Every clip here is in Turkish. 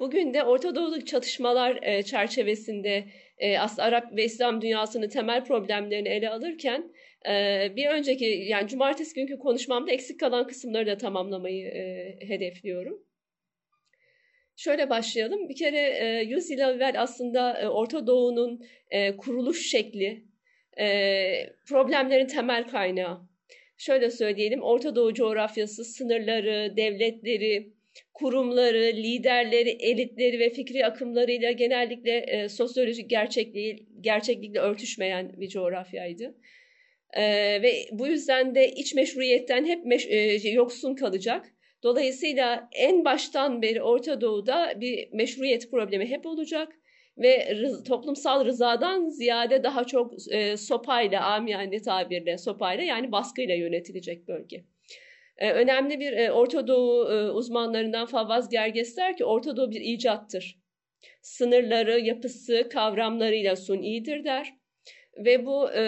Bugün de Orta Doğu'daki çatışmalar e, çerçevesinde e, aslında Arap ve İslam dünyasının temel problemlerini ele alırken e, bir önceki yani cumartesi günkü konuşmamda eksik kalan kısımları da tamamlamayı e, hedefliyorum. Şöyle başlayalım. Bir kere e, 100 yıl evvel aslında Orta Doğu'nun kuruluş şekli, problemlerin temel kaynağı. Şöyle söyleyelim, Orta Doğu coğrafyası sınırları, devletleri, kurumları, liderleri, elitleri ve fikri akımlarıyla genellikle e, sosyolojik gerçekliği, gerçeklikle örtüşmeyen bir coğrafyaydı. E, ve bu yüzden de iç meşruiyetten hep meş, e, yoksun kalacak. Dolayısıyla en baştan beri Orta Doğu'da bir meşruiyet problemi hep olacak ve rız, toplumsal rızadan ziyade daha çok e, sopayla, amiyane tabirle sopayla yani baskıyla yönetilecek bölge. E, önemli bir e, Orta Doğu e, uzmanlarından Favaz Gerges der ki Orta Doğu bir icattır. Sınırları, yapısı, kavramlarıyla sunidir der. Ve bu e,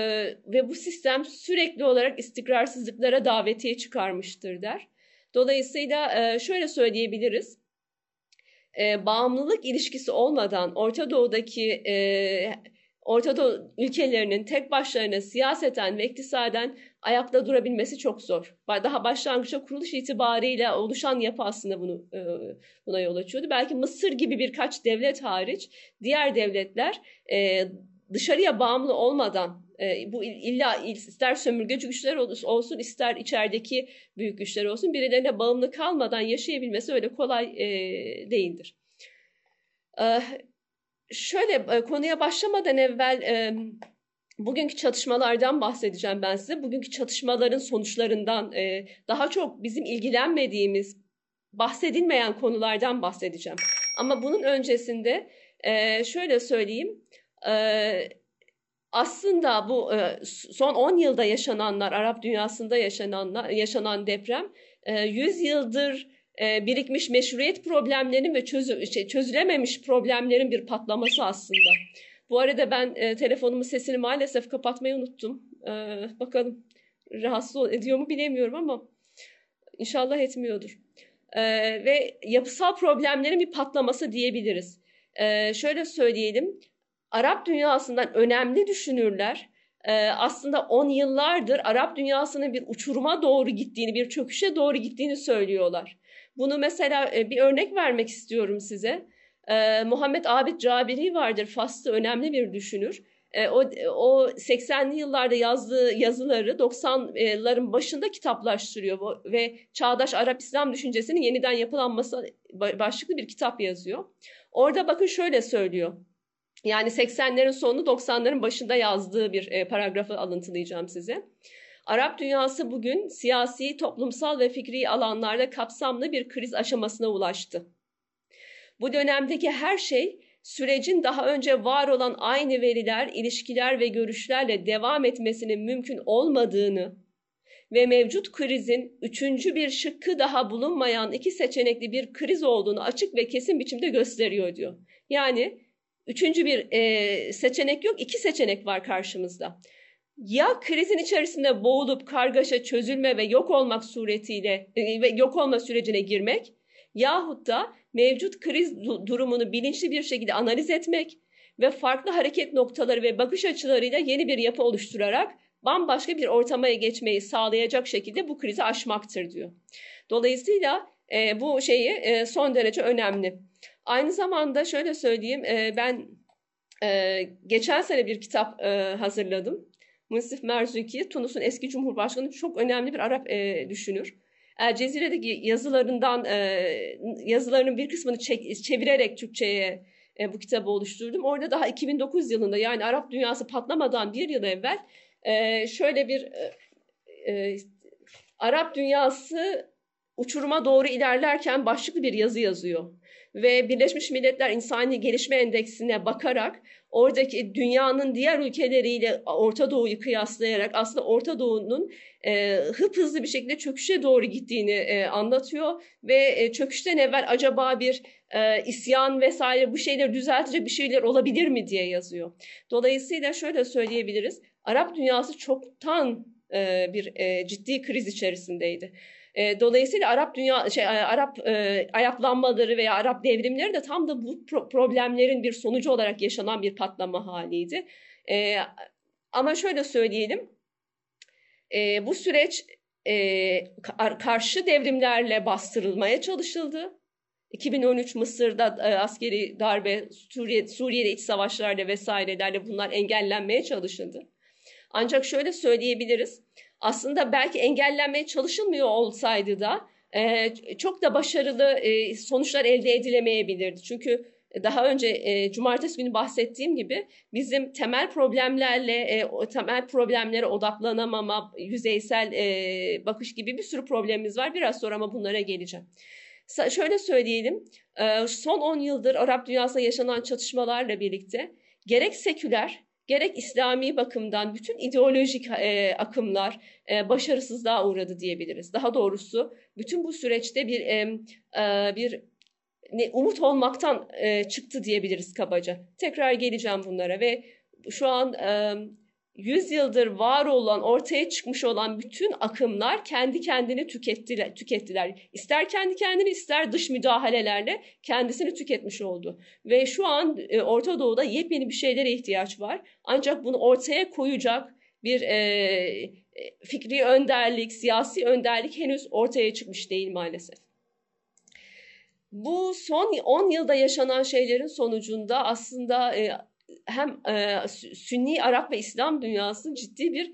ve bu sistem sürekli olarak istikrarsızlıklara davetiye çıkarmıştır der. Dolayısıyla e, şöyle söyleyebiliriz. Bağımlılık ilişkisi olmadan Orta Doğu'daki e, Orta Doğu ülkelerinin tek başlarına siyaseten ve iktisaden ayakta durabilmesi çok zor. Daha başlangıçta kuruluş itibariyle oluşan yapı aslında bunu buna yol açıyordu. Belki Mısır gibi birkaç devlet hariç diğer devletler dışarıya bağımlı olmadan e, bu illa ister sömürgeci güçler olsun ister içerideki büyük güçler olsun birilerine bağımlı kalmadan yaşayabilmesi öyle kolay e, değildir. Şöyle e, konuya başlamadan evvel e, bugünkü çatışmalardan bahsedeceğim ben size. Bugünkü çatışmaların sonuçlarından e, daha çok bizim ilgilenmediğimiz bahsedilmeyen konulardan bahsedeceğim. Ama bunun öncesinde şöyle söyleyeyim. Aslında bu son 10 yılda yaşananlar, Arap dünyasında yaşananlar, yaşanan deprem 100 e, yıldır e, birikmiş meşruiyet problemlerinin ve çözü, şey, çözülememiş problemlerin bir patlaması aslında. Bu arada ben telefonumun sesini maalesef kapatmayı unuttum. Bakalım rahatsız ediyor mu bilemiyorum ama inşallah etmiyordur. Ve yapısal problemlerin bir patlaması diyebiliriz. Şöyle söyleyelim, Arap dünyasından önemli düşünürler e, aslında on yıllardır Arap dünyasının bir uçuruma doğru gittiğini, bir çöküşe doğru gittiğini söylüyorlar. Bunu mesela e, bir örnek vermek istiyorum size. E, Muhammed Abid Cabiri vardır, Faslı önemli bir düşünür. O, o 80'li yıllarda yazdığı yazıları 90'ların başında kitaplaştırıyor ve çağdaş Arap İslam düşüncesinin yeniden yapılanması başlıklı bir kitap yazıyor. Orada bakın şöyle söylüyor. Yani 80'lerin sonu 90'ların başında yazdığı bir e, paragrafı alıntılayacağım size. Arap dünyası bugün siyasi, toplumsal ve fikri alanlarda kapsamlı bir kriz aşamasına ulaştı. Bu dönemdeki her şey sürecin daha önce var olan aynı veriler, ilişkiler ve görüşlerle devam etmesinin mümkün olmadığını ve mevcut krizin üçüncü bir şıkkı daha bulunmayan iki seçenekli bir kriz olduğunu açık ve kesin biçimde gösteriyor diyor. Yani Üçüncü bir e, seçenek yok, iki seçenek var karşımızda. Ya krizin içerisinde boğulup kargaşa çözülme ve yok olmak suretiyle e, ve yok olma sürecine girmek yahut da mevcut kriz durumunu bilinçli bir şekilde analiz etmek ve farklı hareket noktaları ve bakış açılarıyla yeni bir yapı oluşturarak bambaşka bir ortamaya geçmeyi sağlayacak şekilde bu krizi aşmaktır diyor. Dolayısıyla e, bu şeyi e, son derece önemli. Aynı zamanda şöyle söyleyeyim, e, ben e, geçen sene bir kitap e, hazırladım. Munsif Merzuki, Tunus'un eski cumhurbaşkanı çok önemli bir Arap e, düşünür. El Cezire'deki yazılarından e, yazılarının bir kısmını çek, çevirerek Türkçe'ye e, bu kitabı oluşturdum. Orada daha 2009 yılında yani Arap dünyası patlamadan bir yıl evvel e, şöyle bir e, e, Arap dünyası uçuruma doğru ilerlerken başlıklı bir yazı yazıyor ve Birleşmiş Milletler İnsani Gelişme Endeksine bakarak oradaki dünyanın diğer ülkeleriyle Orta Doğu'yu kıyaslayarak aslında Orta Doğu'nun e, hıp hızlı bir şekilde çöküşe doğru gittiğini e, anlatıyor ve e, çöküşten evvel acaba bir e, isyan vesaire bu şeyleri düzeltecek bir şeyler olabilir mi diye yazıyor. Dolayısıyla şöyle söyleyebiliriz. Arap dünyası çoktan e, bir e, ciddi kriz içerisindeydi. E, dolayısıyla Arap dünya şey Arap e, ayaklanmaları veya Arap devrimleri de tam da bu pro- problemlerin bir sonucu olarak yaşanan bir patlama haliydi. E, ama şöyle söyleyelim. E, bu süreç e, karşı devrimlerle bastırılmaya çalışıldı. 2013 Mısır'da e, askeri darbe, Suriye, Suriye'de iç savaşlarla vesairelerle bunlar engellenmeye çalışıldı. Ancak şöyle söyleyebiliriz. Aslında belki engellenmeye çalışılmıyor olsaydı da e, çok da başarılı e, sonuçlar elde edilemeyebilirdi. Çünkü daha önce e, cumartesi günü bahsettiğim gibi bizim temel problemlerle e, temel problemlere odaklanamama, yüzeysel e, bakış gibi bir sürü problemimiz var. Biraz sonra ama bunlara geleceğim. Sa- şöyle söyleyelim, e, son 10 yıldır Arap dünyasında yaşanan çatışmalarla birlikte gerek seküler gerek İslami bakımdan bütün ideolojik e, akımlar e, başarısızlığa uğradı diyebiliriz. Daha doğrusu bütün bu süreçte bir e, e, bir ne, umut olmaktan e, çıktı diyebiliriz kabaca. Tekrar geleceğim bunlara ve şu an e, 100 yıldır var olan, ortaya çıkmış olan bütün akımlar kendi kendini tükettiler. tükettiler. İster kendi kendini ister dış müdahalelerle kendisini tüketmiş oldu. Ve şu an e, Orta Doğu'da yepyeni bir şeylere ihtiyaç var. Ancak bunu ortaya koyacak bir e, e fikri önderlik, siyasi önderlik henüz ortaya çıkmış değil maalesef. Bu son 10 yılda yaşanan şeylerin sonucunda aslında e, hem e, Sünni Arap ve İslam dünyası ciddi bir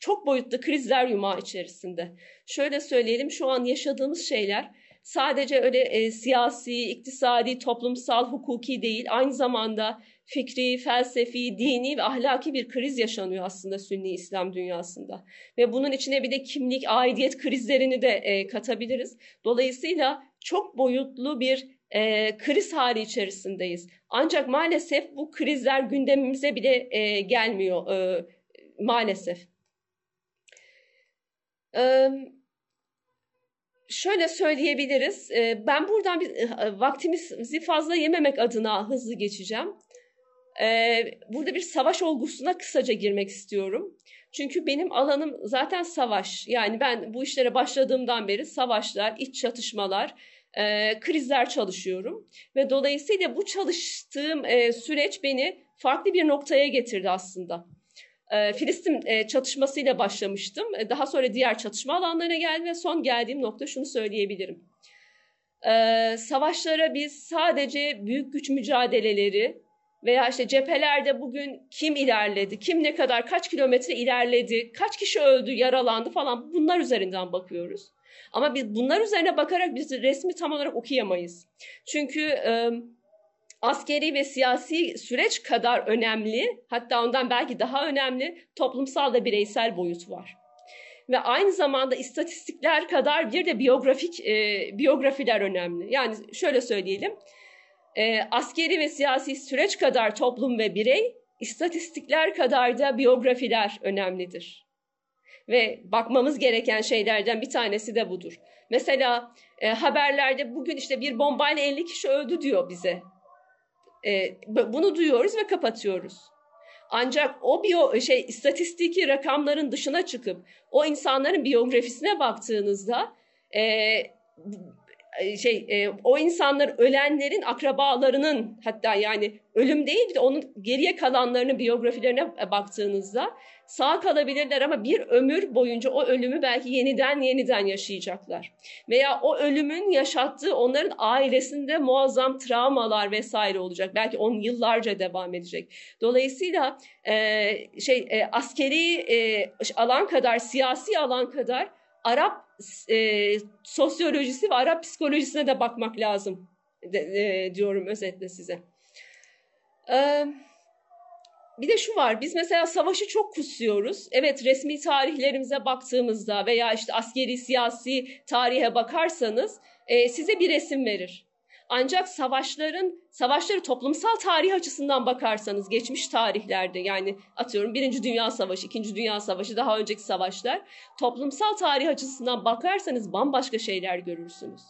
çok boyutlu krizler yumağı içerisinde. Şöyle söyleyelim şu an yaşadığımız şeyler sadece öyle e, siyasi, iktisadi, toplumsal, hukuki değil aynı zamanda fikri, felsefi, dini ve ahlaki bir kriz yaşanıyor aslında Sünni İslam dünyasında. Ve bunun içine bir de kimlik, aidiyet krizlerini de e, katabiliriz. Dolayısıyla çok boyutlu bir e, kriz hali içerisindeyiz. Ancak maalesef bu krizler gündemimize bile e, gelmiyor e, maalesef. E, şöyle söyleyebiliriz. E, ben buradan bir, e, vaktimizi fazla yememek adına hızlı geçeceğim. E, burada bir savaş olgusuna kısaca girmek istiyorum. Çünkü benim alanım zaten savaş. Yani ben bu işlere başladığımdan beri savaşlar, iç çatışmalar, e, krizler çalışıyorum. Ve dolayısıyla bu çalıştığım e, süreç beni farklı bir noktaya getirdi aslında. E, Filistin e, çatışmasıyla başlamıştım. E, daha sonra diğer çatışma alanlarına geldim ve son geldiğim nokta şunu söyleyebilirim. E, savaşlara biz sadece büyük güç mücadeleleri veya işte cephelerde bugün kim ilerledi, kim ne kadar, kaç kilometre ilerledi, kaç kişi öldü, yaralandı falan bunlar üzerinden bakıyoruz. Ama biz bunlar üzerine bakarak biz resmi tam olarak okuyamayız. Çünkü e, askeri ve siyasi süreç kadar önemli, hatta ondan belki daha önemli toplumsal da bireysel boyut var. Ve aynı zamanda istatistikler kadar bir de biyografik e, biyografiler önemli. Yani şöyle söyleyelim, e, askeri ve siyasi süreç kadar toplum ve birey, istatistikler kadar da biyografiler önemlidir ve bakmamız gereken şeylerden bir tanesi de budur. Mesela e, haberlerde bugün işte bir bombayla 50 kişi öldü diyor bize. E, bunu duyuyoruz ve kapatıyoruz. Ancak o biyo şey istatistiki rakamların dışına çıkıp o insanların biyografisine baktığınızda e, şey e, o insanlar ölenlerin akrabalarının hatta yani ölüm değil de onun geriye kalanlarının biyografilerine baktığınızda sağ kalabilirler ama bir ömür boyunca o ölümü belki yeniden yeniden yaşayacaklar. Veya o ölümün yaşattığı onların ailesinde muazzam travmalar vesaire olacak. Belki on yıllarca devam edecek. Dolayısıyla e, şey e, askeri e, alan kadar, siyasi alan kadar Arap e, sosyolojisi ve Arap psikolojisine de bakmak lazım de, e, diyorum özetle size. Evet bir de şu var biz mesela savaşı çok kutsuyoruz. Evet resmi tarihlerimize baktığımızda veya işte askeri siyasi tarihe bakarsanız e, size bir resim verir. Ancak savaşların, savaşları toplumsal tarih açısından bakarsanız geçmiş tarihlerde yani atıyorum Birinci Dünya Savaşı, İkinci Dünya Savaşı, daha önceki savaşlar toplumsal tarih açısından bakarsanız bambaşka şeyler görürsünüz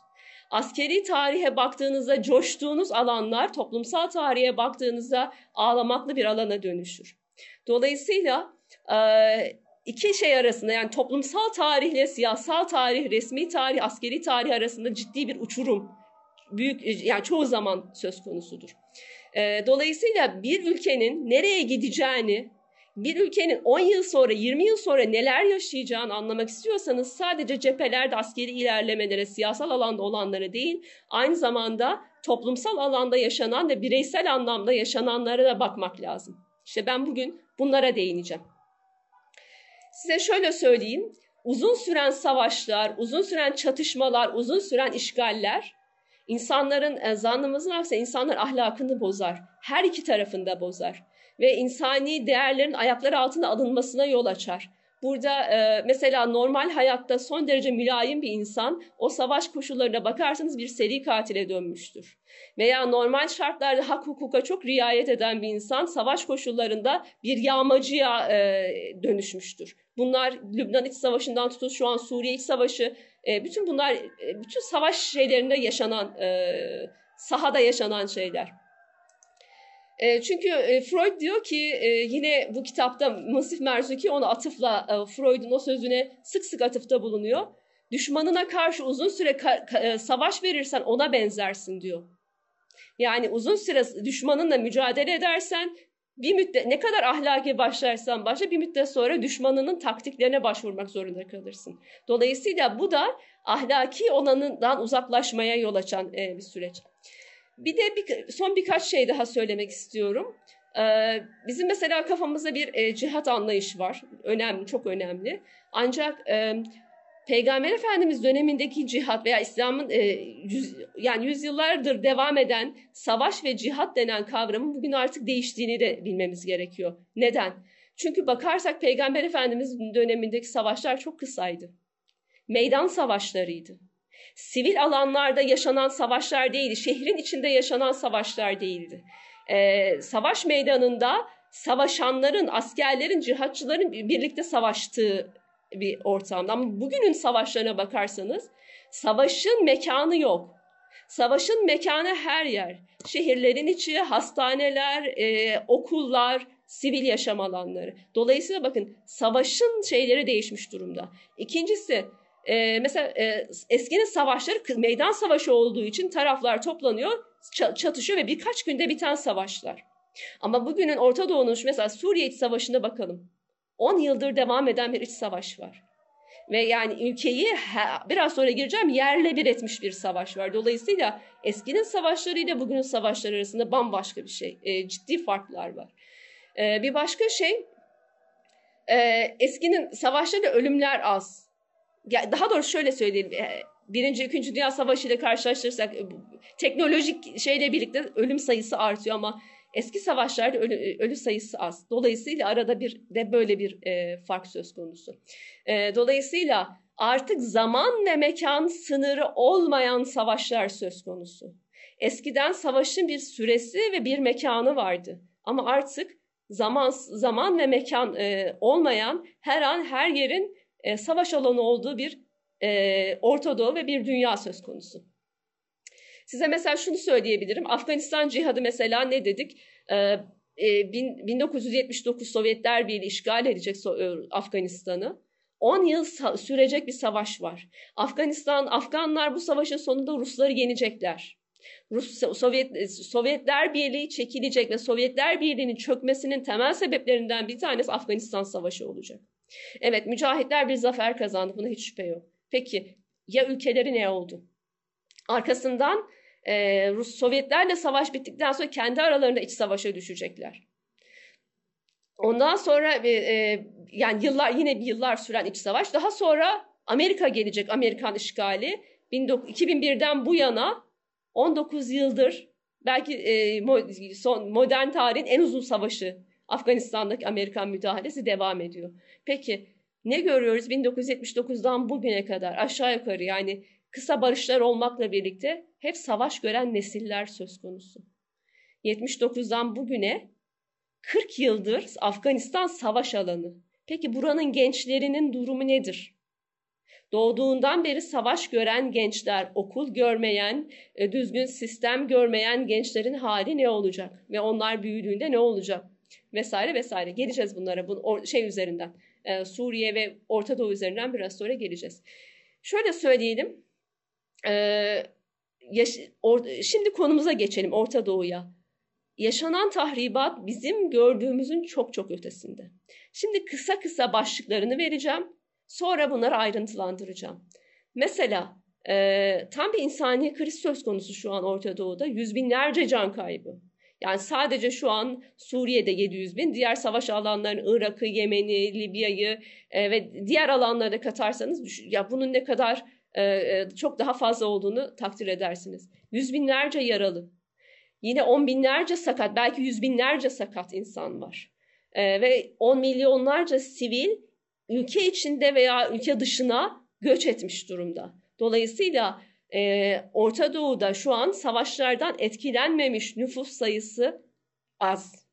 askeri tarihe baktığınızda coştuğunuz alanlar toplumsal tarihe baktığınızda ağlamaklı bir alana dönüşür. Dolayısıyla iki şey arasında yani toplumsal tarihle siyasal tarih, resmi tarih, askeri tarih arasında ciddi bir uçurum büyük yani çoğu zaman söz konusudur. E, dolayısıyla bir ülkenin nereye gideceğini, bir ülkenin 10 yıl sonra, 20 yıl sonra neler yaşayacağını anlamak istiyorsanız sadece cephelerde askeri ilerlemelere, siyasal alanda olanlara değil, aynı zamanda toplumsal alanda yaşanan ve bireysel anlamda yaşananlara da bakmak lazım. İşte ben bugün bunlara değineceğim. Size şöyle söyleyeyim. Uzun süren savaşlar, uzun süren çatışmalar, uzun süren işgaller insanların e, zannımızın aksine insanlar ahlakını bozar. Her iki tarafında bozar ve insani değerlerin ayakları altında alınmasına yol açar. Burada e, mesela normal hayatta son derece mülayim bir insan o savaş koşullarına bakarsanız bir seri katile dönmüştür. Veya normal şartlarda hak hukuka çok riayet eden bir insan savaş koşullarında bir yağmacıya e, dönüşmüştür. Bunlar Lübnan İç Savaşı'ndan tutun şu an Suriye İç Savaşı, e, bütün bunlar e, bütün savaş şeylerinde yaşanan, e, sahada yaşanan şeyler. E, çünkü e, Freud diyor ki e, yine bu kitapta Masif Merzuki ona atıfla e, Freud'un o sözüne sık sık atıfta bulunuyor. Düşmanına karşı uzun süre e, savaş verirsen ona benzersin diyor. Yani uzun süre düşmanınla mücadele edersen bir müddet ne kadar ahlaki başlarsan başla bir müddet sonra düşmanının taktiklerine başvurmak zorunda kalırsın. Dolayısıyla bu da ahlaki olanından uzaklaşmaya yol açan e, bir süreç. Bir de bir, son birkaç şey daha söylemek istiyorum. Ee, bizim mesela kafamızda bir e, cihat anlayışı var. Önemli, çok önemli. Ancak e, Peygamber Efendimiz dönemindeki cihat veya İslam'ın e, yüz, yani yüzyıllardır devam eden savaş ve cihat denen kavramın bugün artık değiştiğini de bilmemiz gerekiyor. Neden? Çünkü bakarsak Peygamber Efendimiz dönemindeki savaşlar çok kısaydı. Meydan savaşlarıydı sivil alanlarda yaşanan savaşlar değildi. Şehrin içinde yaşanan savaşlar değildi. Ee, savaş meydanında savaşanların, askerlerin, cihatçıların birlikte savaştığı bir ortamda. Ama bugünün savaşlarına bakarsanız savaşın mekanı yok. Savaşın mekanı her yer. Şehirlerin içi, hastaneler, e, okullar, sivil yaşam alanları. Dolayısıyla bakın savaşın şeyleri değişmiş durumda. İkincisi e, mesela e, eskinin savaşları meydan savaşı olduğu için taraflar toplanıyor, çatışıyor ve birkaç günde biten savaşlar. Ama bugünün Orta Doğu'nun mesela Suriye iç savaşına bakalım. 10 yıldır devam eden bir iç savaş var. Ve yani ülkeyi biraz sonra gireceğim yerle bir etmiş bir savaş var. Dolayısıyla eskinin savaşlarıyla bugünün savaşları arasında bambaşka bir şey. E, ciddi farklar var. E, bir başka şey e, eskinin savaşlarında ölümler az daha doğrusu şöyle söyleyeyim. E, Birinci, İkinci Dünya Savaşı ile karşılaştırırsak e, teknolojik şeyle birlikte ölüm sayısı artıyor ama eski savaşlarda ölü, ölü sayısı az. Dolayısıyla arada bir de böyle bir e, fark söz konusu. E, dolayısıyla artık zaman ve mekan sınırı olmayan savaşlar söz konusu. Eskiden savaşın bir süresi ve bir mekanı vardı. Ama artık zaman zaman ve mekan e, olmayan her an her yerin e, savaş alanı olduğu bir e, Orta ve bir dünya söz konusu. Size mesela şunu söyleyebilirim. Afganistan cihadı mesela ne dedik? E, e, 1979 Sovyetler Birliği işgal edecek e, Afganistan'ı. 10 yıl sürecek bir savaş var. Afganistan, Afganlar bu savaşın sonunda Rusları yenecekler. Rus Sovyet Sovyetler Birliği çekilecek ve Sovyetler Birliği'nin çökmesinin temel sebeplerinden bir tanesi Afganistan Savaşı olacak. Evet mücahitler bir zafer kazandı buna hiç şüphe yok. Peki ya ülkeleri ne oldu? Arkasından e, Rus Sovyetlerle savaş bittikten sonra kendi aralarında iç savaşa düşecekler. Ondan sonra e, e yani yıllar yine bir yıllar süren iç savaş. Daha sonra Amerika gelecek Amerikan işgali. 2001'den bu yana 19 yıldır belki e, son modern tarihin en uzun savaşı Afganistan'daki Amerikan müdahalesi devam ediyor. Peki ne görüyoruz 1979'dan bugüne kadar aşağı yukarı yani kısa barışlar olmakla birlikte hep savaş gören nesiller söz konusu. 79'dan bugüne 40 yıldır Afganistan savaş alanı. Peki buranın gençlerinin durumu nedir? Doğduğundan beri savaş gören gençler, okul görmeyen, e, düzgün sistem görmeyen gençlerin hali ne olacak? Ve onlar büyüdüğünde ne olacak? vesaire vesaire. Geleceğiz bunlara bu şey üzerinden. e, Suriye ve Orta Doğu üzerinden biraz sonra geleceğiz. Şöyle söyleyelim. E, yaş, or, şimdi konumuza geçelim Orta Doğu'ya. Yaşanan tahribat bizim gördüğümüzün çok çok ötesinde. Şimdi kısa kısa başlıklarını vereceğim. Sonra bunları ayrıntılandıracağım. Mesela e, tam bir insani kriz söz konusu şu an Orta Doğu'da. Yüz binlerce can kaybı. Yani sadece şu an Suriye'de 700 bin, diğer savaş alanlarını Irak'ı, Yemen'i, Libya'yı e, ve diğer alanları katarsanız ya bunun ne kadar çok daha fazla olduğunu takdir edersiniz. Yüz binlerce yaralı. Yine on binlerce sakat, belki yüz binlerce sakat insan var. E, ve on milyonlarca sivil ülke içinde veya ülke dışına göç etmiş durumda. Dolayısıyla e, Orta Doğu'da şu an savaşlardan etkilenmemiş nüfus sayısı az.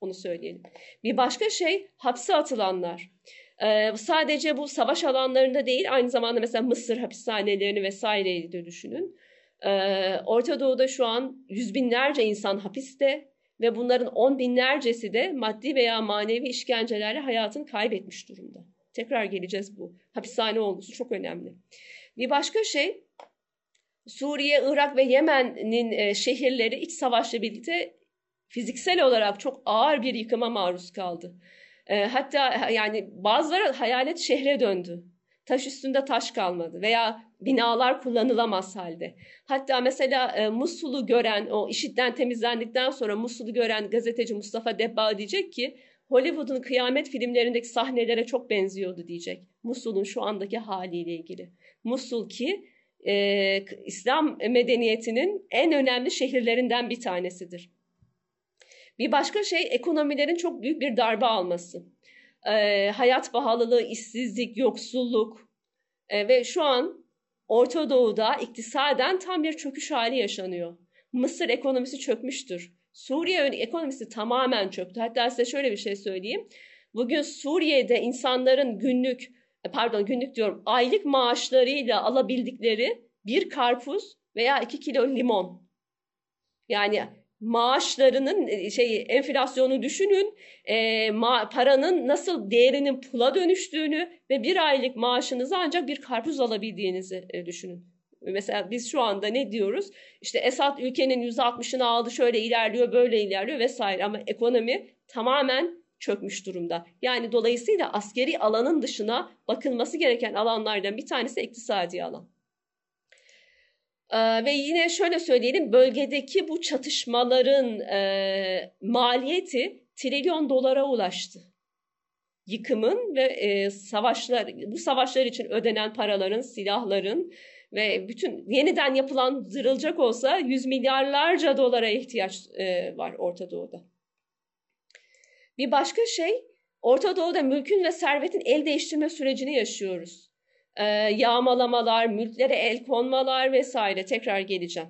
Onu söyleyelim. Bir başka şey hapse atılanlar. Sadece bu savaş alanlarında değil aynı zamanda mesela Mısır hapishanelerini vesaireyi de düşünün. Orta Doğu'da şu an yüz binlerce insan hapiste ve bunların on binlercesi de maddi veya manevi işkencelerle hayatını kaybetmiş durumda. Tekrar geleceğiz bu. Hapishane olgusu çok önemli. Bir başka şey Suriye, Irak ve Yemen'in şehirleri iç savaşla birlikte fiziksel olarak çok ağır bir yıkıma maruz kaldı. E, hatta yani bazıları hayalet şehre döndü. Taş üstünde taş kalmadı veya binalar kullanılamaz halde. Hatta mesela e, Musul'u gören, o işitten temizlendikten sonra Musul'u gören gazeteci Mustafa Debba diyecek ki Hollywood'un kıyamet filmlerindeki sahnelere çok benziyordu diyecek. Musul'un şu andaki haliyle ilgili. Musul ki e, İslam medeniyetinin en önemli şehirlerinden bir tanesidir. Bir başka şey ekonomilerin çok büyük bir darbe alması. E, hayat pahalılığı, işsizlik, yoksulluk e, ve şu an Orta Doğu'da iktisaden tam bir çöküş hali yaşanıyor. Mısır ekonomisi çökmüştür. Suriye ekonomisi tamamen çöktü. Hatta size şöyle bir şey söyleyeyim. Bugün Suriye'de insanların günlük e, pardon günlük diyorum aylık maaşlarıyla alabildikleri bir karpuz veya iki kilo limon. Yani maaşlarının e, şey enflasyonu düşünün, e, ma, paranın nasıl değerinin pula dönüştüğünü ve bir aylık maaşınızı ancak bir karpuz alabildiğinizi e, düşünün. Mesela biz şu anda ne diyoruz? İşte Esad ülkenin %60'ını aldı, şöyle ilerliyor, böyle ilerliyor vesaire ama ekonomi tamamen çökmüş durumda. Yani dolayısıyla askeri alanın dışına bakılması gereken alanlardan bir tanesi iktisadi alan. Ee, ve yine şöyle söyleyelim bölgedeki bu çatışmaların e, maliyeti trilyon dolara ulaştı. Yıkımın ve e, savaşlar bu savaşlar için ödenen paraların, silahların ve bütün yeniden yapılan zırılacak olsa yüz milyarlarca dolara ihtiyaç e, var Orta Doğu'da. Bir başka şey Orta Doğu'da mülkün ve servetin el değiştirme sürecini yaşıyoruz. Ee, yağmalamalar, mülklere el konmalar vesaire tekrar geleceğim.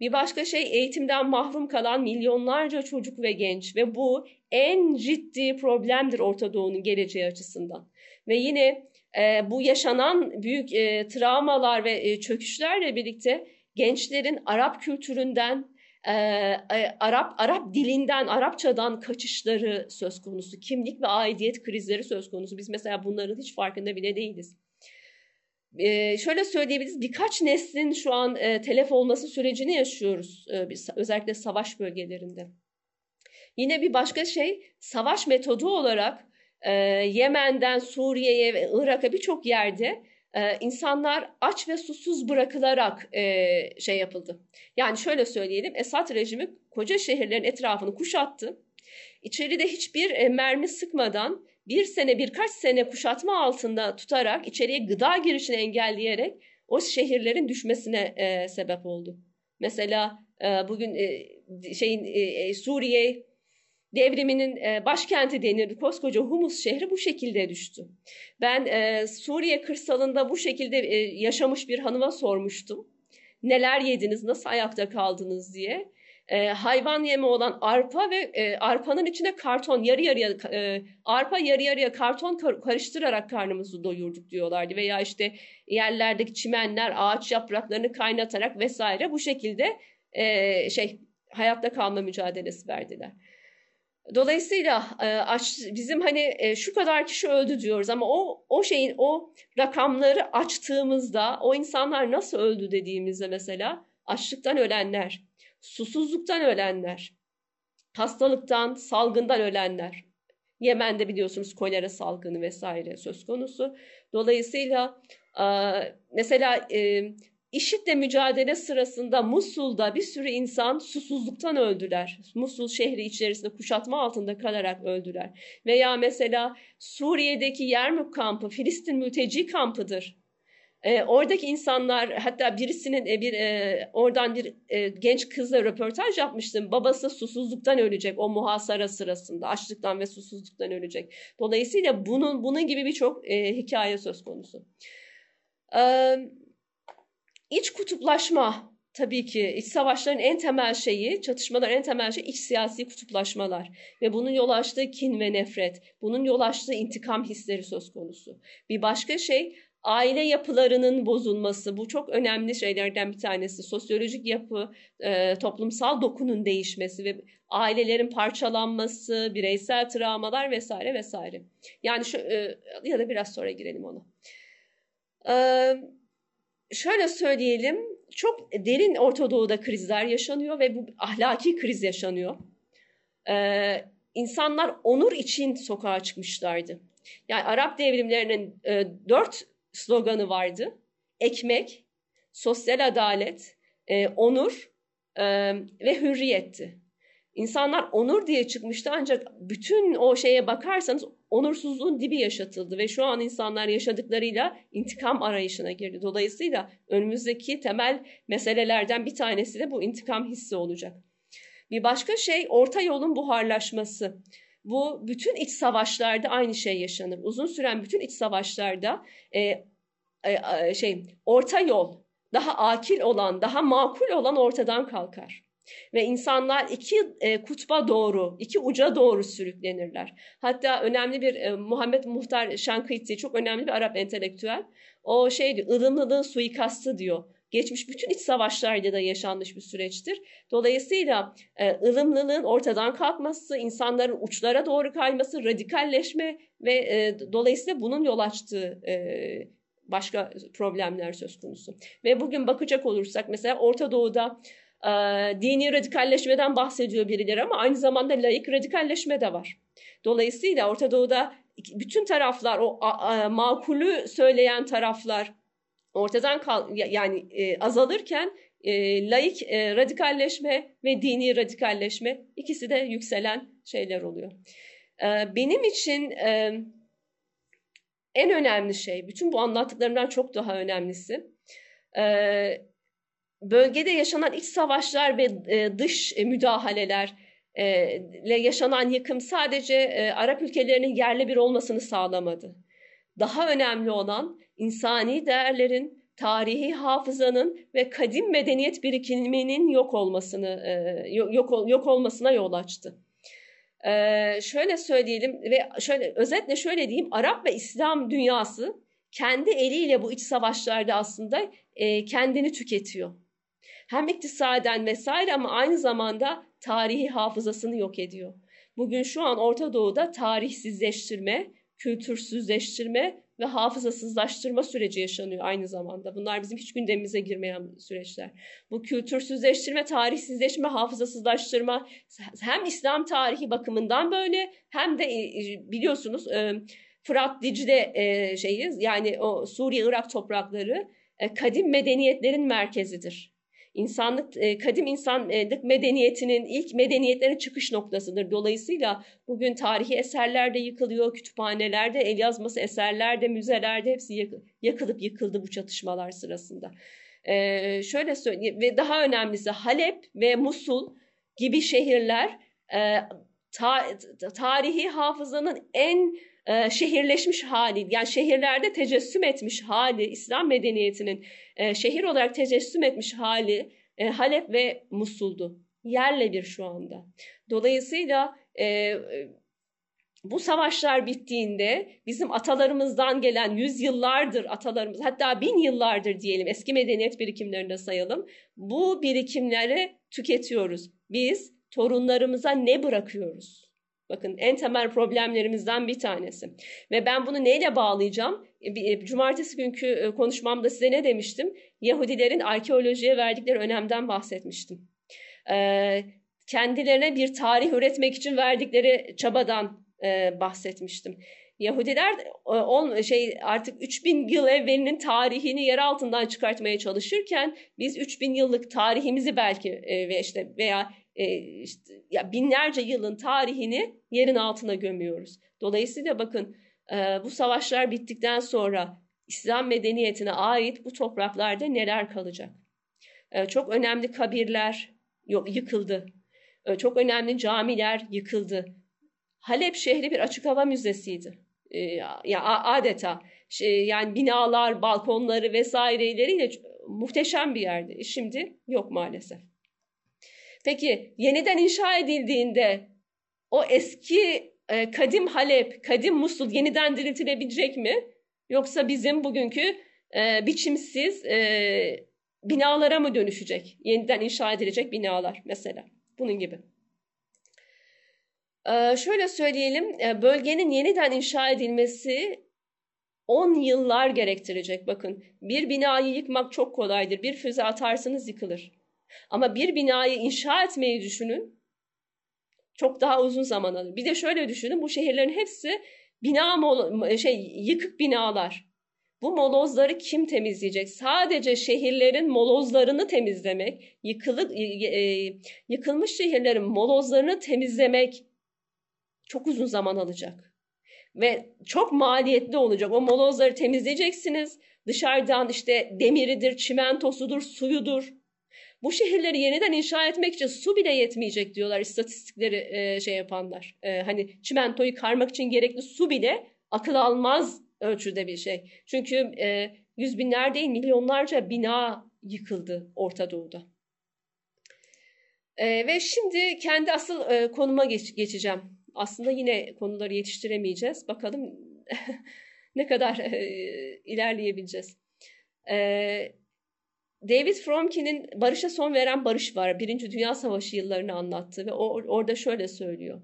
Bir başka şey eğitimden mahrum kalan milyonlarca çocuk ve genç ve bu en ciddi problemdir Orta Doğu'nun geleceği açısından. Ve yine e, bu yaşanan büyük e, travmalar ve e, çöküşlerle birlikte gençlerin Arap kültüründen, e, e, Arap Arap dilinden, Arapçadan kaçışları söz konusu. Kimlik ve aidiyet krizleri söz konusu. Biz mesela bunların hiç farkında bile değiliz. E, şöyle söyleyebiliriz, birkaç neslin şu an e, telef olması sürecini yaşıyoruz. E, özellikle savaş bölgelerinde. Yine bir başka şey, savaş metodu olarak e, Yemen'den Suriye'ye ve Irak'a birçok yerde e, insanlar aç ve susuz bırakılarak e, şey yapıldı. Yani şöyle söyleyelim Esad rejimi koca şehirlerin etrafını kuşattı. İçeride hiçbir e, mermi sıkmadan bir sene birkaç sene kuşatma altında tutarak içeriye gıda girişini engelleyerek o şehirlerin düşmesine e, sebep oldu. Mesela e, bugün e, şeyin e, Suriye devriminin e, başkenti denir. Koskoca Humus şehri bu şekilde düştü. Ben e, Suriye kırsalında bu şekilde e, yaşamış bir hanıma sormuştum. Neler yediniz, nasıl ayakta kaldınız diye. E, hayvan yemi olan arpa ve e, arpanın içine karton yarı yarıya e, arpa yarı yarıya karton kar, karıştırarak karnımızı doyurduk diyorlardı veya işte yerlerdeki çimenler ağaç yapraklarını kaynatarak vesaire bu şekilde e, şey hayatta kalma mücadelesi verdiler. Dolayısıyla bizim hani şu kadar kişi öldü diyoruz ama o o şeyin o rakamları açtığımızda o insanlar nasıl öldü dediğimizde mesela açlıktan ölenler, susuzluktan ölenler, hastalıktan, salgından ölenler. Yemen'de biliyorsunuz kolera salgını vesaire söz konusu. Dolayısıyla mesela IŞİD'le mücadele sırasında Musul'da bir sürü insan susuzluktan öldüler. Musul şehri içerisinde kuşatma altında kalarak öldüler. Veya mesela Suriye'deki Yermük kampı Filistin mülteci kampıdır. E, oradaki insanlar hatta birisinin e, bir e, oradan bir e, genç kızla röportaj yapmıştım. Babası susuzluktan ölecek o muhasara sırasında. Açlıktan ve susuzluktan ölecek. Dolayısıyla bunun bunun gibi birçok e, hikaye söz konusu. Evet İç kutuplaşma tabii ki iç savaşların en temel şeyi, çatışmaların en temel şeyi iç siyasi kutuplaşmalar ve bunun yol açtığı kin ve nefret, bunun yol açtığı intikam hisleri söz konusu. Bir başka şey aile yapılarının bozulması, bu çok önemli şeylerden bir tanesi. Sosyolojik yapı, e, toplumsal dokunun değişmesi ve ailelerin parçalanması, bireysel travmalar vesaire vesaire. Yani şu e, ya da biraz sonra girelim ona. Evet şöyle söyleyelim, çok derin Orta Doğu'da krizler yaşanıyor ve bu ahlaki kriz yaşanıyor. Ee, insanlar onur için sokağa çıkmışlardı. Yani Arap devrimlerinin e, dört sloganı vardı. Ekmek, sosyal adalet, e, onur e, ve hürriyetti. İnsanlar onur diye çıkmıştı ancak bütün o şeye bakarsanız onursuzluğun dibi yaşatıldı ve şu an insanlar yaşadıklarıyla intikam arayışına girdi. Dolayısıyla önümüzdeki temel meselelerden bir tanesi de bu intikam hissi olacak. Bir başka şey orta yolun buharlaşması. Bu bütün iç savaşlarda aynı şey yaşanır. Uzun süren bütün iç savaşlarda e, e, şey orta yol daha akil olan, daha makul olan ortadan kalkar. Ve insanlar iki e, kutba doğru, iki uca doğru sürüklenirler. Hatta önemli bir e, Muhammed Muhtar Şankıti, çok önemli bir Arap entelektüel. O şey diyor, ılımlılığın suikastı diyor. Geçmiş bütün iç savaşlarda da yaşanmış bir süreçtir. Dolayısıyla e, ılımlılığın ortadan kalkması, insanların uçlara doğru kayması, radikalleşme ve e, dolayısıyla bunun yol açtığı e, başka problemler söz konusu. Ve bugün bakacak olursak mesela Orta Doğu'da e, dini radikalleşmeden bahsediyor birileri ama aynı zamanda laik radikalleşme de var. Dolayısıyla Orta Doğu'da bütün taraflar, o a, a, makulü söyleyen taraflar ortadan kal yani e, azalırken e, laik e, radikalleşme ve dini radikalleşme ikisi de yükselen şeyler oluyor. E, benim için e, en önemli şey, bütün bu anlattıklarımdan çok daha önemlisi, e, bölgede yaşanan iç savaşlar ve e, dış e, müdahaleler ile yaşanan yıkım sadece Arap ülkelerinin yerle bir olmasını sağlamadı. Daha önemli olan insani değerlerin, tarihi hafızanın ve kadim medeniyet birikiminin yok olmasını yok yok olmasına yol açtı. Ee, şöyle söyleyelim ve şöyle özetle şöyle diyeyim Arap ve İslam dünyası kendi eliyle bu iç savaşlarda aslında e, kendini tüketiyor hem iktisaden vesaire ama aynı zamanda tarihi hafızasını yok ediyor. Bugün şu an Orta Doğu'da tarihsizleştirme, kültürsüzleştirme ve hafızasızlaştırma süreci yaşanıyor aynı zamanda. Bunlar bizim hiç gündemimize girmeyen süreçler. Bu kültürsüzleştirme, tarihsizleşme, hafızasızlaştırma hem İslam tarihi bakımından böyle hem de e, e, biliyorsunuz e, Fırat Dicle şeyi yani o Suriye Irak toprakları kadim medeniyetlerin merkezidir insanlık e, kadim insanlık medeniyetinin ilk medeniyetlerin çıkış noktasıdır. Dolayısıyla bugün tarihi eserler de yıkılıyor, kütüphanelerde, el yazması eserlerde, müzelerde hepsi yakılıp yıkıldı bu çatışmalar sırasında. Ee, şöyle söyleyeyim ve daha önemlisi Halep ve Musul gibi şehirler e, ta, tarihi hafızanın en e, şehirleşmiş hali yani şehirlerde tecessüm etmiş hali İslam medeniyetinin e, şehir olarak tecessüm etmiş hali e, Halep ve Musul'du. Yerle bir şu anda. Dolayısıyla bu savaşlar bittiğinde bizim atalarımızdan gelen yüzyıllardır atalarımız hatta bin yıllardır diyelim eski medeniyet birikimlerinde sayalım. Bu birikimleri tüketiyoruz. Biz torunlarımıza ne bırakıyoruz? Bakın en temel problemlerimizden bir tanesi. Ve ben bunu neyle bağlayacağım? E, e, cumartesi günkü e, konuşmamda size ne demiştim? Yahudilerin arkeolojiye verdikleri önemden bahsetmiştim. Kendilerine bir tarih üretmek için verdikleri çabadan bahsetmiştim. Yahudiler şey artık 3000 yıl evvelinin tarihini yer altından çıkartmaya çalışırken biz 3000 yıllık tarihimizi belki ve işte veya e, işte, ya binlerce yılın tarihini yerin altına gömüyoruz. Dolayısıyla bakın e, bu savaşlar bittikten sonra İslam medeniyetine ait bu topraklarda neler kalacak? E, çok önemli kabirler yok yıkıldı. Çok önemli camiler yıkıldı. Halep şehri bir açık hava müzesiydi. Ya adeta şey, yani binalar, balkonları vesaireleriyle muhteşem bir yerdi. Şimdi yok maalesef. Peki yeniden inşa edildiğinde o eski e, kadim Halep, kadim Musul yeniden diriltilebilecek mi? Yoksa bizim bugünkü e, biçimsiz e, binalara mı dönüşecek? Yeniden inşa edilecek binalar mesela. Bunun gibi. E, şöyle söyleyelim, e, bölgenin yeniden inşa edilmesi 10 yıllar gerektirecek. Bakın bir binayı yıkmak çok kolaydır. Bir füze atarsınız yıkılır. Ama bir binayı inşa etmeyi düşünün. Çok daha uzun zaman alır. Bir de şöyle düşünün bu şehirlerin hepsi bina şey yıkık binalar. Bu molozları kim temizleyecek? Sadece şehirlerin molozlarını temizlemek, yıkılık, e, yıkılmış şehirlerin molozlarını temizlemek çok uzun zaman alacak. Ve çok maliyetli olacak. O molozları temizleyeceksiniz. Dışarıdan işte demiridir, çimentosudur, suyudur. Bu şehirleri yeniden inşa etmek için su bile yetmeyecek diyorlar istatistikleri e, şey yapanlar. E, hani çimentoyu karmak için gerekli su bile akıl almaz ölçüde bir şey. Çünkü e, yüz binler değil milyonlarca bina yıkıldı Orta Doğu'da. E, ve şimdi kendi asıl e, konuma geç, geçeceğim. Aslında yine konuları yetiştiremeyeceğiz. Bakalım ne kadar e, ilerleyebileceğiz. E, David Fromkin'in Barış'a Son Veren Barış var. Birinci Dünya Savaşı yıllarını anlattı ve o, orada şöyle söylüyor.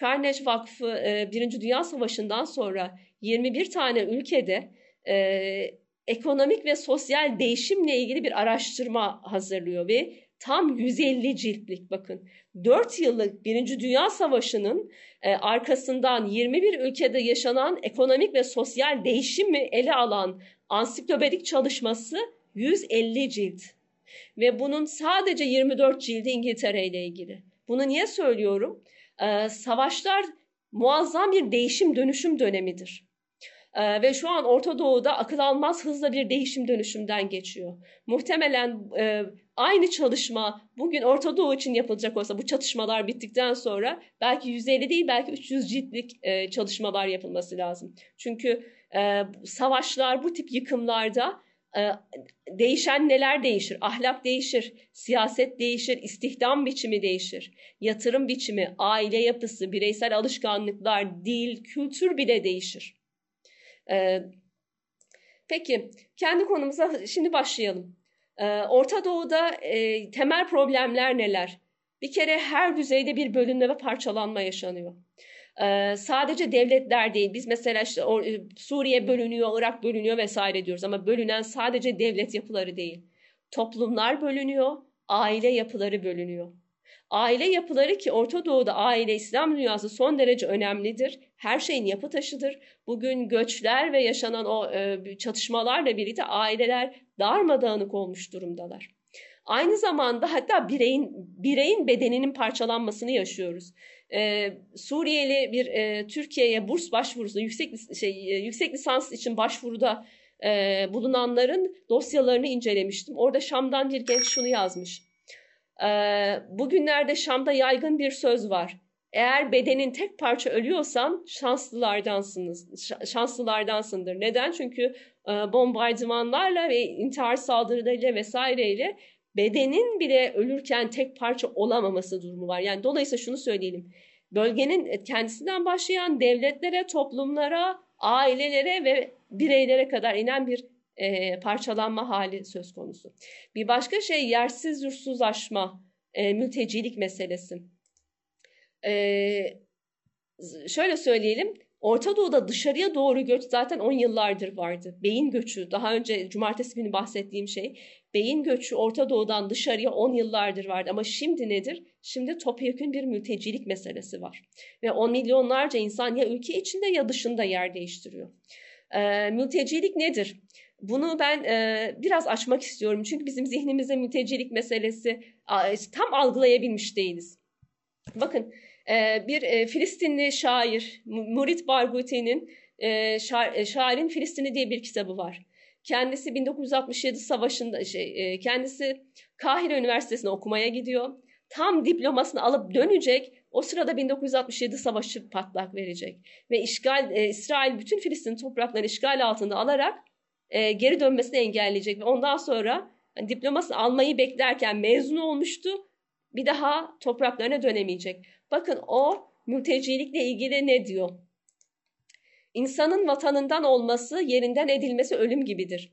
Carnegie Vakfı e, Birinci Dünya Savaşı'ndan sonra 21 tane ülkede e, ekonomik ve sosyal değişimle ilgili bir araştırma hazırlıyor ve tam 150 ciltlik bakın 4 yıllık Birinci Dünya Savaşı'nın e, arkasından 21 ülkede yaşanan ekonomik ve sosyal değişimi ele alan ansiklopedik çalışması 150 cilt ve bunun sadece 24 cildi İngiltere ile ilgili. Bunu niye söylüyorum? Ee, savaşlar muazzam bir değişim dönüşüm dönemidir. Ee, ve şu an Orta Doğu'da akıl almaz hızla bir değişim dönüşümden geçiyor. Muhtemelen e, aynı çalışma bugün Orta Doğu için yapılacak olsa bu çatışmalar bittikten sonra belki 150 değil belki 300 ciltlik e, çalışmalar yapılması lazım. Çünkü e, savaşlar bu tip yıkımlarda değişen neler değişir? Ahlak değişir, siyaset değişir, istihdam biçimi değişir, yatırım biçimi, aile yapısı, bireysel alışkanlıklar, dil, kültür bile değişir. Ee, peki, kendi konumuza şimdi başlayalım. Ee, Orta Doğu'da e, temel problemler neler? Bir kere her düzeyde bir bölünme ve parçalanma yaşanıyor. Sadece devletler değil. Biz mesela işte e, Suriye bölünüyor, Irak bölünüyor vesaire diyoruz ama bölünen sadece devlet yapıları değil. Toplumlar bölünüyor, aile yapıları bölünüyor. Aile yapıları ki Orta Doğu'da aile İslam dünyası son derece önemlidir. Her şeyin yapı taşıdır. Bugün göçler ve yaşanan o e, çatışmalarla birlikte aileler darmadağınık olmuş durumdalar. Aynı zamanda hatta bireyin bireyin bedeninin parçalanmasını yaşıyoruz e, Suriyeli bir e, Türkiye'ye burs başvurusu, yüksek şey e, yüksek lisans için başvuruda e, bulunanların dosyalarını incelemiştim. Orada Şam'dan bir genç şunu yazmış. E, bugünlerde Şam'da yaygın bir söz var. Eğer bedenin tek parça ölüyorsan şanslılardansınız, şanslılardansındır. Neden? Çünkü e, bombardımanlarla ve intihar saldırılarıyla vesaireyle bedenin bile ölürken tek parça olamaması durumu var. Yani dolayısıyla şunu söyleyelim. Bölgenin kendisinden başlayan devletlere, toplumlara, ailelere ve bireylere kadar inen bir e, parçalanma hali söz konusu. Bir başka şey yersiz yursuzlaşma, e, mültecilik meselesi. E, şöyle söyleyelim. Orta Doğu'da dışarıya doğru göç zaten 10 yıllardır vardı. Beyin göçü, daha önce cumartesi günü bahsettiğim şey. Beyin göçü Orta Doğu'dan dışarıya 10 yıllardır vardı. Ama şimdi nedir? Şimdi topyekun bir mültecilik meselesi var. Ve 10 milyonlarca insan ya ülke içinde ya dışında yer değiştiriyor. E, mültecilik nedir? Bunu ben e, biraz açmak istiyorum. Çünkü bizim zihnimizde mültecilik meselesi tam algılayabilmiş değiliz. Bakın e, bir e, Filistinli şair Murit Barghuti'nin e, şair, e, Şairin Filistini diye bir kitabı var. Kendisi 1967 savaşında şey, e, kendisi Kahire Üniversitesi'ne okumaya gidiyor. Tam diplomasını alıp dönecek. O sırada 1967 savaşı patlak verecek ve işgal e, İsrail bütün Filistin topraklarını işgal altında alarak e, geri dönmesini engelleyecek ve ondan sonra yani diplomasını almayı beklerken mezun olmuştu. Bir daha topraklarına dönemeyecek. Bakın o mültecilikle ilgili ne diyor? İnsanın vatanından olması, yerinden edilmesi ölüm gibidir.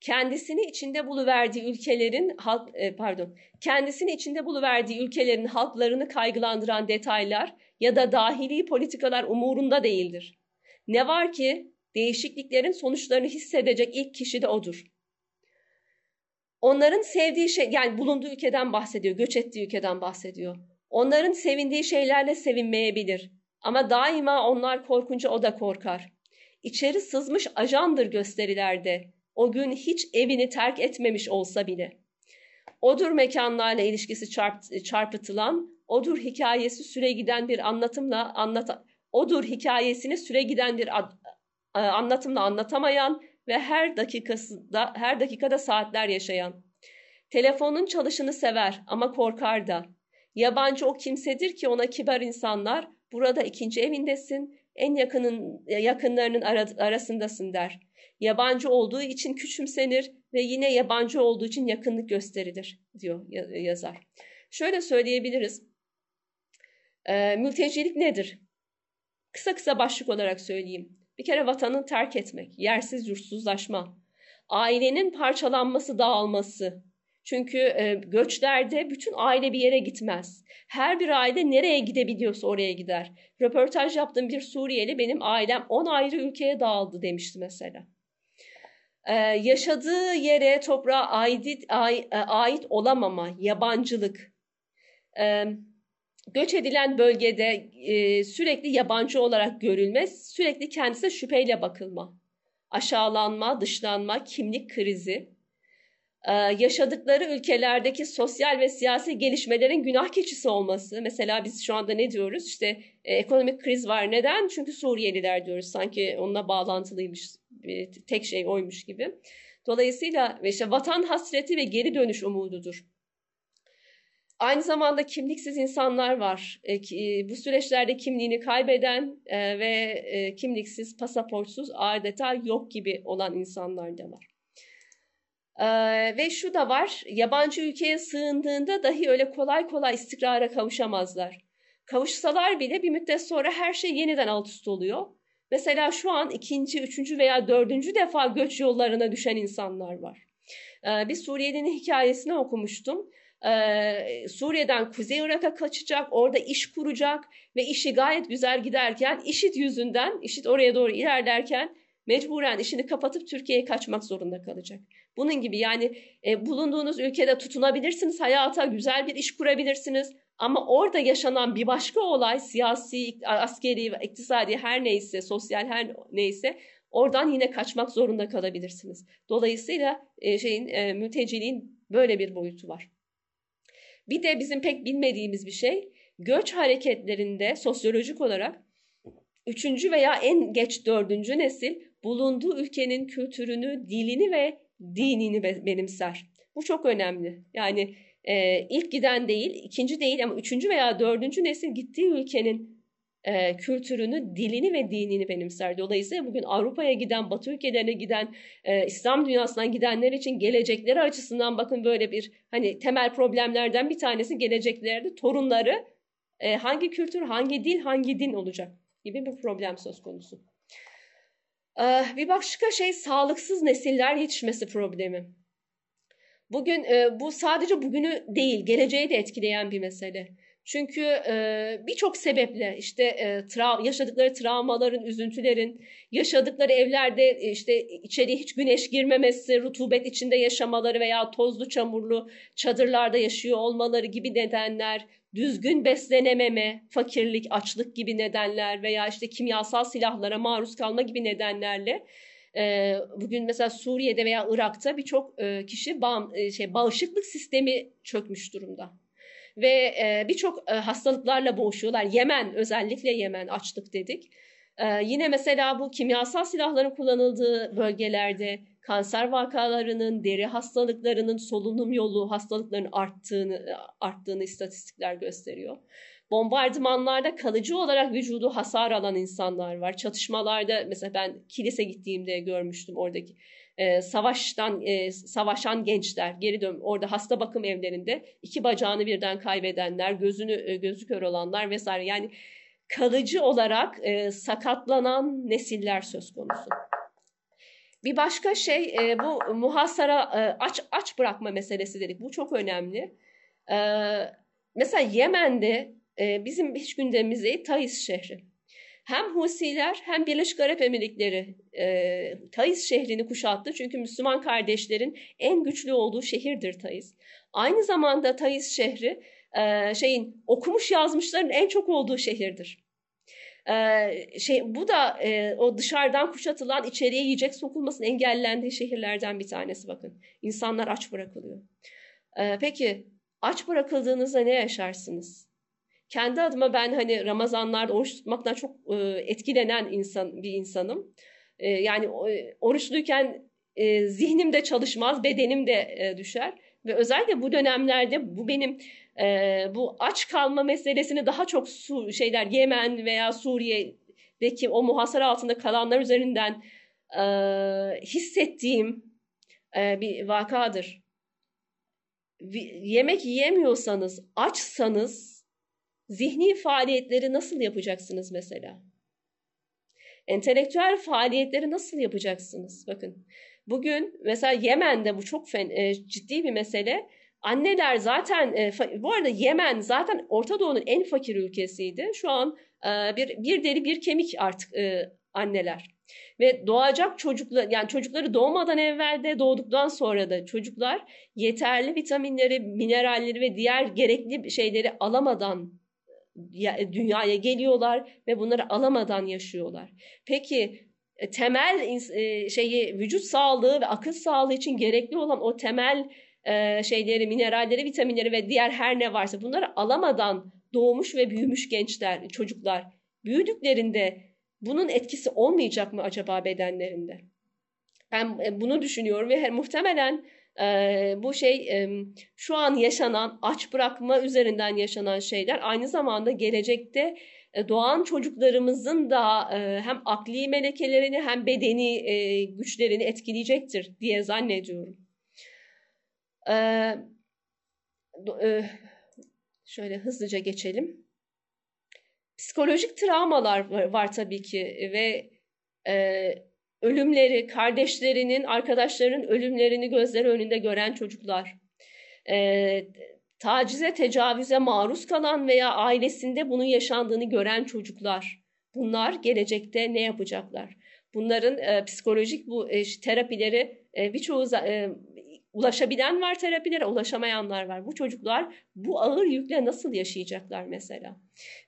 Kendisini içinde buluverdiği ülkelerin halk e, pardon, kendisini içinde buluverdiği ülkelerin halklarını kaygılandıran detaylar ya da dahili politikalar umurunda değildir. Ne var ki değişikliklerin sonuçlarını hissedecek ilk kişi de odur. Onların sevdiği şey, yani bulunduğu ülkeden bahsediyor, göç ettiği ülkeden bahsediyor. Onların sevindiği şeylerle sevinmeyebilir. Ama daima onlar korkunca o da korkar. İçeri sızmış ajandır gösterilerde. O gün hiç evini terk etmemiş olsa bile. Odur mekanlarla ilişkisi çarp, çarpıtılan, odur hikayesi süre giden bir anlatımla anlat odur hikayesini süre giden bir ad, anlatımla anlatamayan ve her dakikasında her dakikada saatler yaşayan. Telefonun çalışını sever ama korkar da. Yabancı o kimsedir ki ona kibar insanlar burada ikinci evindesin, en yakının yakınlarının arasındasın der. Yabancı olduğu için küçümsenir ve yine yabancı olduğu için yakınlık gösterilir diyor yazar. Şöyle söyleyebiliriz. E, mültecilik nedir? Kısa kısa başlık olarak söyleyeyim. Bir kere vatanı terk etmek, yersiz yurtsuzlaşma, ailenin parçalanması, dağılması, çünkü e, göçlerde bütün aile bir yere gitmez. Her bir aile nereye gidebiliyorsa oraya gider. Röportaj yaptığım bir Suriyeli benim ailem 10 ayrı ülkeye dağıldı demişti mesela. Ee, yaşadığı yere toprağa ait, ait, ait olamama, yabancılık. Ee, göç edilen bölgede e, sürekli yabancı olarak görülme, sürekli kendisine şüpheyle bakılma. Aşağılanma, dışlanma, kimlik krizi yaşadıkları ülkelerdeki sosyal ve siyasi gelişmelerin günah keçisi olması. Mesela biz şu anda ne diyoruz? İşte e, ekonomik kriz var. Neden? Çünkü Suriyeliler diyoruz. Sanki onunla bağlantılıymış, tek şey oymuş gibi. Dolayısıyla işte vatan hasreti ve geri dönüş umududur. Aynı zamanda kimliksiz insanlar var. E, e, bu süreçlerde kimliğini kaybeden e, ve e, kimliksiz, pasaportsuz adeta yok gibi olan insanlar da var. Ee, ve şu da var, yabancı ülkeye sığındığında dahi öyle kolay kolay istikrara kavuşamazlar. Kavuşsalar bile bir müddet sonra her şey yeniden alt üst oluyor. Mesela şu an ikinci, üçüncü veya dördüncü defa göç yollarına düşen insanlar var. Ee, bir Suriyelinin hikayesini okumuştum. Ee, Suriye'den Kuzey Irak'a kaçacak, orada iş kuracak ve işi gayet güzel giderken IŞİD yüzünden, IŞİD oraya doğru ilerlerken mecburen işini kapatıp Türkiye'ye kaçmak zorunda kalacak. Bunun gibi yani e, bulunduğunuz ülkede tutunabilirsiniz, hayata güzel bir iş kurabilirsiniz. Ama orada yaşanan bir başka olay siyasi, askeri, iktisadi her neyse, sosyal her neyse oradan yine kaçmak zorunda kalabilirsiniz. Dolayısıyla e, şeyin e, mülteciliğin böyle bir boyutu var. Bir de bizim pek bilmediğimiz bir şey göç hareketlerinde sosyolojik olarak üçüncü veya en geç dördüncü nesil bulunduğu ülkenin kültürünü, dilini ve dinini benimser. Bu çok önemli. Yani e, ilk giden değil, ikinci değil ama üçüncü veya dördüncü nesil gittiği ülkenin e, kültürünü, dilini ve dinini benimser. Dolayısıyla bugün Avrupa'ya giden, Batı ülkelerine giden, e, İslam dünyasından gidenler için gelecekleri açısından bakın böyle bir hani temel problemlerden bir tanesi geleceklerde torunları e, hangi kültür, hangi dil, hangi din olacak gibi bir problem söz konusu. Ee, bir başka şey sağlıksız nesiller yetişmesi problemi. Bugün e, bu sadece bugünü değil, geleceği de etkileyen bir mesele. Çünkü e, birçok sebeple işte yaşadıkları travmaların, üzüntülerin, yaşadıkları evlerde işte içeriye hiç güneş girmemesi, rutubet içinde yaşamaları veya tozlu çamurlu çadırlarda yaşıyor olmaları gibi nedenler, düzgün beslenememe, fakirlik, açlık gibi nedenler veya işte kimyasal silahlara maruz kalma gibi nedenlerle e, bugün mesela Suriye'de veya Irak'ta birçok e, kişi e, şey bağışıklık sistemi çökmüş durumda ve birçok hastalıklarla boğuşuyorlar. Yemen özellikle Yemen açlık dedik. Yine mesela bu kimyasal silahların kullanıldığı bölgelerde kanser vakalarının, deri hastalıklarının, solunum yolu hastalıklarının arttığını arttığını istatistikler gösteriyor. Bombardımanlarda kalıcı olarak vücudu hasar alan insanlar var. Çatışmalarda mesela ben kilise gittiğimde görmüştüm oradaki e, savaştan e, savaşan gençler geri dön orada hasta bakım evlerinde iki bacağını birden kaybedenler, gözünü e, gözü kör olanlar vesaire yani kalıcı olarak e, sakatlanan nesiller söz konusu. Bir başka şey e, bu muhasara e, aç aç bırakma meselesi dedik. Bu çok önemli. E, mesela Yemen'de e, bizim hiç gündemimizde değil Taiz şehri. Hem Husiler hem Birleşik Arap Emirlikleri e, Taiz şehrini kuşattı. Çünkü Müslüman kardeşlerin en güçlü olduğu şehirdir Taiz. Aynı zamanda Taiz şehri e, şeyin okumuş yazmışların en çok olduğu şehirdir. Ee, şey bu da e, o dışarıdan kuşatılan içeriye yiyecek sokulmasının engellendiği şehirlerden bir tanesi bakın. İnsanlar aç bırakılıyor. Ee, peki aç bırakıldığınızda ne yaşarsınız? Kendi adıma ben hani Ramazanlarda oruç tutmaktan çok e, etkilenen insan bir insanım. E, yani oruçluyken e, zihnim de çalışmaz, bedenim de e, düşer. Ve özellikle bu dönemlerde bu benim e, bu aç kalma meselesini daha çok su, şeyler Yemen veya Suriye'deki o muhasara altında kalanlar üzerinden e, hissettiğim e, bir vakadır. Yemek yiyemiyorsanız, açsanız zihni faaliyetleri nasıl yapacaksınız mesela? Entelektüel faaliyetleri nasıl yapacaksınız? Bakın bugün mesela Yemen'de bu çok fen, e, ciddi bir mesele Anneler zaten e, bu arada Yemen zaten Orta Doğu'nun en fakir ülkesiydi. Şu an e, bir bir deri bir kemik artık e, anneler. Ve doğacak çocuklar yani çocukları doğmadan evvel de doğduktan sonra da çocuklar yeterli vitaminleri, mineralleri ve diğer gerekli şeyleri alamadan dünyaya geliyorlar ve bunları alamadan yaşıyorlar. Peki temel şeyi vücut sağlığı ve akıl sağlığı için gerekli olan o temel e, şeyleri, mineralleri, vitaminleri ve diğer her ne varsa bunları alamadan doğmuş ve büyümüş gençler, çocuklar büyüdüklerinde bunun etkisi olmayacak mı acaba bedenlerinde? Ben e, bunu düşünüyorum ve muhtemelen e, bu şey e, şu an yaşanan aç bırakma üzerinden yaşanan şeyler aynı zamanda gelecekte e, doğan çocuklarımızın da e, hem akli melekelerini hem bedeni güçlerini etkileyecektir diye zannediyorum. Ee, e, şöyle hızlıca geçelim. Psikolojik travmalar var, tabii ki ve e, ölümleri, kardeşlerinin, arkadaşlarının ölümlerini gözleri önünde gören çocuklar, e, tacize, tecavüze maruz kalan veya ailesinde bunun yaşandığını gören çocuklar, bunlar gelecekte ne yapacaklar? Bunların e, psikolojik bu e, terapileri e, birçoğu e, ulaşabilen var terapilere, ulaşamayanlar var. Bu çocuklar bu ağır yükle nasıl yaşayacaklar mesela?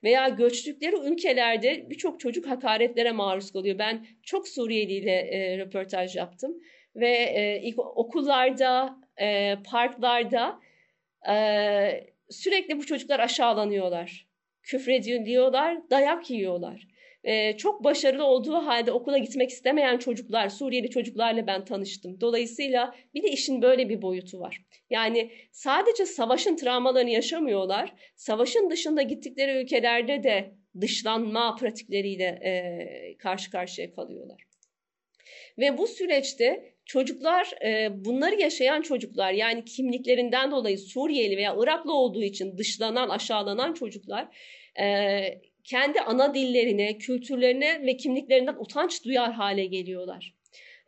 Veya göçtükleri ülkelerde birçok çocuk hakaretlere maruz kalıyor. Ben çok Suriyeli ile e, röportaj yaptım ve e, ilk okullarda, e, parklarda e, sürekli bu çocuklar aşağılanıyorlar. Küfrediliyorlar, dayak yiyorlar e, çok başarılı olduğu halde okula gitmek istemeyen çocuklar, Suriyeli çocuklarla ben tanıştım. Dolayısıyla bir de işin böyle bir boyutu var. Yani sadece savaşın travmalarını yaşamıyorlar, savaşın dışında gittikleri ülkelerde de dışlanma pratikleriyle e, karşı karşıya kalıyorlar. Ve bu süreçte çocuklar, e, bunları yaşayan çocuklar yani kimliklerinden dolayı Suriyeli veya Iraklı olduğu için dışlanan, aşağılanan çocuklar e, kendi ana dillerine, kültürlerine ve kimliklerinden utanç duyar hale geliyorlar.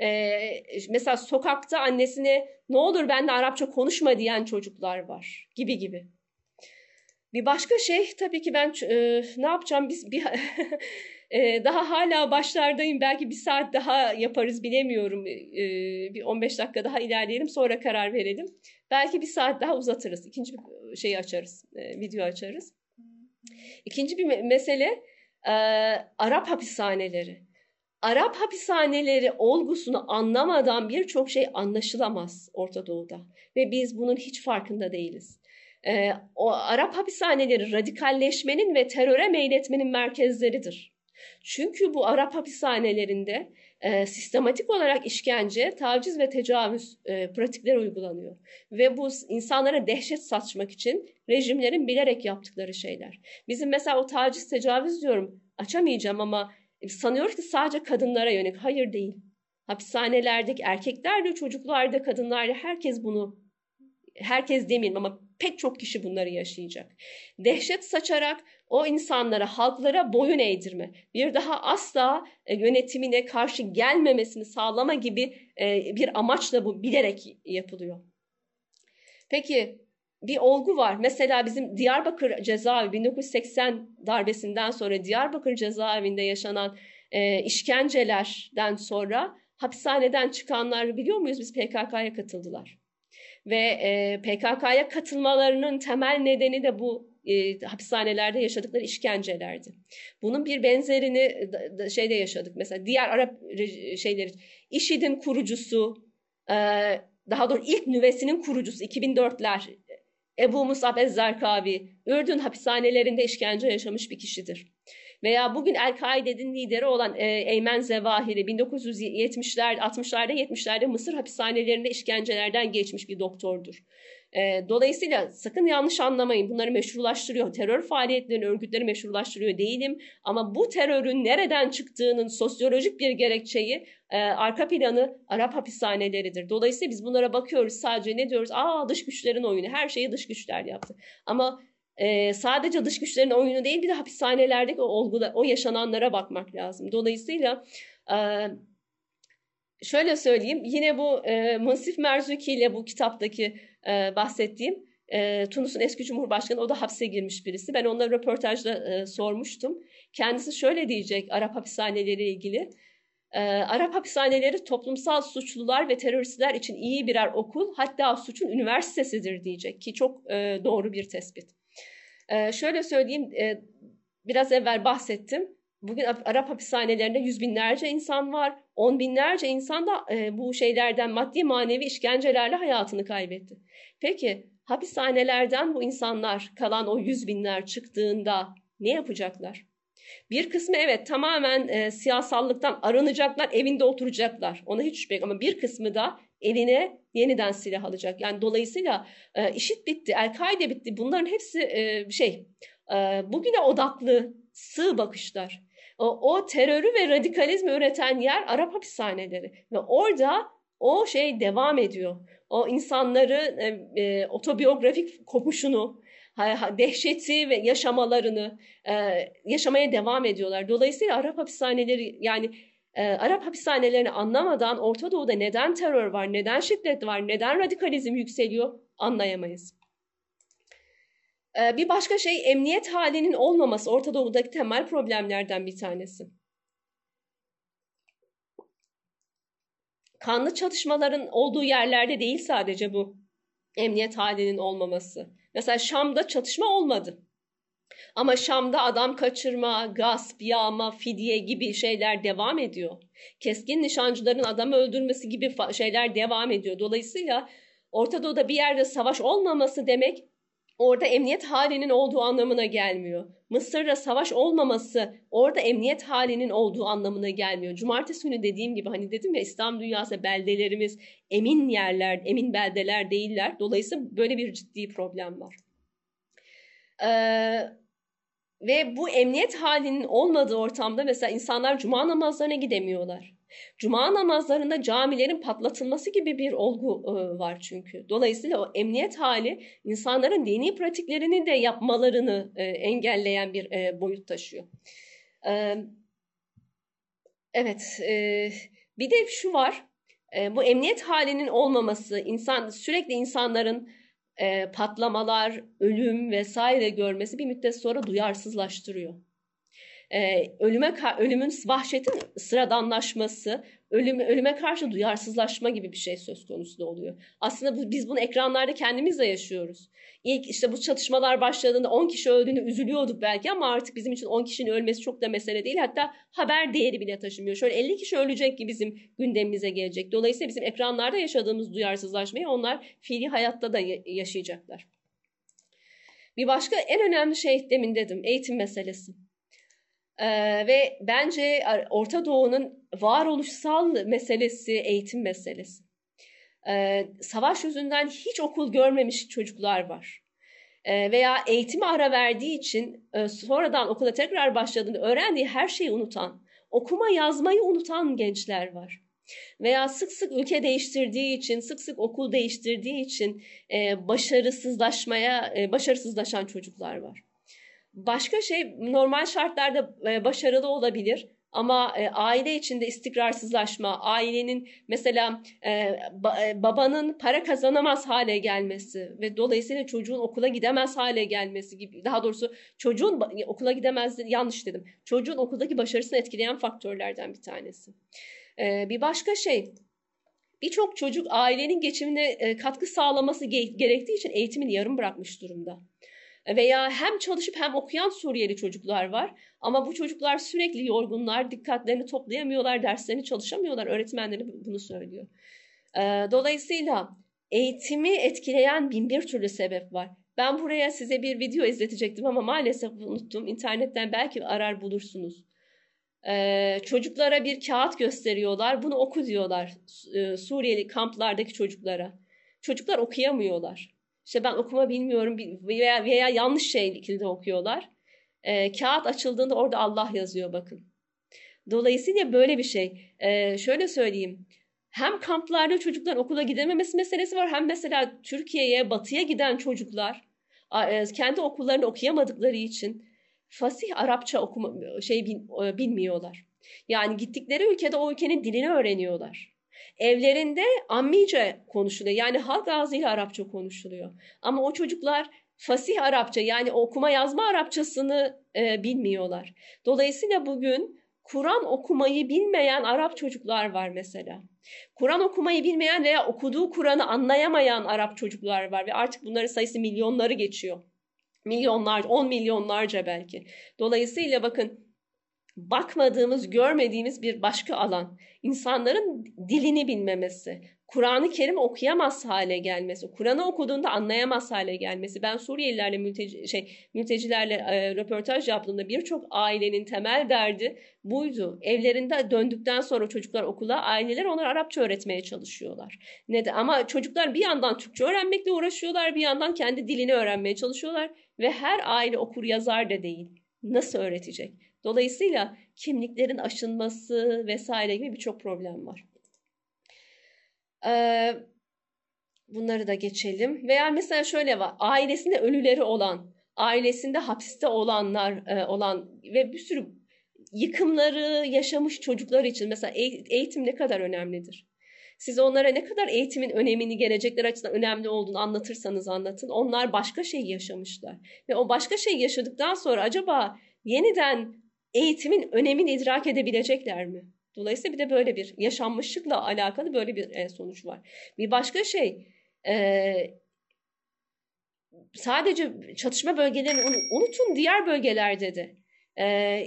Ee, mesela sokakta annesine ne olur ben de Arapça konuşma diyen çocuklar var gibi gibi. Bir başka şey tabii ki ben e, ne yapacağım biz bir e, daha hala başlardayım belki bir saat daha yaparız bilemiyorum e, bir 15 dakika daha ilerleyelim sonra karar verelim. Belki bir saat daha uzatırız ikinci şeyi açarız e, video açarız. İkinci bir mesele e, Arap hapishaneleri. Arap hapishaneleri olgusunu anlamadan birçok şey anlaşılamaz Orta Doğu'da ve biz bunun hiç farkında değiliz. Ee, o Arap hapishaneleri radikalleşmenin ve teröre meyletmenin merkezleridir. Çünkü bu Arap hapishanelerinde e, sistematik olarak işkence, taciz ve tecavüz e, pratikleri uygulanıyor. Ve bu insanlara dehşet saçmak için rejimlerin bilerek yaptıkları şeyler. Bizim mesela o taciz, tecavüz diyorum açamayacağım ama sanıyoruz ki sadece kadınlara yönelik. Hayır değil. Hapishanelerdeki erkekler de çocuklar da kadınlar da herkes bunu herkes demeyeyim ama pek çok kişi bunları yaşayacak. Dehşet saçarak o insanlara, halklara boyun eğdirme, bir daha asla e, yönetimine karşı gelmemesini sağlama gibi e, bir amaçla bu bilerek yapılıyor. Peki bir olgu var. Mesela bizim Diyarbakır cezaevi 1980 darbesinden sonra Diyarbakır cezaevinde yaşanan e, işkencelerden sonra hapishaneden çıkanlar biliyor muyuz? Biz PKK'ya katıldılar. Ve PKK'ya katılmalarının temel nedeni de bu e, hapishanelerde yaşadıkları işkencelerdi. Bunun bir benzerini da, da şeyde yaşadık. Mesela diğer Arap şeyleri, IŞİD'in kurucusu, e, daha doğrusu ilk nüvesinin kurucusu 2004'ler Ebu Musab Ez-Zarkavi, Ürdün hapishanelerinde işkence yaşamış bir kişidir. Veya bugün El-Kaide'nin lideri olan e, Eymen Zevahiri 1970'ler, 60'larda 70'lerde Mısır hapishanelerinde işkencelerden geçmiş bir doktordur. Dolayısıyla sakın yanlış anlamayın bunları meşrulaştırıyor. Terör faaliyetlerini örgütleri meşrulaştırıyor değilim. Ama bu terörün nereden çıktığının sosyolojik bir gerekçeyi arka planı Arap hapishaneleridir. Dolayısıyla biz bunlara bakıyoruz sadece ne diyoruz? Aa dış güçlerin oyunu her şeyi dış güçler yaptı. Ama sadece dış güçlerin oyunu değil bir de hapishanelerdeki o olguda, o yaşananlara bakmak lazım. Dolayısıyla e, şöyle söyleyeyim yine bu e, Masif Merzuki ile bu kitaptaki e, bahsettiğim e, Tunus'un eski cumhurbaşkanı o da hapse girmiş birisi. Ben onunla röportajda e, sormuştum. Kendisi şöyle diyecek Arap hapishaneleri ilgili. E, Arap hapishaneleri toplumsal suçlular ve teröristler için iyi birer okul hatta suçun üniversitesidir diyecek ki çok e, doğru bir tespit. E, şöyle söyleyeyim e, biraz evvel bahsettim. Bugün Arap hapishanelerinde yüz binlerce insan var. On binlerce insan da e, bu şeylerden maddi manevi işkencelerle hayatını kaybetti. Peki hapishanelerden bu insanlar kalan o yüz binler çıktığında ne yapacaklar? Bir kısmı evet tamamen e, siyasallıktan arınacaklar, evinde oturacaklar. Ona hiç şüphe yok ama bir kısmı da evine yeniden silah alacak. Yani dolayısıyla e, işit bitti, El-Kaide bitti. Bunların hepsi e, şey bugüne odaklı sığ bakışlar. O, o terörü ve radikalizmi üreten yer Arap hapishaneleri ve orada o şey devam ediyor. O insanları e, e, otobiyografik kopuşunu, dehşeti ve yaşamalarını e, yaşamaya devam ediyorlar. Dolayısıyla Arap hapishaneleri yani e, Arap hapishanelerini anlamadan Orta Doğu'da neden terör var, neden şiddet var, neden radikalizm yükseliyor anlayamayız. E, bir başka şey emniyet halinin olmaması Orta Doğu'daki temel problemlerden bir tanesi. Kanlı çatışmaların olduğu yerlerde değil sadece bu emniyet halinin olmaması. Mesela Şam'da çatışma olmadı. Ama Şam'da adam kaçırma, gasp, yağma, fidye gibi şeyler devam ediyor. Keskin nişancıların adamı öldürmesi gibi şeyler devam ediyor. Dolayısıyla Orta Doğu'da bir yerde savaş olmaması demek orada emniyet halinin olduğu anlamına gelmiyor. Mısır'da savaş olmaması orada emniyet halinin olduğu anlamına gelmiyor. Cumartesi günü dediğim gibi hani dedim ya İslam dünyası beldelerimiz emin yerler, emin beldeler değiller. Dolayısıyla böyle bir ciddi problem var. Ee, ve bu emniyet halinin olmadığı ortamda mesela insanlar cuma namazlarına gidemiyorlar. Cuma namazlarında camilerin patlatılması gibi bir olgu e, var çünkü. Dolayısıyla o emniyet hali insanların dini pratiklerini de yapmalarını e, engelleyen bir e, boyut taşıyor. Evet, bir de şu var. Bu emniyet halinin olmaması, insan sürekli insanların patlamalar, ölüm vesaire görmesi bir müddet sonra duyarsızlaştırıyor. E, ölüme ölümün vahşetin sıradanlaşması, ölüm, ölüme karşı duyarsızlaşma gibi bir şey söz konusu da oluyor. Aslında bu, biz bunu ekranlarda kendimiz de yaşıyoruz. İlk işte bu çatışmalar başladığında 10 kişi öldüğünü üzülüyorduk belki ama artık bizim için 10 kişinin ölmesi çok da mesele değil. Hatta haber değeri bile taşımıyor. Şöyle 50 kişi ölecek ki bizim gündemimize gelecek. Dolayısıyla bizim ekranlarda yaşadığımız duyarsızlaşmayı onlar fiili hayatta da yaşayacaklar. Bir başka en önemli şey demin dedim eğitim meselesi. Ee, ve bence Orta Doğu'nun varoluşsal meselesi eğitim meselesi. Ee, savaş yüzünden hiç okul görmemiş çocuklar var. Ee, veya eğitime ara verdiği için e, sonradan okula tekrar başladığında öğrendiği her şeyi unutan, okuma yazmayı unutan gençler var. Veya sık sık ülke değiştirdiği için, sık sık okul değiştirdiği için e, başarısızlaşmaya, e, başarısızlaşan çocuklar var. Başka şey normal şartlarda e, başarılı olabilir ama e, aile içinde istikrarsızlaşma, ailenin mesela e, ba, babanın para kazanamaz hale gelmesi ve dolayısıyla çocuğun okula gidemez hale gelmesi gibi daha doğrusu çocuğun okula gidemez yanlış dedim. Çocuğun okuldaki başarısını etkileyen faktörlerden bir tanesi. Bir başka şey birçok çocuk ailenin geçimine katkı sağlaması gerektiği için eğitimini yarım bırakmış durumda veya hem çalışıp hem okuyan Suriyeli çocuklar var. Ama bu çocuklar sürekli yorgunlar, dikkatlerini toplayamıyorlar, derslerini çalışamıyorlar. Öğretmenleri bunu söylüyor. Ee, dolayısıyla eğitimi etkileyen bin bir türlü sebep var. Ben buraya size bir video izletecektim ama maalesef unuttum. İnternetten belki arar bulursunuz. Ee, çocuklara bir kağıt gösteriyorlar. Bunu oku diyorlar e, Suriyeli kamplardaki çocuklara. Çocuklar okuyamıyorlar. İşte ben okuma bilmiyorum veya, veya yanlış şekilde okuyorlar. E, kağıt açıldığında orada Allah yazıyor bakın. Dolayısıyla böyle bir şey. E, şöyle söyleyeyim. Hem kamplarda çocukların okula gidememesi meselesi var. Hem mesela Türkiye'ye, batıya giden çocuklar e, kendi okullarını okuyamadıkları için fasih Arapça okuma şey bilmiyorlar. Yani gittikleri ülkede o ülkenin dilini öğreniyorlar. Evlerinde ammice konuşuluyor. Yani halk ağzıyla Arapça konuşuluyor. Ama o çocuklar fasih Arapça yani okuma yazma Arapçasını e, bilmiyorlar. Dolayısıyla bugün Kur'an okumayı bilmeyen Arap çocuklar var mesela. Kur'an okumayı bilmeyen veya okuduğu Kur'an'ı anlayamayan Arap çocuklar var ve artık bunların sayısı milyonları geçiyor. Milyonlar, on milyonlarca belki. Dolayısıyla bakın bakmadığımız, görmediğimiz bir başka alan. İnsanların dilini bilmemesi, Kur'an-ı Kerim okuyamaz hale gelmesi, Kur'an'ı okuduğunda anlayamaz hale gelmesi. Ben Suriyelilerle mülteci, şey, mültecilerle e, röportaj yaptığımda birçok ailenin temel derdi buydu. Evlerinde döndükten sonra çocuklar okula, aileler onlara Arapça öğretmeye çalışıyorlar. Ne de, ama çocuklar bir yandan Türkçe öğrenmekle uğraşıyorlar, bir yandan kendi dilini öğrenmeye çalışıyorlar ve her aile okur yazar da değil. Nasıl öğretecek? Dolayısıyla kimliklerin aşınması vesaire gibi birçok problem var. Bunları da geçelim. Veya mesela şöyle var. Ailesinde ölüleri olan, ailesinde hapiste olanlar olan ve bir sürü yıkımları yaşamış çocuklar için mesela eğitim ne kadar önemlidir? Siz onlara ne kadar eğitimin önemini, gelecekler açısından önemli olduğunu anlatırsanız anlatın. Onlar başka şey yaşamışlar. Ve o başka şey yaşadıktan sonra acaba yeniden eğitimin önemini idrak edebilecekler mi? Dolayısıyla bir de böyle bir yaşanmışlıkla alakalı böyle bir e, sonuç var. Bir başka şey e, sadece çatışma bölgelerini unutun diğer bölgelerde de. E,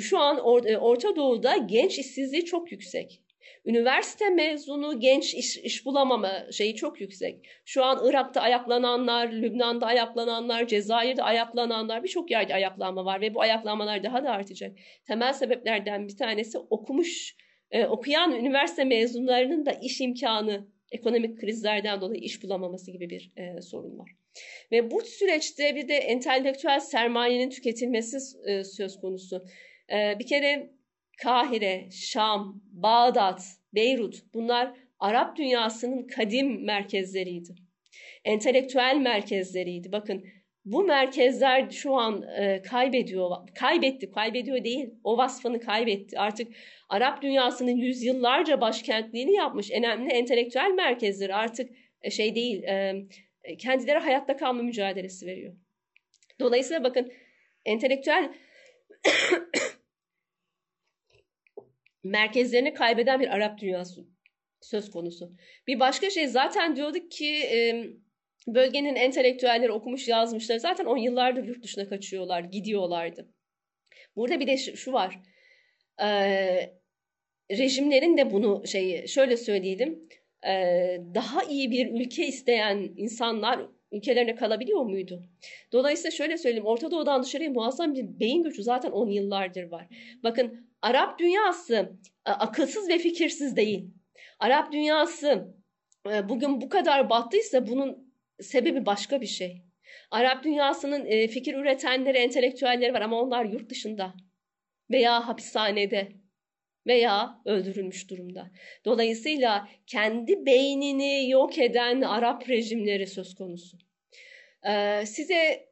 şu an Orta Doğu'da genç işsizliği çok yüksek. Üniversite mezunu genç iş, iş bulamama şeyi çok yüksek. Şu an Irak'ta ayaklananlar, Lübnan'da ayaklananlar, Cezayir'de ayaklananlar birçok yerde ayaklanma var ve bu ayaklanmalar daha da artacak. Temel sebeplerden bir tanesi okumuş, e, okuyan üniversite mezunlarının da iş imkanı ekonomik krizlerden dolayı iş bulamaması gibi bir e, sorun var. Ve bu süreçte bir de entelektüel sermayenin tüketilmesi e, söz konusu. E, bir kere Kahire, Şam, Bağdat, Beyrut bunlar Arap dünyasının kadim merkezleriydi. Entelektüel merkezleriydi. Bakın bu merkezler şu an e, kaybediyor, kaybetti, kaybediyor değil, o vasfını kaybetti. Artık Arap dünyasının yüzyıllarca başkentliğini yapmış önemli entelektüel merkezleri artık şey değil, kendileri hayatta kalma mücadelesi veriyor. Dolayısıyla bakın entelektüel merkezlerini kaybeden bir Arap dünyası söz konusu. Bir başka şey zaten diyorduk ki bölgenin entelektüelleri okumuş yazmışlar zaten on yıllardır yurt dışına kaçıyorlar, gidiyorlardı. Burada bir de şu var. Rejimlerin de bunu şeyi şöyle söyleyelim. Daha iyi bir ülke isteyen insanlar ülkelerine kalabiliyor muydu? Dolayısıyla şöyle söyleyeyim. Orta Doğu'dan dışarıya muazzam bir beyin göçü zaten on yıllardır var. Bakın Arap dünyası akılsız ve fikirsiz değil. Arap dünyası e, bugün bu kadar battıysa bunun sebebi başka bir şey. Arap dünyasının e, fikir üretenleri, entelektüelleri var ama onlar yurt dışında veya hapishanede veya öldürülmüş durumda. Dolayısıyla kendi beynini yok eden Arap rejimleri söz konusu. Size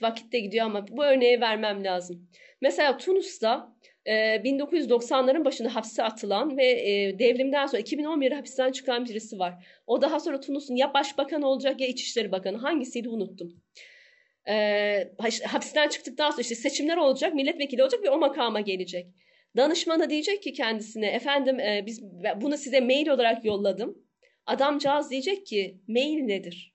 vakitte gidiyor ama bu örneği vermem lazım. Mesela Tunus'ta 1990'ların e, başında hapse atılan ve e, devrimden sonra 2011'de hapisten çıkan birisi var. O daha sonra Tunus'un ya başbakan olacak ya İçişleri Bakanı hangisiydi unuttum. E, hapisten çıktıktan sonra işte seçimler olacak, milletvekili olacak ve o makama gelecek. Danışmana diyecek ki kendisine efendim biz bunu size mail olarak yolladım. Adamcağız diyecek ki mail nedir?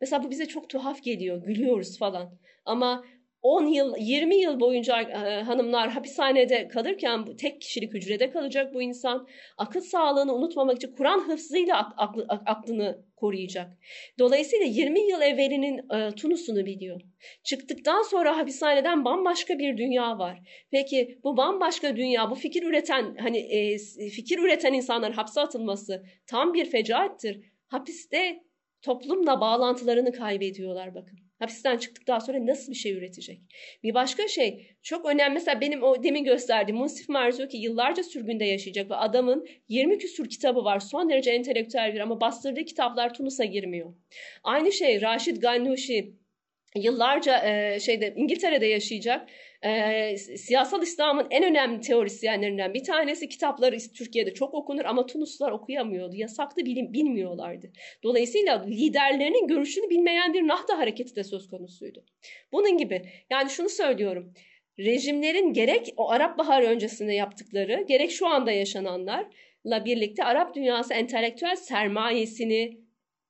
Mesela bu bize çok tuhaf geliyor, gülüyoruz falan. Ama 10 yıl, 20 yıl boyunca e, hanımlar hapishanede kalırken bu tek kişilik hücrede kalacak bu insan. Akıl sağlığını unutmamak için Kur'an hıfzıyla aklı, aklını koruyacak. Dolayısıyla 20 yıl evvelinin e, Tunus'unu biliyor. Çıktıktan sonra hapishaneden bambaşka bir dünya var. Peki bu bambaşka dünya, bu fikir üreten hani e, fikir üreten insanların hapse atılması tam bir fecaattir. Hapiste toplumla bağlantılarını kaybediyorlar bakın. Hapisten çıktıktan sonra nasıl bir şey üretecek? Bir başka şey çok önemli mesela benim o demin gösterdiğim Munsif Marzuki yıllarca sürgünde yaşayacak ve adamın 20 küsur kitabı var. Son derece entelektüel bir ama bastırdığı kitaplar Tunus'a girmiyor. Aynı şey Raşid Gannuşi yıllarca e, şeyde İngiltere'de yaşayacak e, siyasal İslam'ın en önemli teorisyenlerinden bir tanesi. Kitapları Türkiye'de çok okunur ama Tunuslular okuyamıyordu. Yasaktı bilim, bilmiyorlardı. Dolayısıyla liderlerinin görüşünü bilmeyen bir Nahda hareketi de söz konusuydu. Bunun gibi yani şunu söylüyorum. Rejimlerin gerek o Arap Baharı öncesinde yaptıkları gerek şu anda yaşananlarla birlikte Arap dünyası entelektüel sermayesini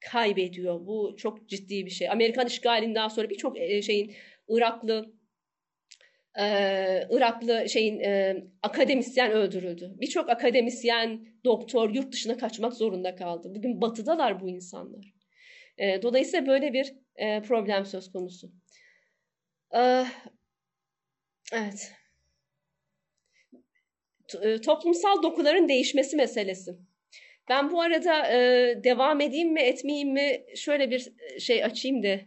kaybediyor. Bu çok ciddi bir şey. Amerikan işgalinden sonra birçok şeyin Iraklı, e, Iraklı şeyin e, akademisyen öldürüldü. Birçok akademisyen, doktor yurt dışına kaçmak zorunda kaldı. Bugün batıdalar bu insanlar. E, dolayısıyla böyle bir e, problem söz konusu. E, evet. Toplumsal dokuların değişmesi meselesi. Ben bu arada e, devam edeyim mi etmeyeyim mi şöyle bir şey açayım da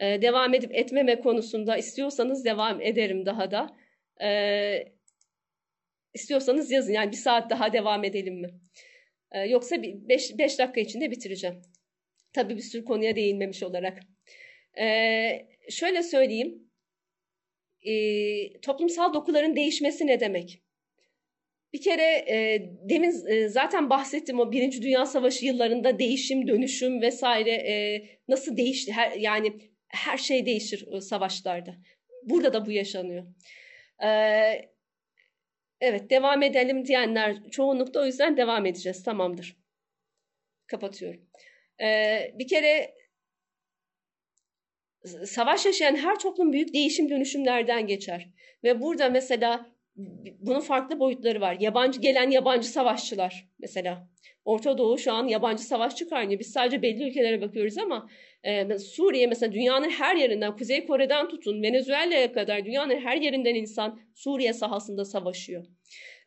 e, devam edip etmeme konusunda istiyorsanız devam ederim daha da. E, istiyorsanız yazın yani bir saat daha devam edelim mi? E, yoksa 5 dakika içinde bitireceğim. Tabii bir sürü konuya değinmemiş olarak. E, şöyle söyleyeyim. E, toplumsal dokuların değişmesi ne demek? Bir kere e, demin e, zaten bahsettim o Birinci Dünya Savaşı yıllarında değişim, dönüşüm vesaire e, nasıl değişti? Her, yani her şey değişir savaşlarda. Burada da bu yaşanıyor. Ee, evet devam edelim diyenler çoğunlukta o yüzden devam edeceğiz. Tamamdır. Kapatıyorum. Ee, bir kere savaş yaşayan her toplum büyük değişim dönüşümlerden geçer. Ve burada mesela bunun farklı boyutları var. Yabancı gelen yabancı savaşçılar mesela. Orta Doğu şu an yabancı savaş çıkarmıyor. Biz sadece belli ülkelere bakıyoruz ama e, Suriye mesela dünyanın her yerinden, Kuzey Kore'den tutun Venezuela'ya kadar dünyanın her yerinden insan Suriye sahasında savaşıyor.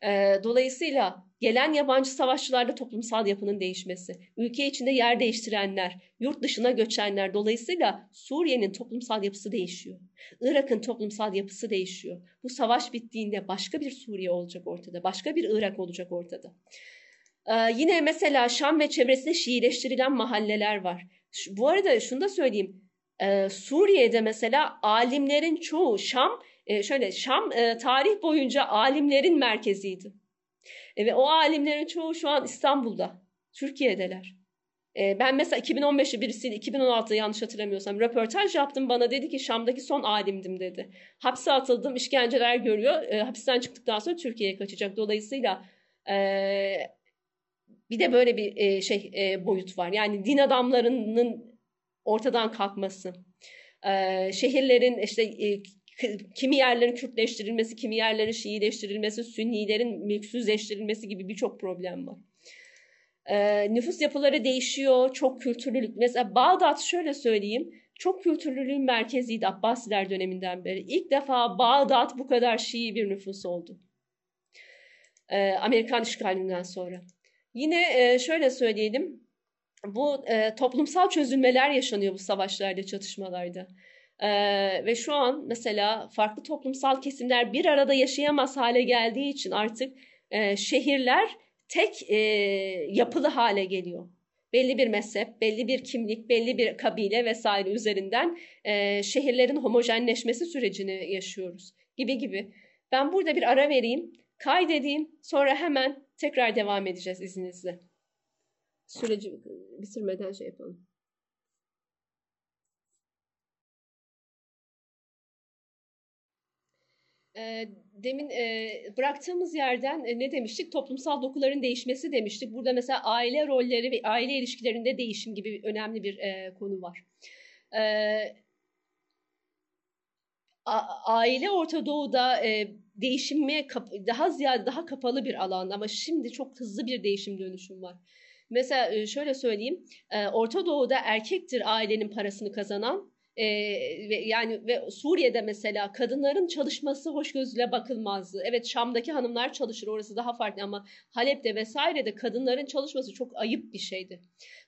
E, dolayısıyla gelen yabancı savaşçılarda toplumsal yapının değişmesi, ülke içinde yer değiştirenler, yurt dışına göçenler dolayısıyla Suriye'nin toplumsal yapısı değişiyor. Irak'ın toplumsal yapısı değişiyor. Bu savaş bittiğinde başka bir Suriye olacak ortada, başka bir Irak olacak ortada. Ee, yine mesela Şam ve çevresinde Şiileştirilen mahalleler var. Şu, bu arada şunu da söyleyeyim. Ee, Suriye'de mesela alimlerin çoğu Şam, e, şöyle Şam e, tarih boyunca alimlerin merkeziydi. E, ve o alimlerin çoğu şu an İstanbul'da, Türkiye'deler. E, ben mesela 2015'i birisiyle 2016'da yanlış hatırlamıyorsam röportaj yaptım. Bana dedi ki Şam'daki son alimdim dedi. Hapse atıldım, işkenceler görüyor. E, hapisten çıktıktan sonra Türkiye'ye kaçacak. Dolayısıyla e, bir de böyle bir e, şey e, boyut var. Yani din adamlarının ortadan kalkması. E, şehirlerin işte e, kimi yerlerin Kürtleştirilmesi, kimi yerlerin Şiileştirilmesi, Sünnilerin mülksüzleştirilmesi gibi birçok problem var. Ee, nüfus yapıları değişiyor, çok kültürlülük. Mesela Bağdat şöyle söyleyeyim, çok kültürlülüğün merkeziydi Abbasiler döneminden beri. İlk defa Bağdat bu kadar Şii bir nüfus oldu. Ee, Amerikan işgalinden sonra. Yine e, şöyle söyleyelim, bu e, toplumsal çözülmeler yaşanıyor bu savaşlarda, çatışmalarda. Ee, ve şu an mesela farklı toplumsal kesimler bir arada yaşayamaz hale geldiği için artık e, şehirler tek e, yapılı hale geliyor. Belli bir mezhep, belli bir kimlik, belli bir kabile vesaire üzerinden e, şehirlerin homojenleşmesi sürecini yaşıyoruz gibi gibi. Ben burada bir ara vereyim, kaydedeyim, sonra hemen tekrar devam edeceğiz izninizle. Süreci bitirmeden şey yapalım. Demin e, bıraktığımız yerden e, ne demiştik? Toplumsal dokuların değişmesi demiştik. Burada mesela aile rolleri ve aile ilişkilerinde değişim gibi önemli bir e, konu var. E, aile Orta Doğu'da değişime daha ziyade daha kapalı bir alan ama şimdi çok hızlı bir değişim dönüşüm var. Mesela şöyle söyleyeyim, Orta Doğu'da erkektir ailenin parasını kazanan, e, ve yani ve Suriye'de mesela kadınların çalışması hoş gözle bakılmazdı. Evet Şam'daki hanımlar çalışır orası daha farklı ama Halep'te vesairede kadınların çalışması çok ayıp bir şeydi.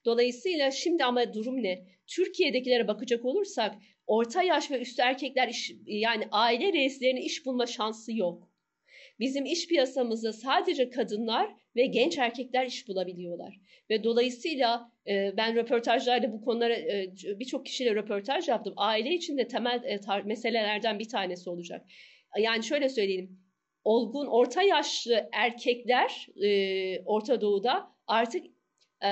Dolayısıyla şimdi ama durum ne? Türkiye'dekilere bakacak olursak orta yaş ve üstü erkekler iş, yani aile reislerinin iş bulma şansı yok. Bizim iş piyasamızda sadece kadınlar ve genç erkekler iş bulabiliyorlar. Ve dolayısıyla e, ben röportajlarda bu konulara e, birçok kişiyle röportaj yaptım. Aile içinde temel e, tar- meselelerden bir tanesi olacak. Yani şöyle söyleyelim. Olgun, orta yaşlı erkekler e, Orta Doğu'da artık e,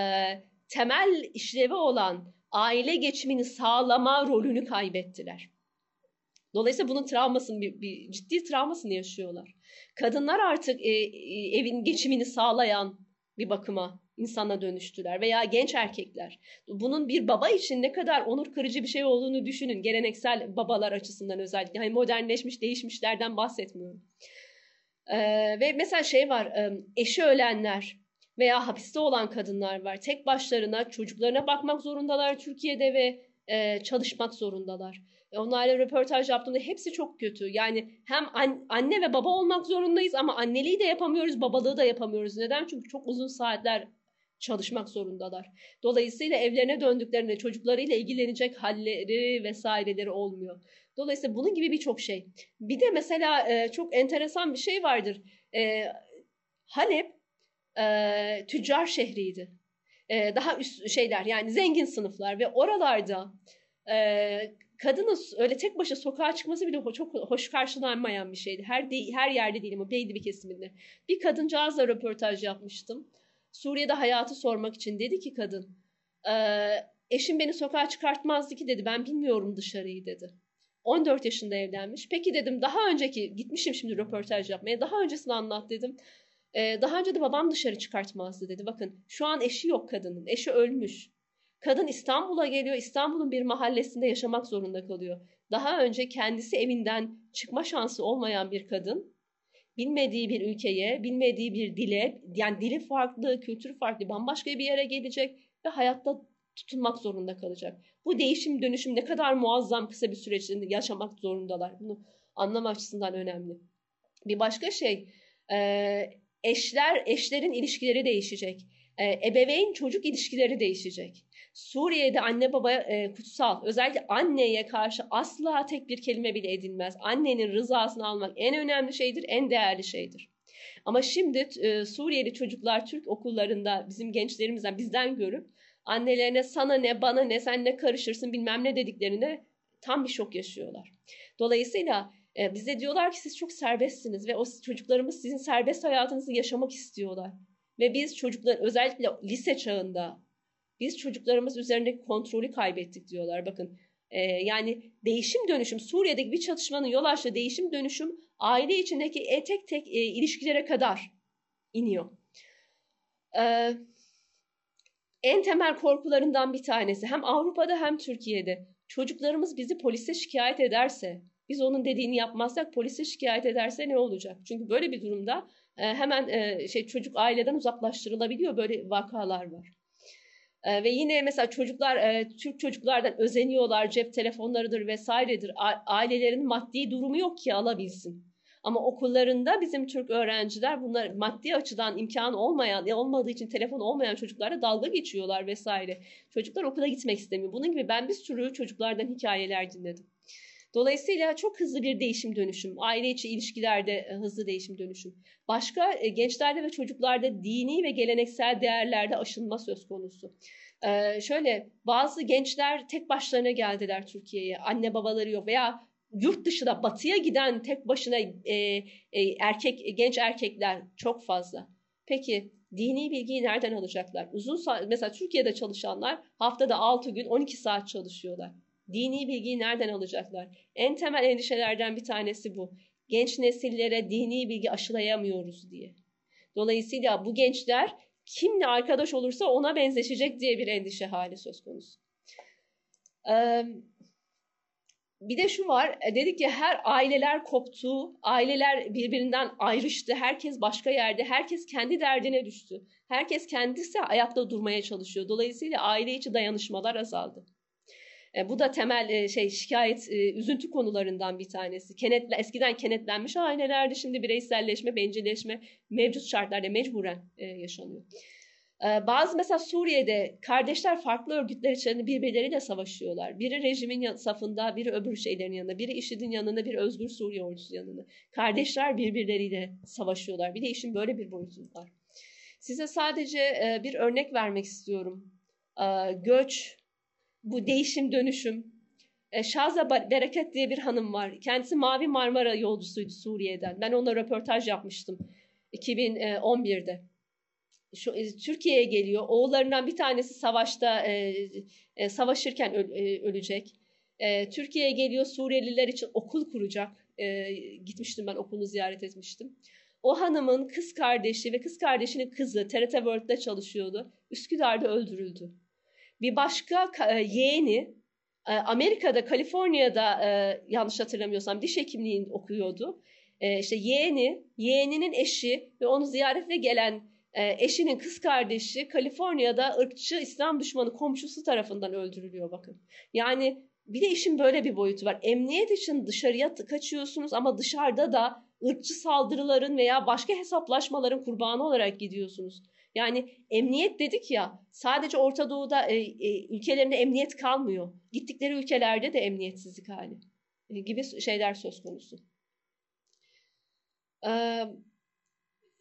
temel işlevi olan aile geçimini sağlama rolünü kaybettiler. Dolayısıyla bunun travmasını, bir, bir ciddi travmasını yaşıyorlar. Kadınlar artık e, e, evin geçimini sağlayan bir bakıma insana dönüştüler veya genç erkekler. Bunun bir baba için ne kadar onur kırıcı bir şey olduğunu düşünün. Geleneksel babalar açısından özellikle. Hani modernleşmiş, değişmişlerden bahsetmiyorum. Ee, ve mesela şey var, e, eşi ölenler veya hapiste olan kadınlar var. Tek başlarına çocuklarına bakmak zorundalar Türkiye'de ve e, çalışmak zorundalar. E, onlarla röportaj yaptığımda hepsi çok kötü. Yani hem an, anne ve baba olmak zorundayız ama anneliği de yapamıyoruz, babalığı da yapamıyoruz. Neden? Çünkü çok uzun saatler çalışmak zorundalar. Dolayısıyla evlerine döndüklerinde çocuklarıyla ilgilenecek halleri vesaireleri olmuyor. Dolayısıyla bunun gibi birçok şey. Bir de mesela e, çok enteresan bir şey vardır. E, Halep e, tüccar şehriydi. E, daha üst şeyler yani zengin sınıflar ve oralarda e, kadının öyle tek başına sokağa çıkması bile çok hoş karşılanmayan bir şeydi. Her de, her yerde değil ama belli bir kesiminde. Bir kadıncağızla röportaj yapmıştım. Suriye'de hayatı sormak için dedi ki kadın, e, eşim beni sokağa çıkartmazdı ki dedi, ben bilmiyorum dışarıyı dedi. 14 yaşında evlenmiş. Peki dedim daha önceki, gitmişim şimdi röportaj yapmaya, daha öncesini anlat dedim. E, daha önce de babam dışarı çıkartmazdı dedi. Bakın şu an eşi yok kadının, eşi ölmüş. Kadın İstanbul'a geliyor, İstanbul'un bir mahallesinde yaşamak zorunda kalıyor. Daha önce kendisi evinden çıkma şansı olmayan bir kadın, bilmediği bir ülkeye, bilmediği bir dile, yani dili farklı, kültürü farklı, bambaşka bir yere gelecek ve hayatta tutunmak zorunda kalacak. Bu değişim dönüşüm ne kadar muazzam kısa bir süreç içinde yaşamak zorundalar. Bunu anlam açısından önemli. Bir başka şey, eşler, eşlerin ilişkileri değişecek. Ebeveyn çocuk ilişkileri değişecek. Suriye'de anne baba e, kutsal. Özellikle anneye karşı asla tek bir kelime bile edilmez. Annenin rızasını almak en önemli şeydir, en değerli şeydir. Ama şimdi e, Suriyeli çocuklar Türk okullarında bizim gençlerimizden bizden görüp annelerine sana ne bana ne sen ne karışırsın bilmem ne dediklerine tam bir şok yaşıyorlar. Dolayısıyla e, bize diyorlar ki siz çok serbestsiniz ve o çocuklarımız sizin serbest hayatınızı yaşamak istiyorlar. Ve biz çocuklar özellikle lise çağında Biz çocuklarımız üzerindeki kontrolü kaybettik diyorlar. Bakın e, yani değişim dönüşüm Suriye'deki bir çatışmanın yol açtığı değişim dönüşüm aile içindeki e, tek e, ilişkilere kadar iniyor. E, en temel korkularından bir tanesi hem Avrupa'da hem Türkiye'de çocuklarımız bizi polise şikayet ederse biz onun dediğini yapmazsak polise şikayet ederse ne olacak? Çünkü böyle bir durumda e, hemen e, şey çocuk aileden uzaklaştırılabiliyor. Böyle vakalar var. E, ve yine mesela çocuklar Türk çocuklardan özeniyorlar. Cep telefonlarıdır vesairedir. Ailelerin maddi durumu yok ki alabilsin. Ama okullarında bizim Türk öğrenciler bunlar maddi açıdan imkan olmayan, olmadığı için telefon olmayan çocuklarla dalga geçiyorlar vesaire. Çocuklar okula gitmek istemiyor. Bunun gibi ben bir sürü çocuklardan hikayeler dinledim. Dolayısıyla çok hızlı bir değişim dönüşüm, aile içi ilişkilerde e, hızlı değişim dönüşüm. Başka e, gençlerde ve çocuklarda dini ve geleneksel değerlerde aşınma söz konusu. Ee, şöyle bazı gençler tek başlarına geldiler Türkiye'ye, anne babaları yok veya yurt dışına batıya giden tek başına e, e, erkek genç erkekler çok fazla. Peki dini bilgiyi nereden alacaklar? Uzun mesela Türkiye'de çalışanlar haftada 6 gün 12 saat çalışıyorlar. Dini bilgiyi nereden alacaklar? En temel endişelerden bir tanesi bu. Genç nesillere dini bilgi aşılayamıyoruz diye. Dolayısıyla bu gençler kimle arkadaş olursa ona benzeşecek diye bir endişe hali söz konusu. Bir de şu var, e, dedik ki her aileler koptu, aileler birbirinden ayrıştı, herkes başka yerde, herkes kendi derdine düştü. Herkes kendisi ayakta durmaya çalışıyor. Dolayısıyla aile içi dayanışmalar azaldı. E, bu da temel e, şey şikayet, e, üzüntü konularından bir tanesi. Kenetle, eskiden kenetlenmiş ailelerdi, şimdi bireyselleşme, bencilleşme mevcut şartlarda mecburen yaşanıyor. Bazı mesela Suriye'de kardeşler farklı örgütler içerisinde birbirleriyle savaşıyorlar. Biri rejimin safında, biri öbür şeylerin yanında, biri IŞİD'in yanında, biri Özgür Suriye ordusu yanında. Kardeşler birbirleriyle savaşıyorlar. Bir de işin böyle bir boyutu var. Size sadece bir örnek vermek istiyorum. Göç, bu değişim dönüşüm. E, Şaza Bereket diye bir hanım var. Kendisi Mavi Marmara yolcusuydu Suriye'den. Ben ona röportaj yapmıştım 2011'de. Şu, e, Türkiye'ye geliyor. Oğullarından bir tanesi savaşta e, e, savaşırken öl, ölecek. Türkiye'ye geliyor Suriyeliler için okul kuracak. Gitmiştim ben okulunu ziyaret etmiştim. O hanımın kız kardeşi ve kız kardeşinin kızı TRT World'da çalışıyordu. Üsküdar'da öldürüldü. Bir başka e, yeğeni e, Amerika'da, Kaliforniya'da e, yanlış hatırlamıyorsam diş hekimliğini okuyordu. İşte yeğeni, yeğeninin eşi ve onu ziyarete gelen eşinin kız kardeşi Kaliforniya'da ırkçı İslam düşmanı komşusu tarafından öldürülüyor bakın. Yani bir de işin böyle bir boyutu var. Emniyet için dışarıya kaçıyorsunuz ama dışarıda da ırkçı saldırıların veya başka hesaplaşmaların kurbanı olarak gidiyorsunuz. Yani emniyet dedik ya sadece Orta Doğu'da e, e, ülkelerinde emniyet kalmıyor. Gittikleri ülkelerde de emniyetsizlik hali e, gibi şeyler söz konusu. E,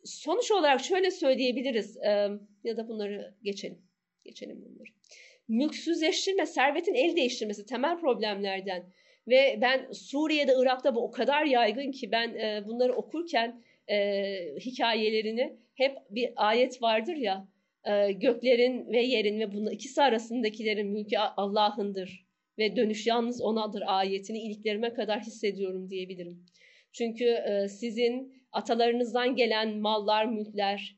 sonuç olarak şöyle söyleyebiliriz e, ya da bunları geçelim. Geçelim bunları. Mülksüzleştirme, servetin el değiştirmesi temel problemlerden ve ben Suriye'de, Irak'ta bu o kadar yaygın ki ben e, bunları okurken e, hikayelerini hep bir ayet vardır ya e, göklerin ve yerin ve bunun ikisi arasındakilerin mülkü Allah'ındır ve dönüş yalnız onadır ayetini iliklerime kadar hissediyorum diyebilirim. Çünkü e, sizin atalarınızdan gelen mallar, mülkler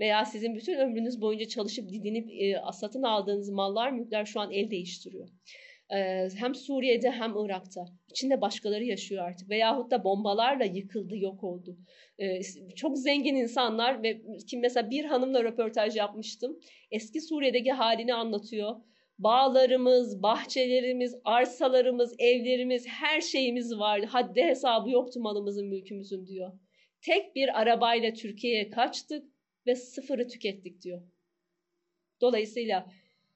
veya sizin bütün ömrünüz boyunca çalışıp didinip e, satın aldığınız mallar, mülkler şu an el değiştiriyor. E, hem Suriye'de hem Irak'ta. İçinde başkaları yaşıyor artık. Veyahut da bombalarla yıkıldı, yok oldu. E, çok zengin insanlar ve kim mesela bir hanımla röportaj yapmıştım. Eski Suriye'deki halini anlatıyor. Bağlarımız, bahçelerimiz, arsalarımız, evlerimiz, her şeyimiz vardı. Haddi hesabı yoktu malımızın, mülkümüzün diyor. Tek bir arabayla Türkiye'ye kaçtık ve sıfırı tükettik diyor. Dolayısıyla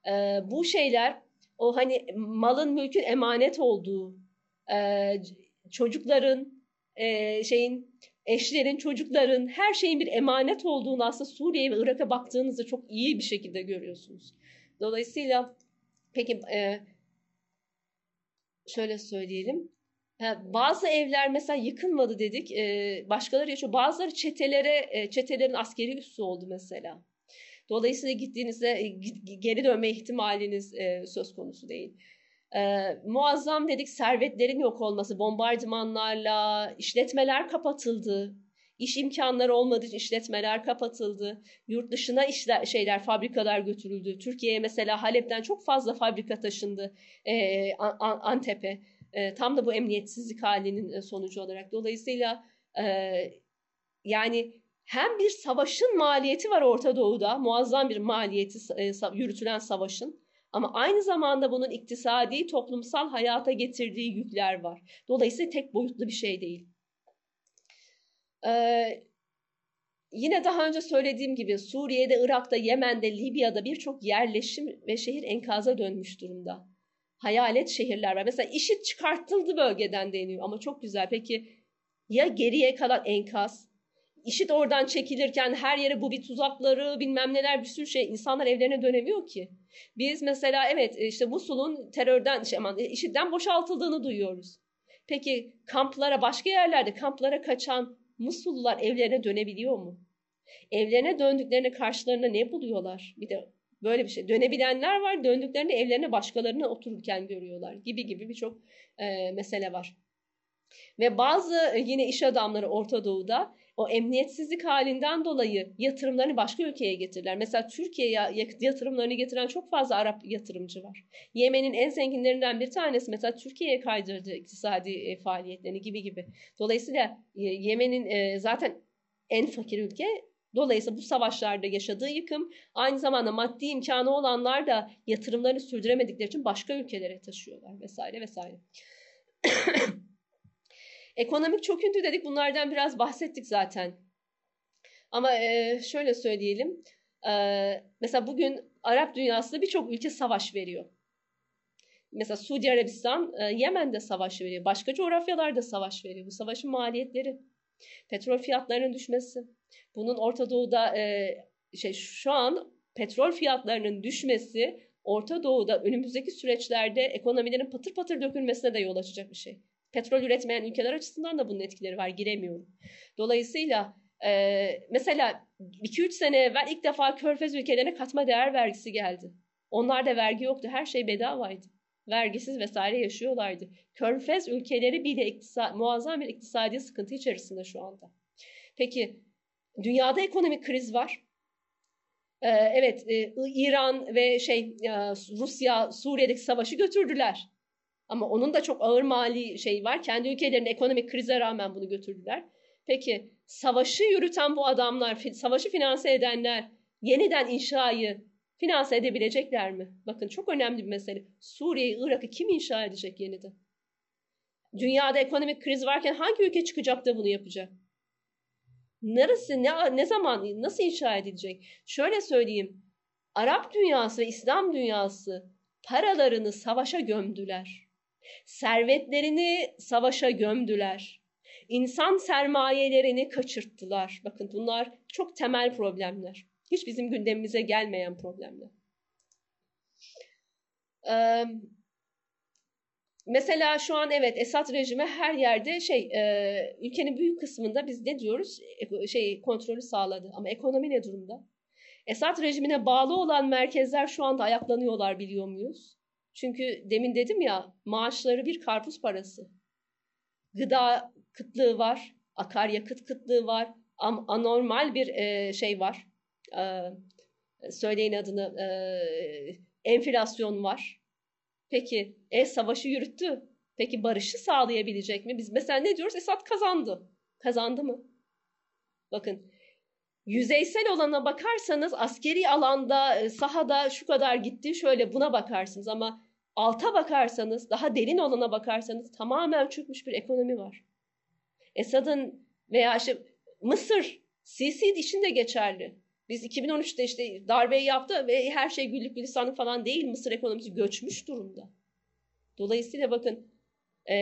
e, bu şeyler o hani malın mülkün emanet olduğu, e, çocukların, e, şeyin, eşlerin, çocukların, her şeyin bir emanet olduğunu aslında Suriye ve Irak'a baktığınızda çok iyi bir şekilde görüyorsunuz. Dolayısıyla peki e, şöyle söyleyelim. Bazı evler mesela yıkılmadı dedik. Başkaları yaşıyor. Bazıları çetelere, çetelerin askeri üssü oldu mesela. Dolayısıyla gittiğinizde geri dönme ihtimaliniz söz konusu değil. Ee, muazzam dedik servetlerin yok olması, bombardımanlarla işletmeler kapatıldı. İş imkanları olmadığı için işletmeler kapatıldı. Yurt dışına işler, şeyler, fabrikalar götürüldü. Türkiye'ye mesela Halep'ten çok fazla fabrika taşındı e, Antep'e. E, tam da bu emniyetsizlik halinin e, sonucu olarak. Dolayısıyla e, yani hem bir savaşın maliyeti var Orta Doğu'da, muazzam bir maliyeti e, yürütülen savaşın. Ama aynı zamanda bunun iktisadi, toplumsal hayata getirdiği yükler var. Dolayısıyla tek boyutlu bir şey değil. Ee, yine daha önce söylediğim gibi Suriye'de, Irak'ta, Yemen'de, Libya'da birçok yerleşim ve şehir enkaza dönmüş durumda. Hayalet şehirler var. Mesela işit çıkartıldı bölgeden deniyor ama çok güzel. Peki ya geriye kalan enkaz? İşit oradan çekilirken her yere bu bir tuzakları bilmem neler bir sürü şey insanlar evlerine dönemiyor ki. Biz mesela evet işte Musul'un terörden şey aman IŞİD'den boşaltıldığını duyuyoruz. Peki kamplara başka yerlerde kamplara kaçan Musullular evlerine dönebiliyor mu? Evlerine döndüklerinde karşılarına ne buluyorlar? Bir de böyle bir şey. Dönebilenler var, döndüklerinde evlerine başkalarına otururken görüyorlar gibi gibi birçok e, mesele var. Ve bazı e, yine iş adamları Orta Doğu'da o emniyetsizlik halinden dolayı yatırımlarını başka ülkeye getirirler. Mesela Türkiye'ye yatırımlarını getiren çok fazla Arap yatırımcı var. Yemen'in en zenginlerinden bir tanesi mesela Türkiye'ye kaydırdı iktisadi e, faaliyetlerini gibi gibi. Dolayısıyla e, Yemen'in e, zaten en fakir ülke Dolayısıyla bu savaşlarda yaşadığı yıkım aynı zamanda maddi imkanı olanlar da yatırımlarını sürdüremedikleri için başka ülkelere taşıyorlar vesaire vesaire. Ekonomik çöküntü dedik bunlardan biraz bahsettik zaten. Ama e, şöyle söyleyelim. E, mesela bugün Arap dünyasında birçok ülke savaş veriyor. Mesela Suudi Arabistan e, Yemen'de savaş veriyor. Başka coğrafyalarda savaş veriyor. Bu savaşın maliyetleri. Petrol fiyatlarının düşmesi. Bunun Orta Doğu'da e, şey şu an petrol fiyatlarının düşmesi Orta Doğu'da önümüzdeki süreçlerde ekonomilerin patır patır dökülmesine de yol açacak bir şey. Petrol üretmeyen ülkeler açısından da bunun etkileri var. Giremiyorum. Dolayısıyla e, mesela 2-3 sene evvel ilk defa körfez ülkelerine katma değer vergisi geldi. Onlarda vergi yoktu. Her şey bedavaydı. Vergisiz vesaire yaşıyorlardı. Körfez ülkeleri bile iktisat, muazzam bir iktisadi sıkıntı içerisinde şu anda. Peki dünyada ekonomik kriz var. Ee, evet, e, İran ve şey e, Rusya Suriye'deki savaşı götürdüler. Ama onun da çok ağır mali şey var. Kendi ülkelerinin ekonomik krize rağmen bunu götürdüler. Peki savaşı yürüten bu adamlar, savaşı finanse edenler yeniden inşayı finanse edebilecekler mi? Bakın çok önemli bir mesele. Suriye'yi, Irak'ı kim inşa edecek yeniden? Dünyada ekonomik kriz varken hangi ülke çıkacak da bunu yapacak? Neresi, ne, ne zaman, nasıl inşa edilecek? Şöyle söyleyeyim. Arap dünyası ve İslam dünyası paralarını savaşa gömdüler. Servetlerini savaşa gömdüler. İnsan sermayelerini kaçırttılar. Bakın bunlar çok temel problemler. Hiç bizim gündemimize gelmeyen problemler. Ee, mesela şu an evet Esad rejimi her yerde şey e, ülkenin büyük kısmında biz ne diyoruz şey kontrolü sağladı ama ekonomi ne durumda? Esad rejimine bağlı olan merkezler şu anda ayaklanıyorlar biliyor muyuz? Çünkü demin dedim ya maaşları bir karpuz parası. Gıda kıtlığı var, akaryakıt kıtlığı var, anormal bir e, şey var. E, söyleyin adını, e, enflasyon var. Peki, e savaşı yürüttü. Peki barışı sağlayabilecek mi? Biz mesela ne diyoruz? Esad kazandı. Kazandı mı? Bakın yüzeysel olana bakarsanız askeri alanda, e, sahada şu kadar gitti şöyle buna bakarsınız ama alta bakarsanız, daha derin olana bakarsanız tamamen çökmüş bir ekonomi var. Esad'ın veya işte Mısır, Sisi için de geçerli. Biz 2013'te işte darbeyi yaptı ve her şey güllük gülistanlık falan değil. Mısır ekonomisi göçmüş durumda. Dolayısıyla bakın e,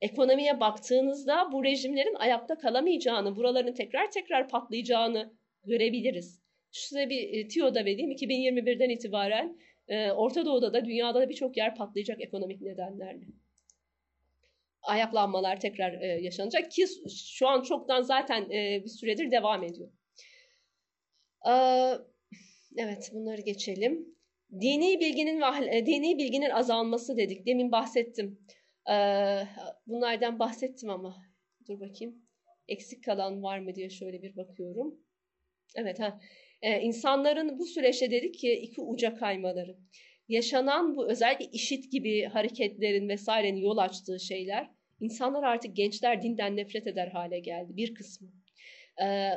ekonomiye baktığınızda bu rejimlerin ayakta kalamayacağını, buraların tekrar tekrar patlayacağını görebiliriz. Size bir e, tiyo da vereyim. 2021'den itibaren e, Orta Doğu'da da dünyada da birçok yer patlayacak ekonomik nedenlerle. Ayaklanmalar tekrar e, yaşanacak ki şu an çoktan zaten bir süredir devam ediyor. Evet, bunları geçelim. Dini bilginin dini bilginin azalması dedik. Demin bahsettim. Ee, bunlardan bahsettim ama dur bakayım. Eksik kalan var mı diye şöyle bir bakıyorum. Evet ha. Ee, insanların bu süreçte dedik ki iki uca kaymaları. Yaşanan bu özellikle işit gibi hareketlerin vesairenin yol açtığı şeyler insanlar artık gençler dinden nefret eder hale geldi bir kısmı. Ee,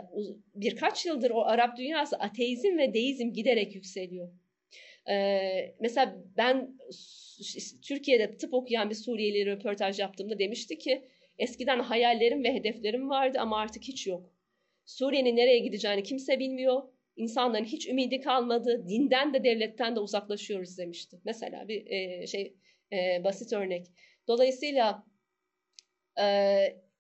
birkaç yıldır o Arap dünyası ateizm ve deizm giderek yükseliyor. Ee, mesela ben Türkiye'de tıp okuyan bir Suriyeli röportaj yaptığımda demişti ki eskiden hayallerim ve hedeflerim vardı ama artık hiç yok. Suriye'nin nereye gideceğini kimse bilmiyor. İnsanların hiç ümidi kalmadı. Dinden de devletten de uzaklaşıyoruz demişti. Mesela bir e, şey e, basit örnek. Dolayısıyla e,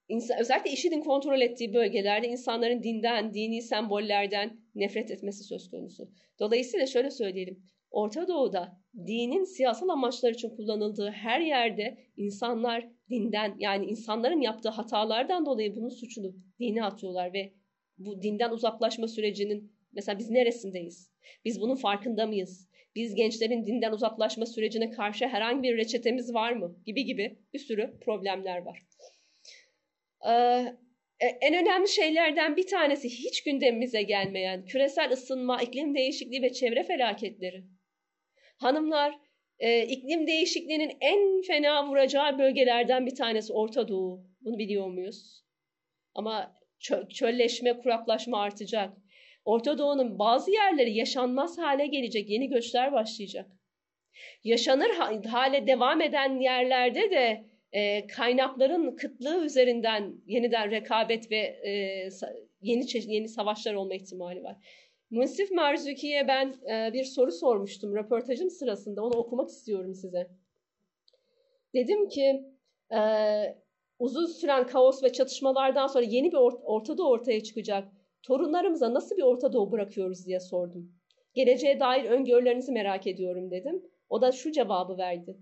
insan, özellikle IŞİD'in kontrol ettiği bölgelerde insanların dinden, dini sembollerden nefret etmesi söz konusu. Dolayısıyla şöyle söyleyelim. Orta Doğu'da dinin siyasal amaçlar için kullanıldığı her yerde insanlar dinden yani insanların yaptığı hatalardan dolayı bunun suçunu dine atıyorlar ve bu dinden uzaklaşma sürecinin mesela biz neresindeyiz? Biz bunun farkında mıyız? Biz gençlerin dinden uzaklaşma sürecine karşı herhangi bir reçetemiz var mı? Gibi gibi bir sürü problemler var. Ee, en önemli şeylerden bir tanesi hiç gündemimize gelmeyen küresel ısınma, iklim değişikliği ve çevre felaketleri. Hanımlar, e, iklim değişikliğinin en fena vuracağı bölgelerden bir tanesi Orta Doğu. Bunu biliyor muyuz? Ama çö çölleşme, kuraklaşma artacak. Orta Doğu'nun bazı yerleri yaşanmaz hale gelecek, yeni göçler başlayacak. Yaşanır hale devam eden yerlerde de e, kaynakların kıtlığı üzerinden yeniden rekabet ve e, yeni yeni savaşlar olma ihtimali var. Munsif Marzuki'ye ben e, bir soru sormuştum röportajım sırasında. Onu okumak istiyorum size. Dedim ki e, uzun süren kaos ve çatışmalardan sonra yeni bir or Orta ortaya çıkacak. Torunlarımıza nasıl bir Orta Doğu bırakıyoruz diye sordum. Geleceğe dair öngörülerinizi merak ediyorum dedim. O da şu cevabı verdi.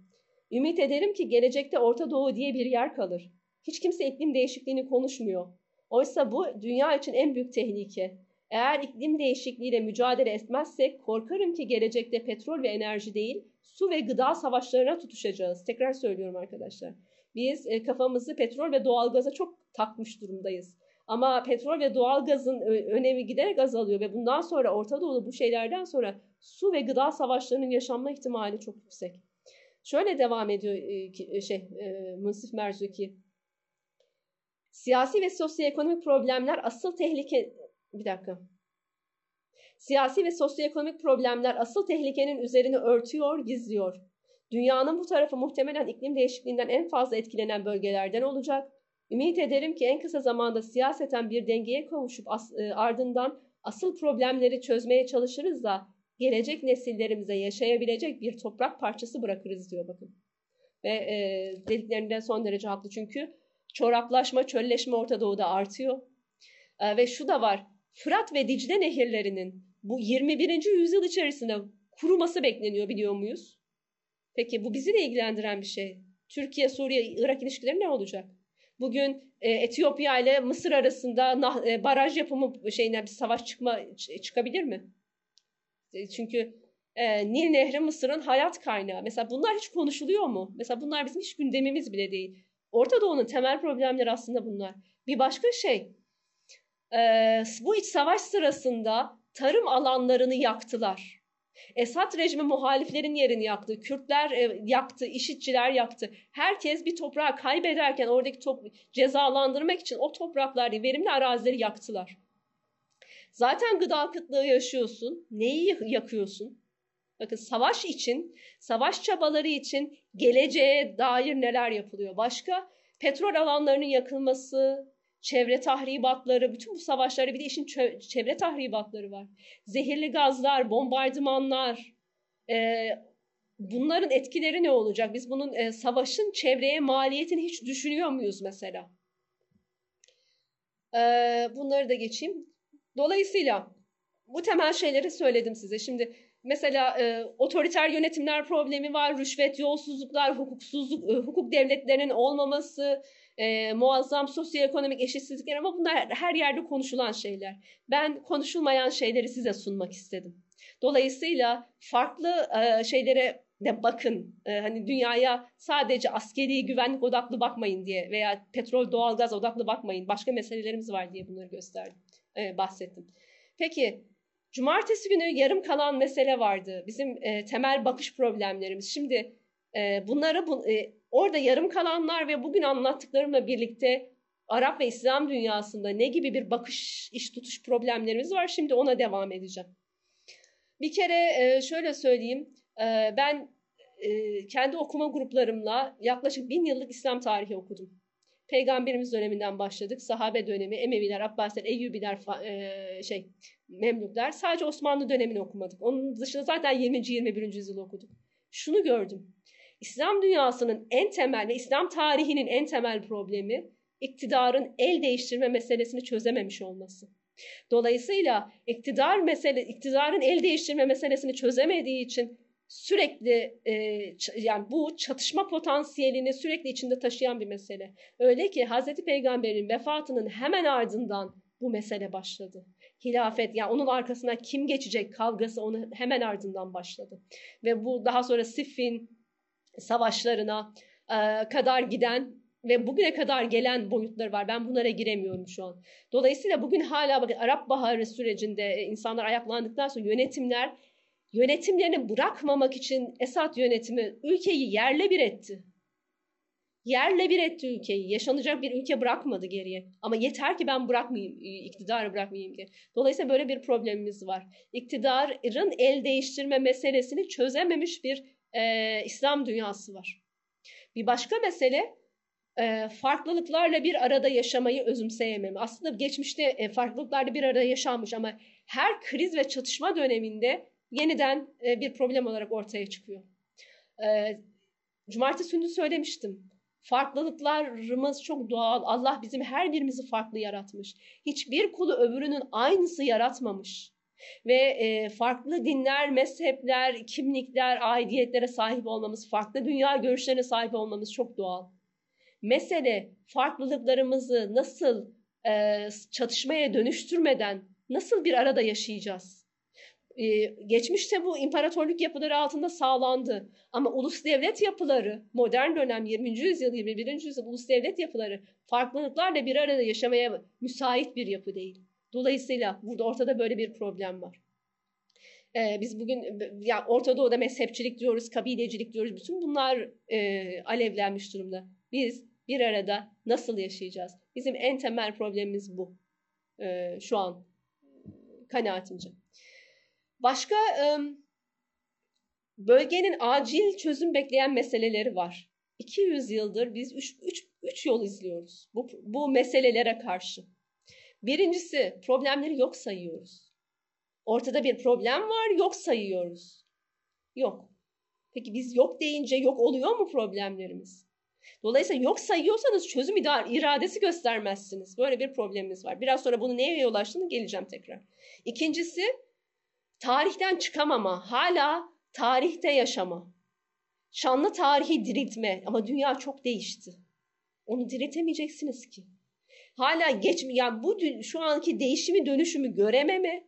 Ümit ederim ki gelecekte Orta Doğu diye bir yer kalır. Hiç kimse iklim değişikliğini konuşmuyor. Oysa bu dünya için en büyük tehlike. Eğer iklim değişikliğiyle mücadele etmezsek korkarım ki gelecekte petrol ve enerji değil, su ve gıda savaşlarına tutuşacağız. Tekrar söylüyorum arkadaşlar. Biz e, kafamızı petrol ve doğalgaza çok takmış durumdayız. Ama petrol ve doğalgazın önemi giderek azalıyor ve bundan sonra Orta Doğu'da bu şeylerden sonra su ve gıda savaşlarının yaşanma ihtimali çok yüksek. Şöyle devam ediyor e, şey e, Merzuki. Siyasi ve sosyoekonomik problemler asıl tehlike bir dakika. Siyasi ve sosyoekonomik problemler asıl tehlikenin üzerini örtüyor, gizliyor. Dünyanın bu tarafı muhtemelen iklim değişikliğinden en fazla etkilenen bölgelerden olacak. Ümit ederim ki en kısa zamanda siyaseten bir dengeye kavuşup as, e, ardından asıl problemleri çözmeye çalışırız da gelecek nesillerimize yaşayabilecek bir toprak parçası bırakırız diyor bakın. Ve e, dediklerinde son derece haklı çünkü çoraklaşma, çölleşme Orta Doğu'da artıyor. E, ve şu da var, Fırat ve Dicle nehirlerinin bu 21. yüzyıl içerisinde kuruması bekleniyor biliyor muyuz? Peki bu bizi de ilgilendiren bir şey. Türkiye, Suriye, Irak ilişkileri ne olacak? Bugün e, Etiyopya ile Mısır arasında nah, e, baraj yapımı şeyinden bir savaş çıkma çıkabilir mi? E, çünkü e, Nil Nehri Mısır'ın hayat kaynağı. Mesela bunlar hiç konuşuluyor mu? Mesela bunlar bizim hiç gündemimiz bile değil. Orta Doğu'nun temel problemleri aslında bunlar. Bir başka şey, e, bu iç savaş sırasında tarım alanlarını yaktılar. Esad rejimi muhaliflerin yerini yaktı, Kürtler e, yaktı, işitçiler yaktı. Herkes bir toprağı kaybederken oradaki top, cezalandırmak için o toprakları, verimli arazileri yaktılar. Zaten gıda kıtlığı yaşıyorsun. Neyi yakıyorsun? Bakın savaş için, savaş çabaları için geleceğe dair neler yapılıyor? Başka petrol alanlarının yakılması, çevre tahribatları, bütün bu savaşları bir de işin çevre tahribatları var. Zehirli gazlar, bombardımanlar, e, bunların etkileri ne olacak? Biz bunun e, savaşın çevreye maliyetini hiç düşünüyor muyuz mesela? E, bunları da geçeyim. Dolayısıyla bu temel şeyleri söyledim size. Şimdi mesela e, otoriter yönetimler problemi var, rüşvet, yolsuzluklar, hukuksuzluk, e, hukuk devletlerinin olmaması, e, muazzam sosyoekonomik eşitsizlikler ama bunlar her yerde konuşulan şeyler. Ben konuşulmayan şeyleri size sunmak istedim. Dolayısıyla farklı e, şeylere de bakın. E, hani dünyaya sadece askeri güvenlik odaklı bakmayın diye veya petrol doğalgaz odaklı bakmayın. Başka meselelerimiz var diye bunları gösterdim. E, bahsettim. Peki cumartesi günü yarım kalan mesele vardı. Bizim e, temel bakış problemlerimiz. Şimdi e, bunları bu, e, orada yarım kalanlar ve bugün anlattıklarımla birlikte Arap ve İslam dünyasında ne gibi bir bakış, iş tutuş problemlerimiz var. Şimdi ona devam edeceğim. Bir kere e, şöyle söyleyeyim. E, ben e, kendi okuma gruplarımla yaklaşık bin yıllık İslam tarihi okudum. Peygamberimiz döneminden başladık. Sahabe dönemi, Emeviler, Abbasiler, Eyyubiler, şey, Memlükler. Sadece Osmanlı dönemini okumadık. Onun dışında zaten 20. 21. yüzyıl okuduk. Şunu gördüm. İslam dünyasının en temel ve İslam tarihinin en temel problemi iktidarın el değiştirme meselesini çözememiş olması. Dolayısıyla iktidar mesele, iktidarın el değiştirme meselesini çözemediği için sürekli e, yani bu çatışma potansiyelini sürekli içinde taşıyan bir mesele. Öyle ki Hazreti Peygamber'in vefatının hemen ardından bu mesele başladı. Hilafet yani onun arkasına kim geçecek kavgası onun hemen ardından başladı. Ve bu daha sonra Siffin savaşlarına e, kadar giden ve bugüne kadar gelen boyutları var. Ben bunlara giremiyorum şu an. Dolayısıyla bugün hala bakın Arap Baharı sürecinde e, insanlar ayaklandıktan sonra yönetimler yönetimlerini bırakmamak için Esad yönetimi ülkeyi yerle bir etti. Yerle bir etti ülkeyi. Yaşanacak bir ülke bırakmadı geriye. Ama yeter ki ben bırakmayayım, iktidarı bırakmayayım diye. Dolayısıyla böyle bir problemimiz var. İktidarın el değiştirme meselesini çözememiş bir e, İslam dünyası var. Bir başka mesele e, farklılıklarla bir arada yaşamayı özümseyemem. Aslında geçmişte e, farklılıklarla bir arada yaşanmış ama her kriz ve çatışma döneminde yeniden e, bir problem olarak ortaya çıkıyor. E, Cumartesi günü söylemiştim. Farklılıklarımız çok doğal. Allah bizim her birimizi farklı yaratmış. Hiçbir kulu öbürünün aynısı yaratmamış. Ve e, farklı dinler, mezhepler, kimlikler, aidiyetlere sahip olmamız, farklı dünya görüşlerine sahip olmamız çok doğal. Mesele farklılıklarımızı nasıl e, çatışmaya dönüştürmeden nasıl bir arada yaşayacağız? Ee, geçmişte bu imparatorluk yapıları altında sağlandı. Ama ulus devlet yapıları, modern dönem 20. yüzyıl, 21. yüzyıl ulus devlet yapıları farklılıklarla bir arada yaşamaya müsait bir yapı değil. Dolayısıyla burada ortada böyle bir problem var. Ee, biz bugün ya Orta Doğu'da mezhepçilik diyoruz, kabilecilik diyoruz. Bütün bunlar e, alevlenmiş durumda. Biz bir arada nasıl yaşayacağız? Bizim en temel problemimiz bu. E, şu an kanaatimce. Başka bölgenin acil çözüm bekleyen meseleleri var. 200 yıldır biz 3 yol izliyoruz bu, bu meselelere karşı. Birincisi problemleri yok sayıyoruz. Ortada bir problem var yok sayıyoruz. Yok. Peki biz yok deyince yok oluyor mu problemlerimiz? Dolayısıyla yok sayıyorsanız çözüm iradesi göstermezsiniz. Böyle bir problemimiz var. Biraz sonra bunu neye yol açtığını geleceğim tekrar. İkincisi tarihten çıkamama, hala tarihte yaşama. Şanlı tarihi diriltme ama dünya çok değişti. Onu diriltemeyeceksiniz ki. Hala geç yani bu şu anki değişimi dönüşümü görememe,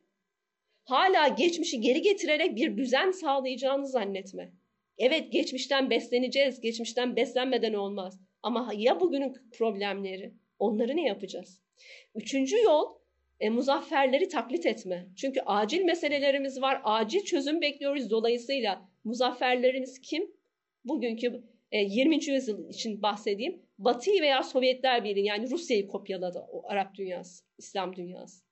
hala geçmişi geri getirerek bir düzen sağlayacağını zannetme. Evet geçmişten besleneceğiz, geçmişten beslenmeden olmaz. Ama ya bugünün problemleri, onları ne yapacağız? Üçüncü yol e, muzafferleri taklit etme. Çünkü acil meselelerimiz var, acil çözüm bekliyoruz. Dolayısıyla muzafferlerimiz kim? Bugünkü 20. yüzyıl için bahsedeyim. Batı'yı veya Sovyetler Birliği yani Rusya'yı kopyaladı o Arap dünyası, İslam dünyası.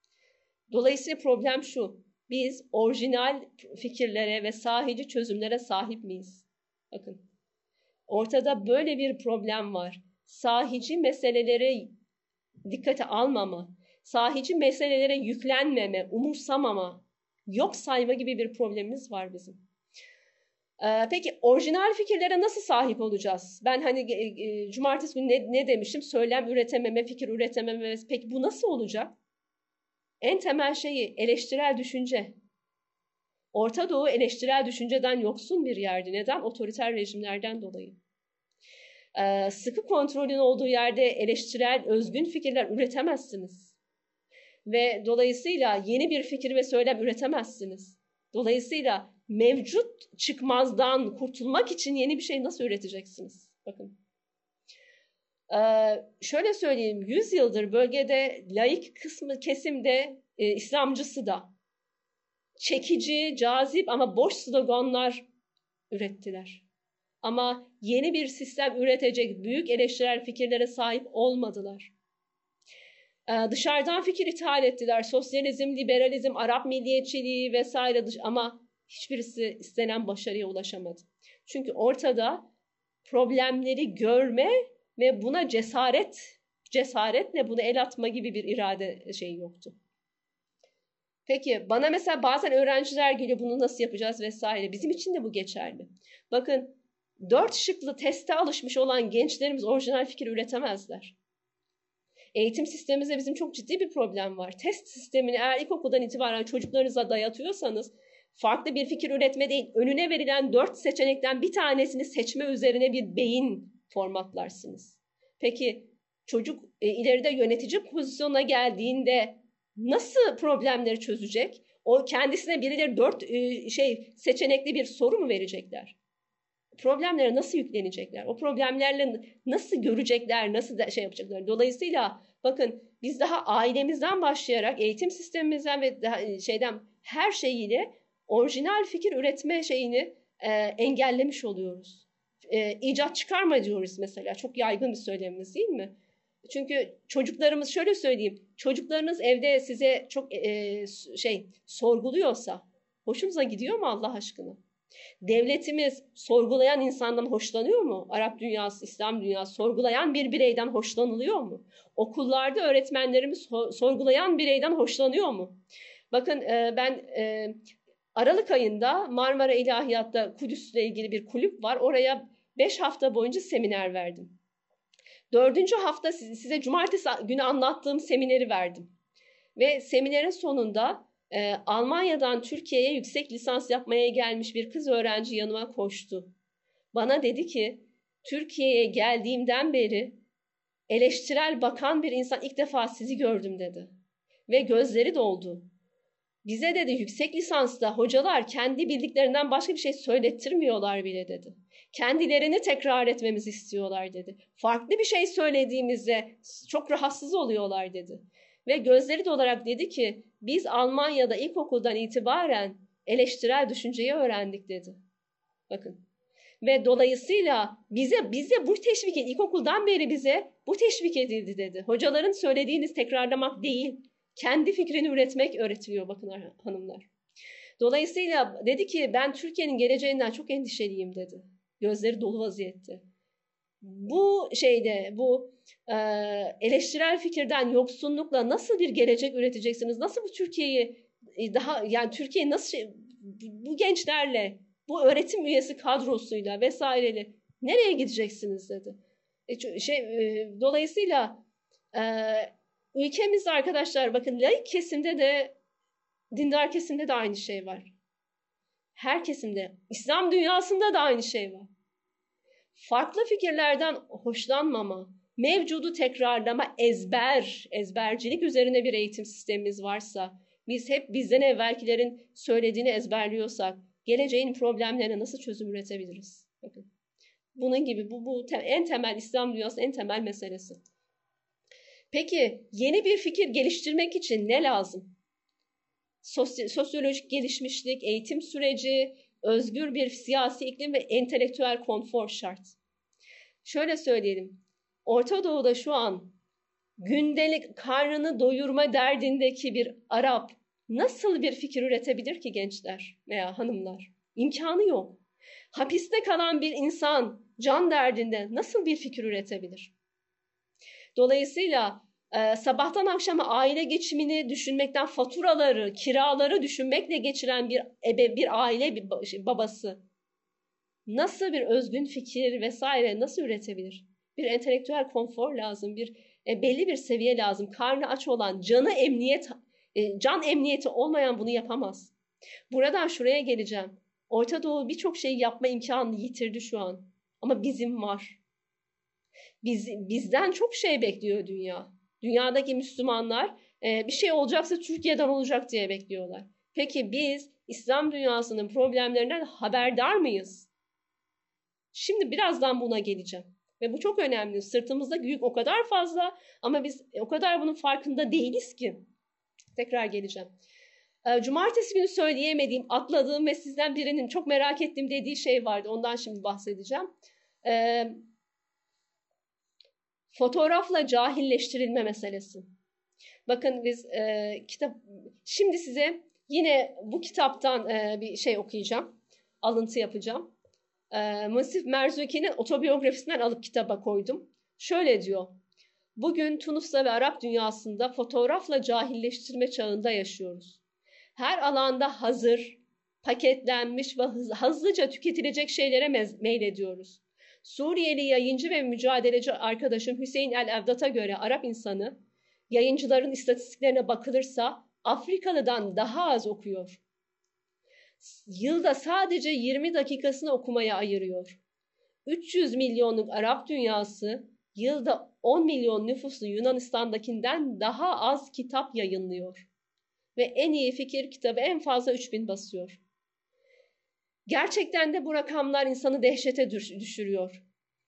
Dolayısıyla problem şu. Biz orijinal fikirlere ve sahici çözümlere sahip miyiz? Bakın. Ortada böyle bir problem var. Sahici meseleleri dikkate almama, sahici meselelere yüklenmeme, umursamama, yok sayma gibi bir problemimiz var bizim. Ee, peki orijinal fikirlere nasıl sahip olacağız? Ben hani e, e, cumartesi günü ne, ne demiştim? Söylem üretememe, fikir üretememe. Peki bu nasıl olacak? En temel şeyi eleştirel düşünce. Orta Doğu eleştirel düşünceden yoksun bir yerdi. Neden? Otoriter rejimlerden dolayı. e, sıkı kontrolün olduğu yerde eleştirel, özgün fikirler üretemezsiniz. Ve dolayısıyla yeni bir fikir ve söylem üretemezsiniz. Dolayısıyla mevcut çıkmazdan kurtulmak için yeni bir şey nasıl üreteceksiniz? Bakın. Ee, şöyle söyleyeyim, 100 yıldır bölgede laik kısmı kesimde e, İslamcısı da çekici, cazip ama boş sloganlar ürettiler. Ama yeni bir sistem üretecek büyük eleştirel fikirlere sahip olmadılar. Ee, dışarıdan fikir ithal ettiler. Sosyalizm, liberalizm, Arap milliyetçiliği vesaire ama hiçbirisi istenen başarıya ulaşamadı. Çünkü ortada problemleri görme ve buna cesaret, cesaretle bunu el atma gibi bir irade şey yoktu. Peki bana mesela bazen öğrenciler geliyor bunu nasıl yapacağız vesaire. Bizim için de bu geçerli. Bakın dört şıklı teste alışmış olan gençlerimiz orijinal fikir üretemezler. Eğitim sistemimizde bizim çok ciddi bir problem var. Test sistemini eğer ilkokuldan itibaren çocuklarınıza dayatıyorsanız farklı bir fikir üretme değil, önüne verilen dört seçenekten bir tanesini seçme üzerine bir beyin formatlarsınız. Peki çocuk e, ileride yönetici pozisyona geldiğinde nasıl problemleri çözecek? O kendisine birileri dört e, şey seçenekli bir soru mu verecekler? Problemlere nasıl yüklenecekler? O problemlerle nasıl görecekler, nasıl da şey yapacaklar? Dolayısıyla bakın biz daha ailemizden başlayarak eğitim sistemimizden ve daha e, şeyden her şeyiyle orijinal fikir üretme şeyini e, engellemiş oluyoruz. E, icat çıkarma diyoruz mesela. Çok yaygın bir söylemimiz değil mi? Çünkü çocuklarımız şöyle söyleyeyim. Çocuklarınız evde size çok e, şey sorguluyorsa hoşunuza gidiyor mu Allah aşkına? Devletimiz sorgulayan insandan hoşlanıyor mu? Arap dünyası, İslam dünyası sorgulayan bir bireyden hoşlanılıyor mu? Okullarda öğretmenlerimiz sorgulayan bireyden hoşlanıyor mu? Bakın e, ben e, Aralık ayında Marmara İlahiyat'ta Kudüs'le ilgili bir kulüp var. Oraya 5 hafta boyunca seminer verdim. Dördüncü hafta size cumartesi günü anlattığım semineri verdim. Ve seminerin sonunda e, Almanya'dan Türkiye'ye yüksek lisans yapmaya gelmiş bir kız öğrenci yanıma koştu. Bana dedi ki Türkiye'ye geldiğimden beri eleştirel bakan bir insan ilk defa sizi gördüm dedi. Ve gözleri doldu. Bize dedi yüksek lisansta hocalar kendi bildiklerinden başka bir şey söylettirmiyorlar bile dedi. Kendilerini tekrar etmemizi istiyorlar dedi. Farklı bir şey söylediğimizde çok rahatsız oluyorlar dedi. Ve gözleri dolarak dedi ki biz Almanya'da ilkokuldan itibaren eleştirel düşünceyi öğrendik dedi. Bakın. Ve dolayısıyla bize bize bu teşvik. İlkokuldan beri bize bu teşvik edildi dedi. Hocaların söylediğiniz tekrarlamak değil, kendi fikrini üretmek öğretiliyor bakın hanımlar. Dolayısıyla dedi ki ben Türkiye'nin geleceğinden çok endişeliyim dedi. Gözleri dolu vaziyette. Bu şeyde bu e, eleştirel fikirden yoksunlukla nasıl bir gelecek üreteceksiniz? Nasıl bu Türkiye'yi e, daha yani Türkiye nasıl şey, bu gençlerle bu öğretim üyesi kadrosuyla vesaireyle nereye gideceksiniz dedi. E, şey e, dolayısıyla e, ülkemizde arkadaşlar bakın laik kesimde de dindar kesimde de aynı şey var. Her kesimde. İslam dünyasında da aynı şey var. Farklı fikirlerden hoşlanmama, mevcudu tekrarlama, ezber, ezbercilik üzerine bir eğitim sistemimiz varsa, biz hep bizden evvelkilerin söylediğini ezberliyorsak, geleceğin problemlerine nasıl çözüm üretebiliriz? Bakın. Bunun gibi bu, bu en temel İslam dünyası en temel meselesi. Peki yeni bir fikir geliştirmek için ne lazım? Sosy sosyolojik gelişmişlik, eğitim süreci, özgür bir siyasi iklim ve entelektüel konfor şart. Şöyle söyleyelim. Orta Doğu'da şu an gündelik karnını doyurma derdindeki bir Arap nasıl bir fikir üretebilir ki gençler veya hanımlar? İmkanı yok. Hapiste kalan bir insan can derdinde nasıl bir fikir üretebilir? Dolayısıyla e, sabahtan akşama aile geçimini düşünmekten faturaları, kiraları düşünmekle geçiren bir ebe, bir aile bir şey, babası nasıl bir özgün fikir vesaire nasıl üretebilir? Bir entelektüel konfor lazım, bir e, belli bir seviye lazım. Karnı aç olan, canı emniyet, e, can emniyeti olmayan bunu yapamaz. Buradan şuraya geleceğim. Orta Doğu birçok şeyi yapma imkanını yitirdi şu an. Ama bizim var. Biz, bizden çok şey bekliyor dünya. Dünyadaki Müslümanlar e, bir şey olacaksa Türkiye'den olacak diye bekliyorlar. Peki biz İslam dünyasının problemlerinden haberdar mıyız? Şimdi birazdan buna geleceğim. Ve bu çok önemli. Sırtımızda yük o kadar fazla ama biz o kadar bunun farkında değiliz ki. Tekrar geleceğim. Ee, cumartesi günü söyleyemediğim, atladığım ve sizden birinin çok merak ettiğim dediği şey vardı. Ondan şimdi bahsedeceğim. Fotoğrafla cahilleştirilme meselesi. Bakın biz e, kitap, şimdi size yine bu kitaptan e, bir şey okuyacağım. Alıntı yapacağım. E, Masif Merzuki'nin otobiyografisinden alıp kitaba koydum. Şöyle diyor. Bugün Tunus'ta ve Arap dünyasında fotoğrafla cahilleştirme çağında yaşıyoruz. Her alanda hazır, paketlenmiş ve hızlıca tüketilecek şeylere meylediyoruz. Suriyeli yayıncı ve mücadeleci arkadaşım Hüseyin El Evdat'a göre Arap insanı yayıncıların istatistiklerine bakılırsa Afrikalı'dan daha az okuyor. Yılda sadece 20 dakikasını okumaya ayırıyor. 300 milyonluk Arap dünyası yılda 10 milyon nüfuslu Yunanistan'dakinden daha az kitap yayınlıyor. Ve en iyi fikir kitabı en fazla 3000 basıyor. Gerçekten de bu rakamlar insanı dehşete düşürüyor.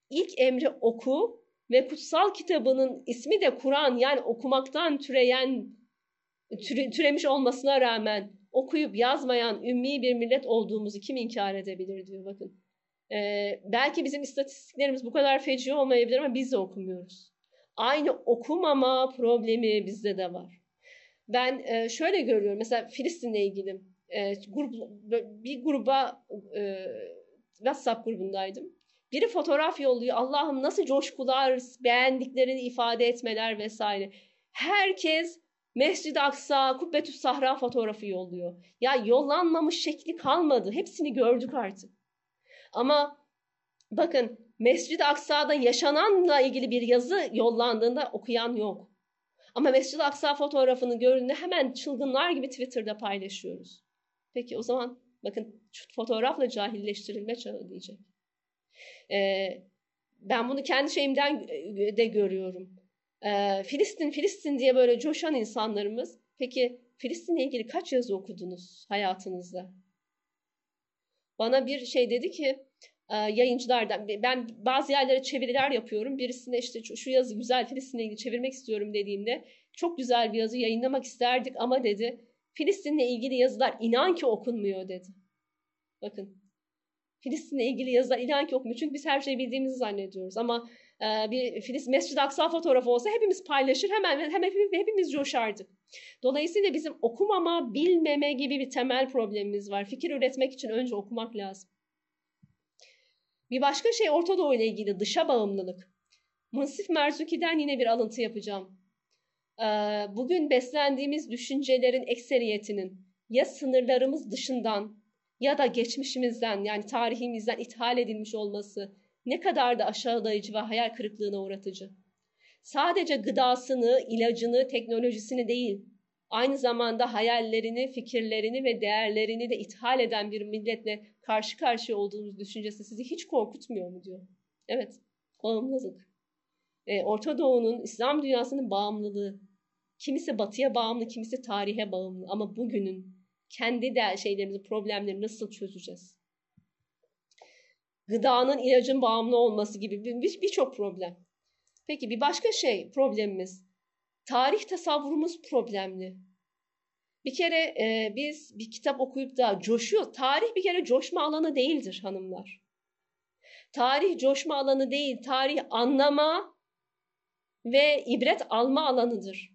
İlk emri oku ve kutsal kitabının ismi de Kur'an yani okumaktan türeyen türe, türemiş olmasına rağmen okuyup yazmayan ümmi bir millet olduğumuzu kim inkar edebilir diyor bakın. Ee, belki bizim istatistiklerimiz bu kadar feci olmayabilir ama biz de okumuyoruz. Aynı okumama problemi bizde de var. Ben e, şöyle görüyorum mesela Filistin'le ilgili e, grup, bir gruba e, WhatsApp grubundaydım. Biri fotoğraf yolluyor. Allah'ım nasıl coşkular, beğendiklerini ifade etmeler vesaire. Herkes Mescid-i Aksa, Kubbetü Sahra fotoğrafı yolluyor. Ya yollanmamış şekli kalmadı. Hepsini gördük artık. Ama bakın Mescid-i Aksa'da yaşananla ilgili bir yazı yollandığında okuyan yok. Ama Mescid-i Aksa fotoğrafını gördüğünde hemen çılgınlar gibi Twitter'da paylaşıyoruz. Peki o zaman bakın fotoğrafla cahilleştirilme çağı diyecek. Ee, ben bunu kendi şeyimden e, de görüyorum. Ee, Filistin, Filistin diye böyle coşan insanlarımız. Peki Filistin'le ilgili kaç yazı okudunuz hayatınızda? Bana bir şey dedi ki e, yayıncılardan ben bazı yerlere çeviriler yapıyorum. Birisine işte şu yazı güzel Filistin'le ilgili çevirmek istiyorum dediğimde çok güzel bir yazı yayınlamak isterdik ama dedi Filistin'le ilgili yazılar inan ki okunmuyor dedi. Bakın Filistin'le ilgili yazılar inan ki okumuyor. Çünkü biz her şeyi bildiğimizi zannediyoruz. Ama e, bir Filistin Mescid-i Aksa fotoğrafı olsa hepimiz paylaşır, hemen hemen hepimiz, hepimiz coşardık. Dolayısıyla bizim okumama, bilmeme gibi bir temel problemimiz var. Fikir üretmek için önce okumak lazım. Bir başka şey Orta Doğu ile ilgili dışa bağımlılık. Munsif Merzuki'den yine bir alıntı yapacağım. Bugün beslendiğimiz düşüncelerin ekseriyetinin ya sınırlarımız dışından ya da geçmişimizden yani tarihimizden ithal edilmiş olması ne kadar da aşağılayıcı ve hayal kırıklığına uğratıcı. Sadece gıdasını, ilacını, teknolojisini değil, aynı zamanda hayallerini, fikirlerini ve değerlerini de ithal eden bir milletle karşı karşıya olduğumuz düşüncesi sizi hiç korkutmuyor mu diyor. Evet, bağımlılık. E, Orta Doğu'nun, İslam dünyasının bağımlılığı. Kimisi batıya bağımlı, kimisi tarihe bağımlı. Ama bugünün kendi de şeylerimizi, problemleri nasıl çözeceğiz? Gıdanın, ilacın bağımlı olması gibi birçok bir problem. Peki bir başka şey problemimiz. Tarih tasavvurumuz problemli. Bir kere e, biz bir kitap okuyup da coşuyor. Tarih bir kere coşma alanı değildir hanımlar. Tarih coşma alanı değil, tarih anlama ve ibret alma alanıdır.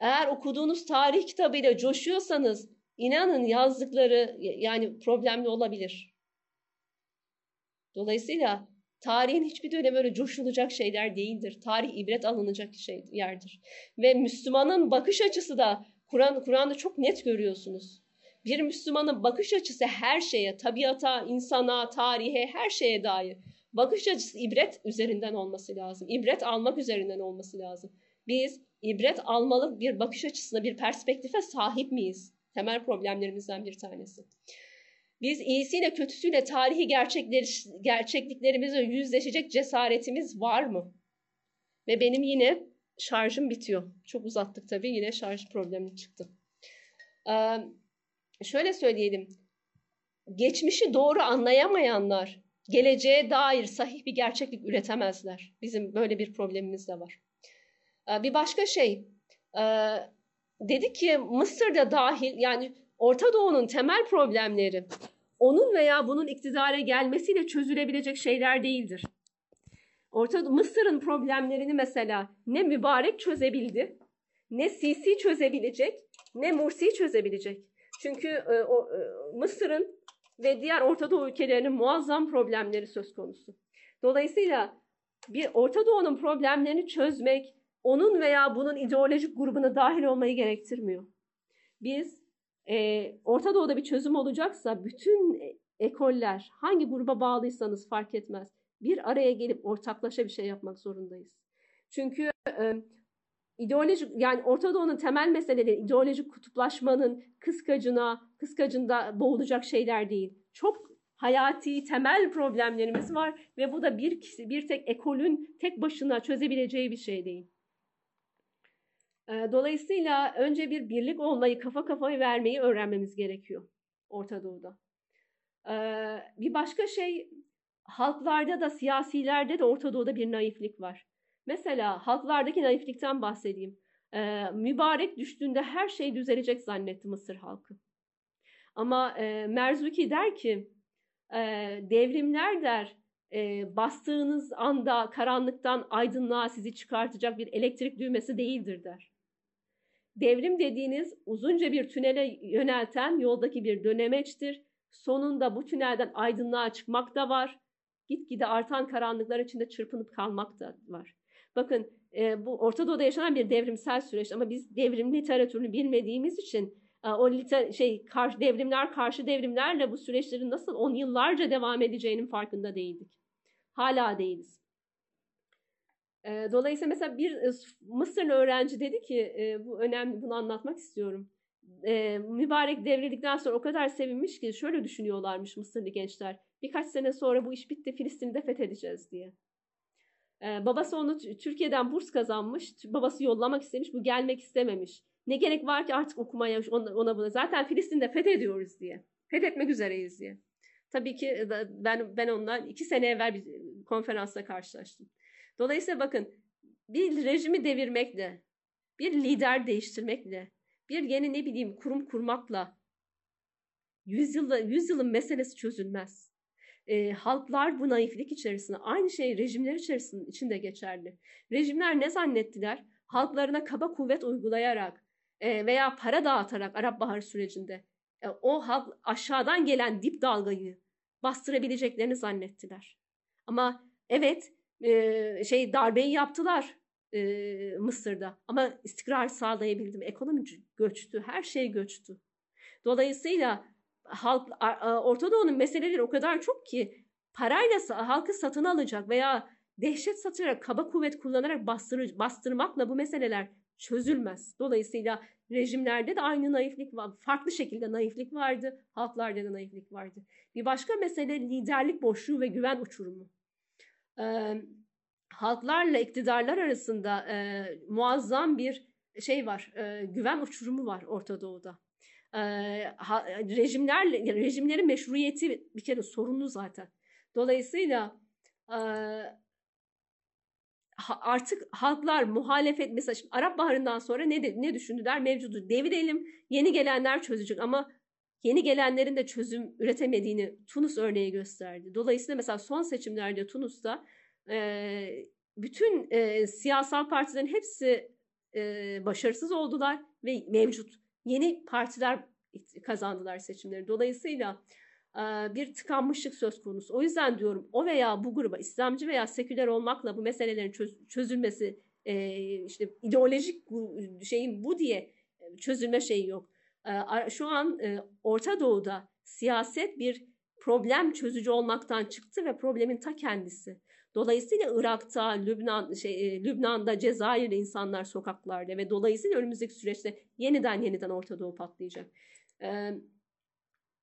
Eğer okuduğunuz tarih kitabıyla coşuyorsanız inanın yazdıkları yani problemli olabilir. Dolayısıyla tarihin hiçbir dönemi öyle coşulacak şeyler değildir. Tarih ibret alınacak şey yerdir. Ve Müslümanın bakış açısı da Kur'an Kur'an'da çok net görüyorsunuz. Bir Müslümanın bakış açısı her şeye, tabiata, insana, tarihe, her şeye dair. Bakış açısı ibret üzerinden olması lazım. İbret almak üzerinden olması lazım. Biz ibret almalı bir bakış açısına, bir perspektife sahip miyiz? Temel problemlerimizden bir tanesi. Biz iyisiyle kötüsüyle tarihi gerçekliklerimizle yüzleşecek cesaretimiz var mı? Ve benim yine şarjım bitiyor. Çok uzattık tabii yine şarj problemi çıktı. Ee, şöyle söyleyelim. Geçmişi doğru anlayamayanlar geleceğe dair sahih bir gerçeklik üretemezler. Bizim böyle bir problemimiz de var. Ee, bir başka şey, e, dedik ki Mısır'da dahil yani Orta Doğu'nun temel problemleri onun veya bunun iktidara gelmesiyle çözülebilecek şeyler değildir. Orta Mısır'ın problemlerini mesela ne mübarek çözebildi, ne Sisi çözebilecek, ne Mursi çözebilecek. Çünkü e, o, e, Mısır'ın ve diğer Orta Doğu ülkelerinin muazzam problemleri söz konusu. Dolayısıyla bir Orta Doğu'nun problemlerini çözmek, onun veya bunun ideolojik grubuna dahil olmayı gerektirmiyor. Biz e, Orta Doğu'da bir çözüm olacaksa bütün ekoller hangi gruba bağlıysanız fark etmez. Bir araya gelip ortaklaşa bir şey yapmak zorundayız. Çünkü e, ideolojik yani Orta Doğu'nun temel meseleleri ideolojik kutuplaşmanın kıskacına, kıskacında boğulacak şeyler değil. Çok hayati temel problemlerimiz var ve bu da bir kişi, bir tek ekolün tek başına çözebileceği bir şey değil. Dolayısıyla önce bir birlik olmayı, kafa kafayı vermeyi öğrenmemiz gerekiyor Orta Doğu'da. Bir başka şey halklarda da siyasilerde de Orta Doğu'da bir naiflik var. Mesela halklardaki naiflikten bahsedeyim. Ee, mübarek düştüğünde her şey düzelecek zannetti Mısır halkı. Ama e, Merzuki der ki e, devrimler der e, bastığınız anda karanlıktan aydınlığa sizi çıkartacak bir elektrik düğmesi değildir der. Devrim dediğiniz uzunca bir tünele yönelten yoldaki bir dönemeçtir. Sonunda bu tünelden aydınlığa çıkmak da var. Gitgide artan karanlıklar içinde çırpınıp kalmak da var. Bakın e, bu Orta Doğu'da yaşanan bir devrimsel süreç ama biz devrim literatürünü bilmediğimiz için e, o liter şey karşı devrimler karşı devrimlerle bu süreçlerin nasıl on yıllarca devam edeceğinin farkında değildik. Hala değiliz. E, dolayısıyla mesela bir e, Mısırlı öğrenci dedi ki e, bu önemli bunu anlatmak istiyorum. E, mübarek devrildikten sonra o kadar sevinmiş ki şöyle düşünüyorlarmış Mısırlı gençler. Birkaç sene sonra bu iş bitti Filistin'i de fethedeceğiz diye. Ee, babası onu Türkiye'den burs kazanmış. Babası yollamak istemiş. Bu gelmek istememiş. Ne gerek var ki artık okumaya ona, ona buna. Zaten Filistin'de fethediyoruz diye. Fethetmek üzereyiz diye. Tabii ki e, ben ben ondan iki sene evvel bir konferansla karşılaştım. Dolayısıyla bakın bir rejimi devirmekle, bir lider değiştirmekle, bir yeni ne bileyim kurum kurmakla yüzyılda, yüzyılın meselesi çözülmez e, halklar bu naiflik içerisinde aynı şey rejimler içerisinde içinde geçerli. Rejimler ne zannettiler? Halklarına kaba kuvvet uygulayarak e, veya para dağıtarak Arap Baharı sürecinde e, o halk aşağıdan gelen dip dalgayı bastırabileceklerini zannettiler. Ama evet e, şey darbeyi yaptılar e, Mısır'da ama istikrar sağlayabildim. Ekonomi göçtü, her şey göçtü. Dolayısıyla halk Orta Doğu'nun meseleleri o kadar çok ki parayla halkı satın alacak veya dehşet satarak kaba kuvvet kullanarak bastır, bastırmakla bu meseleler çözülmez. Dolayısıyla rejimlerde de aynı naiflik var. Farklı şekilde naiflik vardı. Halklarda da naiflik vardı. Bir başka mesele liderlik boşluğu ve güven uçurumu. Ee, halklarla iktidarlar arasında e, muazzam bir şey var. E, güven uçurumu var Orta Doğu'da e, ha, rejimlerle rejimlerin meşruiyeti bir kere sorunlu zaten. Dolayısıyla e, artık halklar muhalefet mesela şimdi Arap Baharı'ndan sonra ne de, ne düşündüler mevcudu devirelim yeni gelenler çözecek ama yeni gelenlerin de çözüm üretemediğini Tunus örneği gösterdi. Dolayısıyla mesela son seçimlerde Tunus'ta e, bütün e, siyasal partilerin hepsi e, başarısız oldular ve mevcut yeni partiler kazandılar seçimleri. Dolayısıyla bir tıkanmışlık söz konusu. O yüzden diyorum o veya bu gruba İslamcı veya seküler olmakla bu meselelerin çözülmesi işte ideolojik şeyin bu diye çözülme şeyi yok. Şu an Orta Doğu'da siyaset bir problem çözücü olmaktan çıktı ve problemin ta kendisi. Dolayısıyla Irak'ta, Lübnan, şey, Lübnan'da, Cezayir'de insanlar sokaklarda ve dolayısıyla önümüzdeki süreçte yeniden yeniden Orta Doğu patlayacak. Ee,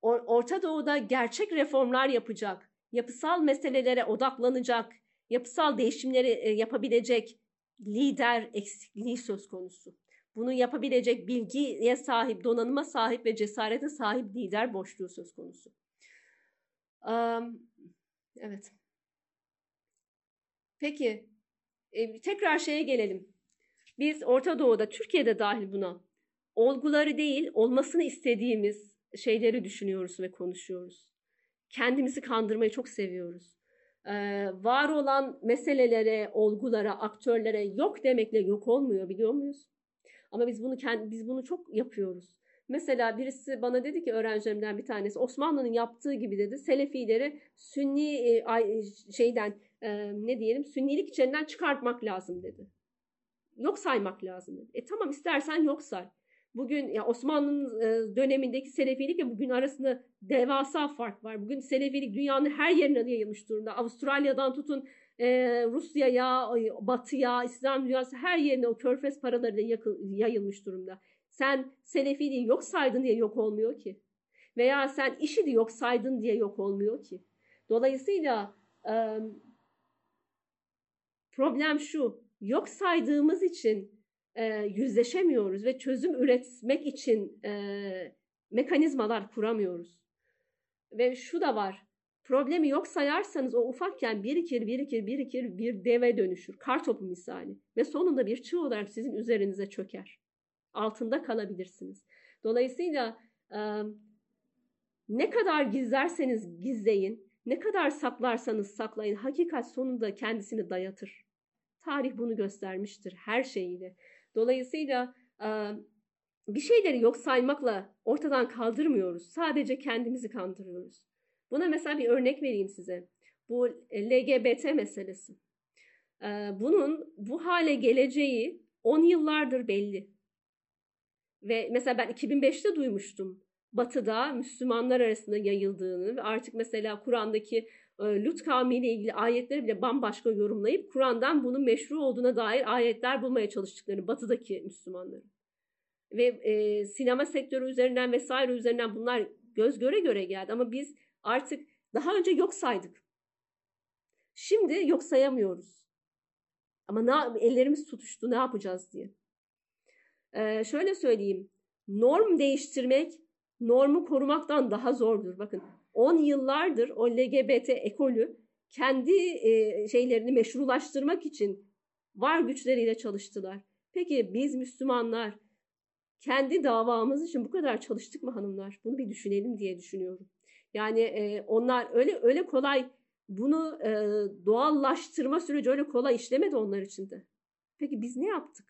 Orta Doğu'da gerçek reformlar yapacak, yapısal meselelere odaklanacak, yapısal değişimleri e, yapabilecek lider eksikliği söz konusu. Bunu yapabilecek bilgiye sahip, donanıma sahip ve cesarete sahip lider boşluğu söz konusu. Evet. Peki, e, tekrar şeye gelelim. Biz Orta Doğu'da, Türkiye'de dahil buna olguları değil, olmasını istediğimiz şeyleri düşünüyoruz ve konuşuyoruz. Kendimizi kandırmayı çok seviyoruz. Ee, var olan meselelere, olgulara, aktörlere yok demekle yok olmuyor biliyor muyuz? Ama biz bunu kendi, biz bunu çok yapıyoruz. Mesela birisi bana dedi ki öğrencilerimden bir tanesi Osmanlı'nın yaptığı gibi dedi Selefileri Sünni e, şeyden e, ne diyelim Sünnilik içinden çıkartmak lazım dedi. Yok saymak lazım dedi. E tamam istersen yok say. Bugün ya Osmanlı'nın e, dönemindeki Selefilikle bugün arasında devasa fark var. Bugün Selefilik dünyanın her yerine yayılmış durumda. Avustralya'dan tutun Rusya'ya, Batı'ya, İslam dünyası her yerine o körfez paraları da yayılmış durumda. Sen Selefiliği yok saydın diye yok olmuyor ki. Veya sen işi de yok saydın diye yok olmuyor ki. Dolayısıyla e, problem şu. Yok saydığımız için e, yüzleşemiyoruz ve çözüm üretmek için e, mekanizmalar kuramıyoruz. Ve şu da var. Problemi yok sayarsanız o ufakken birikir, birikir, birikir bir deve dönüşür. Kar topu misali. Ve sonunda bir çığ olarak sizin üzerinize çöker. Altında kalabilirsiniz. Dolayısıyla ne kadar gizlerseniz gizleyin, ne kadar saklarsanız saklayın, hakikat sonunda kendisini dayatır. Tarih bunu göstermiştir her şeyiyle. Dolayısıyla bir şeyleri yok saymakla ortadan kaldırmıyoruz. Sadece kendimizi kandırıyoruz. Buna mesela bir örnek vereyim size. Bu LGBT meselesi. Bunun bu hale geleceği 10 yıllardır belli. Ve mesela ben 2005'te duymuştum. Batı'da Müslümanlar arasında yayıldığını ve artık mesela Kur'an'daki e, Lut kavmiyle ilgili ayetleri bile bambaşka yorumlayıp Kur'an'dan bunun meşru olduğuna dair ayetler bulmaya çalıştıklarını batıdaki Müslümanların. Ve e, sinema sektörü üzerinden vesaire üzerinden bunlar göz göre göre geldi ama biz artık daha önce yok saydık. Şimdi yok sayamıyoruz. Ama ne, ellerimiz tutuştu ne yapacağız diye. Ee, şöyle söyleyeyim. Norm değiştirmek normu korumaktan daha zordur. Bakın 10 yıllardır o LGBT ekolü kendi e, şeylerini meşrulaştırmak için var güçleriyle çalıştılar. Peki biz Müslümanlar kendi davamız için bu kadar çalıştık mı hanımlar? Bunu bir düşünelim diye düşünüyorum. Yani e, onlar öyle öyle kolay bunu e, doğallaştırma süreci öyle kolay işlemedi onlar için de. Peki biz ne yaptık?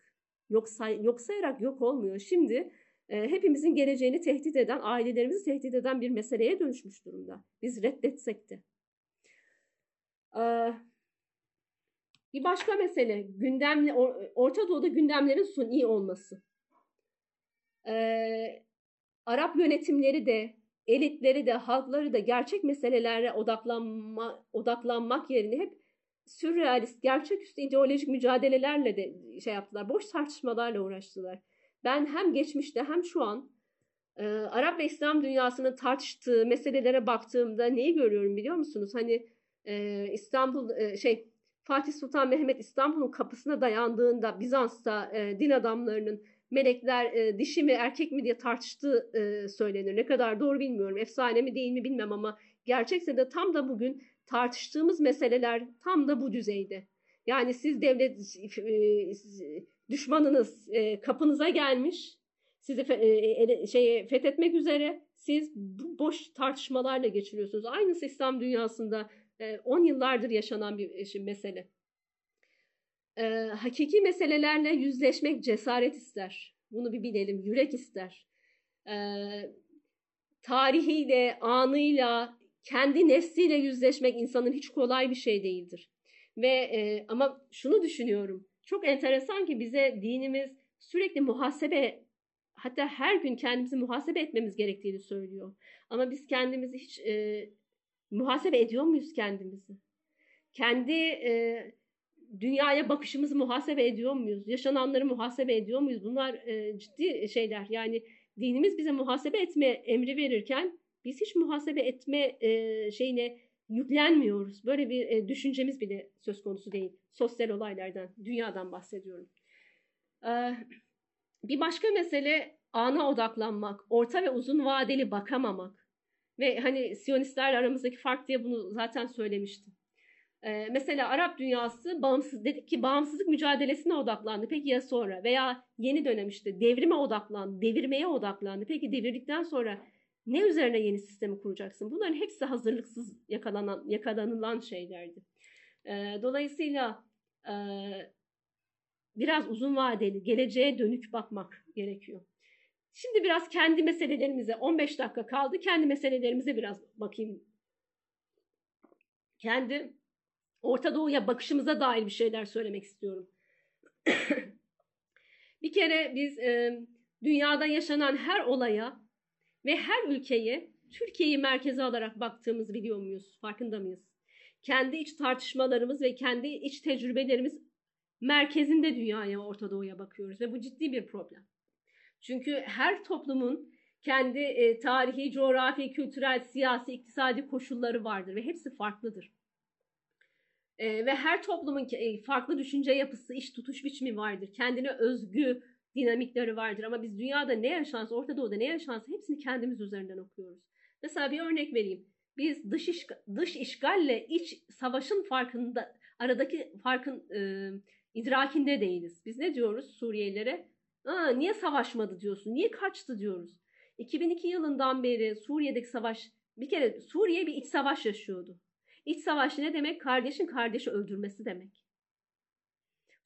Yok, say, yok sayarak yok olmuyor. Şimdi e, hepimizin geleceğini tehdit eden, ailelerimizi tehdit eden bir meseleye dönüşmüş durumda. Biz reddetsek de. E, bir başka mesele, gündemli, Orta Doğu'da gündemlerin suni olması. E, Arap yönetimleri de, elitleri de, halkları da gerçek meselelere odaklanma, odaklanmak yerine hep sürrealist, gerçeküstü ideolojik mücadelelerle de şey yaptılar. Boş tartışmalarla uğraştılar. Ben hem geçmişte hem şu an e, Arap ve İslam dünyasının tartıştığı meselelere baktığımda neyi görüyorum biliyor musunuz? Hani e, İstanbul e, şey Fatih Sultan Mehmet İstanbul'un kapısına dayandığında Bizans'ta e, din adamlarının melekler e, dişi mi erkek mi diye tartıştığı e, söylenir. Ne kadar doğru bilmiyorum. Efsane mi değil mi bilmem ama gerçekse de tam da bugün tartıştığımız meseleler tam da bu düzeyde. Yani siz devlet e, düşmanınız e, kapınıza gelmiş, sizi e, şeye fethetmek üzere. Siz boş tartışmalarla geçiriyorsunuz. Aynısı İslam dünyasında 10 e, yıllardır yaşanan bir mesele. Hakiki meselelerle yüzleşmek cesaret ister. Bunu bir bilelim. Yürek ister. Tarihiyle, anıyla, kendi nefsiyle yüzleşmek insanın hiç kolay bir şey değildir. Ve e, ama şunu düşünüyorum. Çok enteresan ki bize dinimiz sürekli muhasebe hatta her gün kendimizi muhasebe etmemiz gerektiğini söylüyor. Ama biz kendimizi hiç e, muhasebe ediyor muyuz kendimizi? Kendi e, dünyaya bakışımızı muhasebe ediyor muyuz? Yaşananları muhasebe ediyor muyuz? Bunlar e, ciddi şeyler. Yani dinimiz bize muhasebe etme emri verirken biz hiç muhasebe etme e, şeyine yüklenmiyoruz. Böyle bir e, düşüncemiz bile söz konusu değil. Sosyal olaylardan, dünyadan bahsediyorum. Ee, bir başka mesele ana odaklanmak, orta ve uzun vadeli bakamamak. Ve hani Siyonistlerle aramızdaki fark diye bunu zaten söylemiştim. Ee, mesela Arap dünyası bağımsız dedik ki bağımsızlık mücadelesine odaklandı. Peki ya sonra? Veya yeni dönem işte devrime odaklandı, devirmeye odaklandı. Peki devirdikten sonra ne üzerine yeni sistemi kuracaksın? Bunların hepsi hazırlıksız yakalanan, yakalanılan şeylerdi. Ee, dolayısıyla e, biraz uzun vadeli, geleceğe dönük bakmak gerekiyor. Şimdi biraz kendi meselelerimize, 15 dakika kaldı. Kendi meselelerimize biraz bakayım. Kendi Orta Doğu'ya bakışımıza dair bir şeyler söylemek istiyorum. bir kere biz e, dünyada yaşanan her olaya ve her ülkeye Türkiye'yi merkeze alarak baktığımızı biliyor muyuz? Farkında mıyız? Kendi iç tartışmalarımız ve kendi iç tecrübelerimiz merkezinde dünyaya, Orta Doğu'ya bakıyoruz ve bu ciddi bir problem. Çünkü her toplumun kendi e, tarihi, coğrafi, kültürel, siyasi, iktisadi koşulları vardır ve hepsi farklıdır. E, ve her toplumun e, farklı düşünce yapısı, iş tutuş biçimi vardır. Kendine özgü dinamikleri vardır. Ama biz dünyada ne yaşansa, Orta Doğu'da ne yaşansa hepsini kendimiz üzerinden okuyoruz. Mesela bir örnek vereyim. Biz dış, iş, dış işgalle iç savaşın farkında, aradaki farkın e, idrakinde değiliz. Biz ne diyoruz Suriyelilere? Aa, niye savaşmadı diyorsun, niye kaçtı diyoruz. 2002 yılından beri Suriye'deki savaş, bir kere Suriye bir iç savaş yaşıyordu. İç savaş ne demek? Kardeşin kardeşi öldürmesi demek.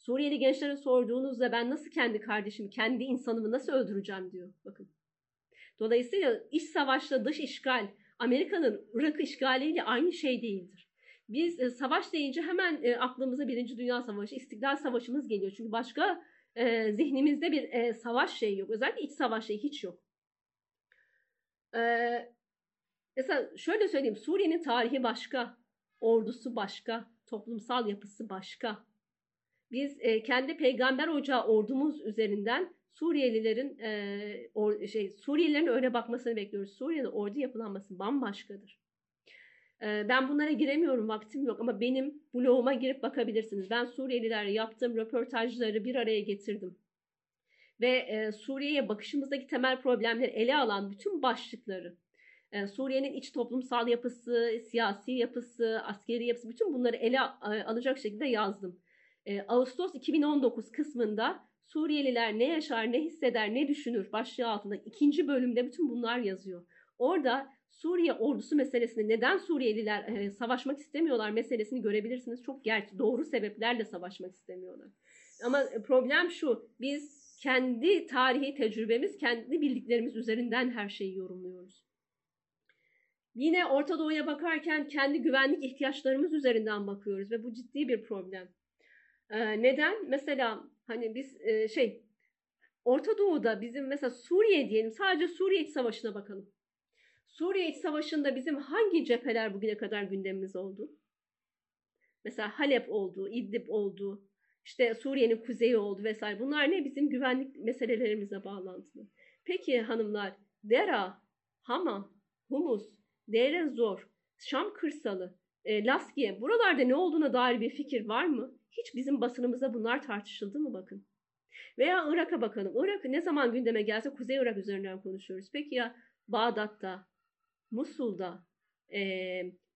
Suriyeli gençlere sorduğunuzda ben nasıl kendi kardeşimi, kendi insanımı nasıl öldüreceğim diyor. Bakın. Dolayısıyla iç savaşla dış işgal, Amerika'nın Irak işgaliyle aynı şey değildir. Biz e, savaş deyince hemen e, aklımıza Birinci Dünya Savaşı, İstiklal Savaşımız geliyor. Çünkü başka e, zihnimizde bir e, savaş şeyi yok. Özellikle iç savaş şeyi hiç yok. E, mesela şöyle söyleyeyim, Suriye'nin tarihi başka, ordusu başka, toplumsal yapısı başka. Biz e, kendi peygamber ocağı ordumuz üzerinden Suriyelilerin e, or, şey Suriyelilerin öyle bakmasını bekliyoruz. Suriye'de ordu yapılanması bambaşkadır. E, ben bunlara giremiyorum, vaktim yok ama benim bloguma girip bakabilirsiniz. Ben Suriyelilerle yaptığım röportajları bir araya getirdim. Ve e, Suriye'ye bakışımızdaki temel problemleri ele alan bütün başlıkları e, Suriye'nin iç toplumsal yapısı, siyasi yapısı, askeri yapısı bütün bunları ele alacak şekilde yazdım. E, Ağustos 2019 kısmında Suriyeliler ne yaşar, ne hisseder, ne düşünür başlığı altında ikinci bölümde bütün bunlar yazıyor. Orada Suriye ordusu meselesini neden Suriyeliler e, savaşmak istemiyorlar meselesini görebilirsiniz. Çok gerçi doğru sebeplerle savaşmak istemiyorlar. Ama problem şu, biz kendi tarihi tecrübemiz, kendi bildiklerimiz üzerinden her şeyi yorumluyoruz. Yine Orta Doğu'ya bakarken kendi güvenlik ihtiyaçlarımız üzerinden bakıyoruz ve bu ciddi bir problem. Neden? Mesela hani biz e, şey Orta Doğu'da bizim mesela Suriye diyelim sadece Suriye İç Savaşı'na bakalım. Suriye İç Savaşı'nda bizim hangi cepheler bugüne kadar gündemimiz oldu? Mesela Halep oldu, İdlib oldu, işte Suriye'nin kuzeyi oldu vesaire. Bunlar ne? Bizim güvenlik meselelerimize bağlantılı. Peki hanımlar, Dera, Hama, Humus, Deir Zor, Şam kırsalı, e, Laskiye buralarda ne olduğuna dair bir fikir var mı? Hiç bizim basınımızda bunlar tartışıldı mı bakın. Veya Irak'a bakalım. Irak ne zaman gündeme gelse Kuzey Irak üzerinden konuşuyoruz. Peki ya Bağdat'ta, Musul'da, e,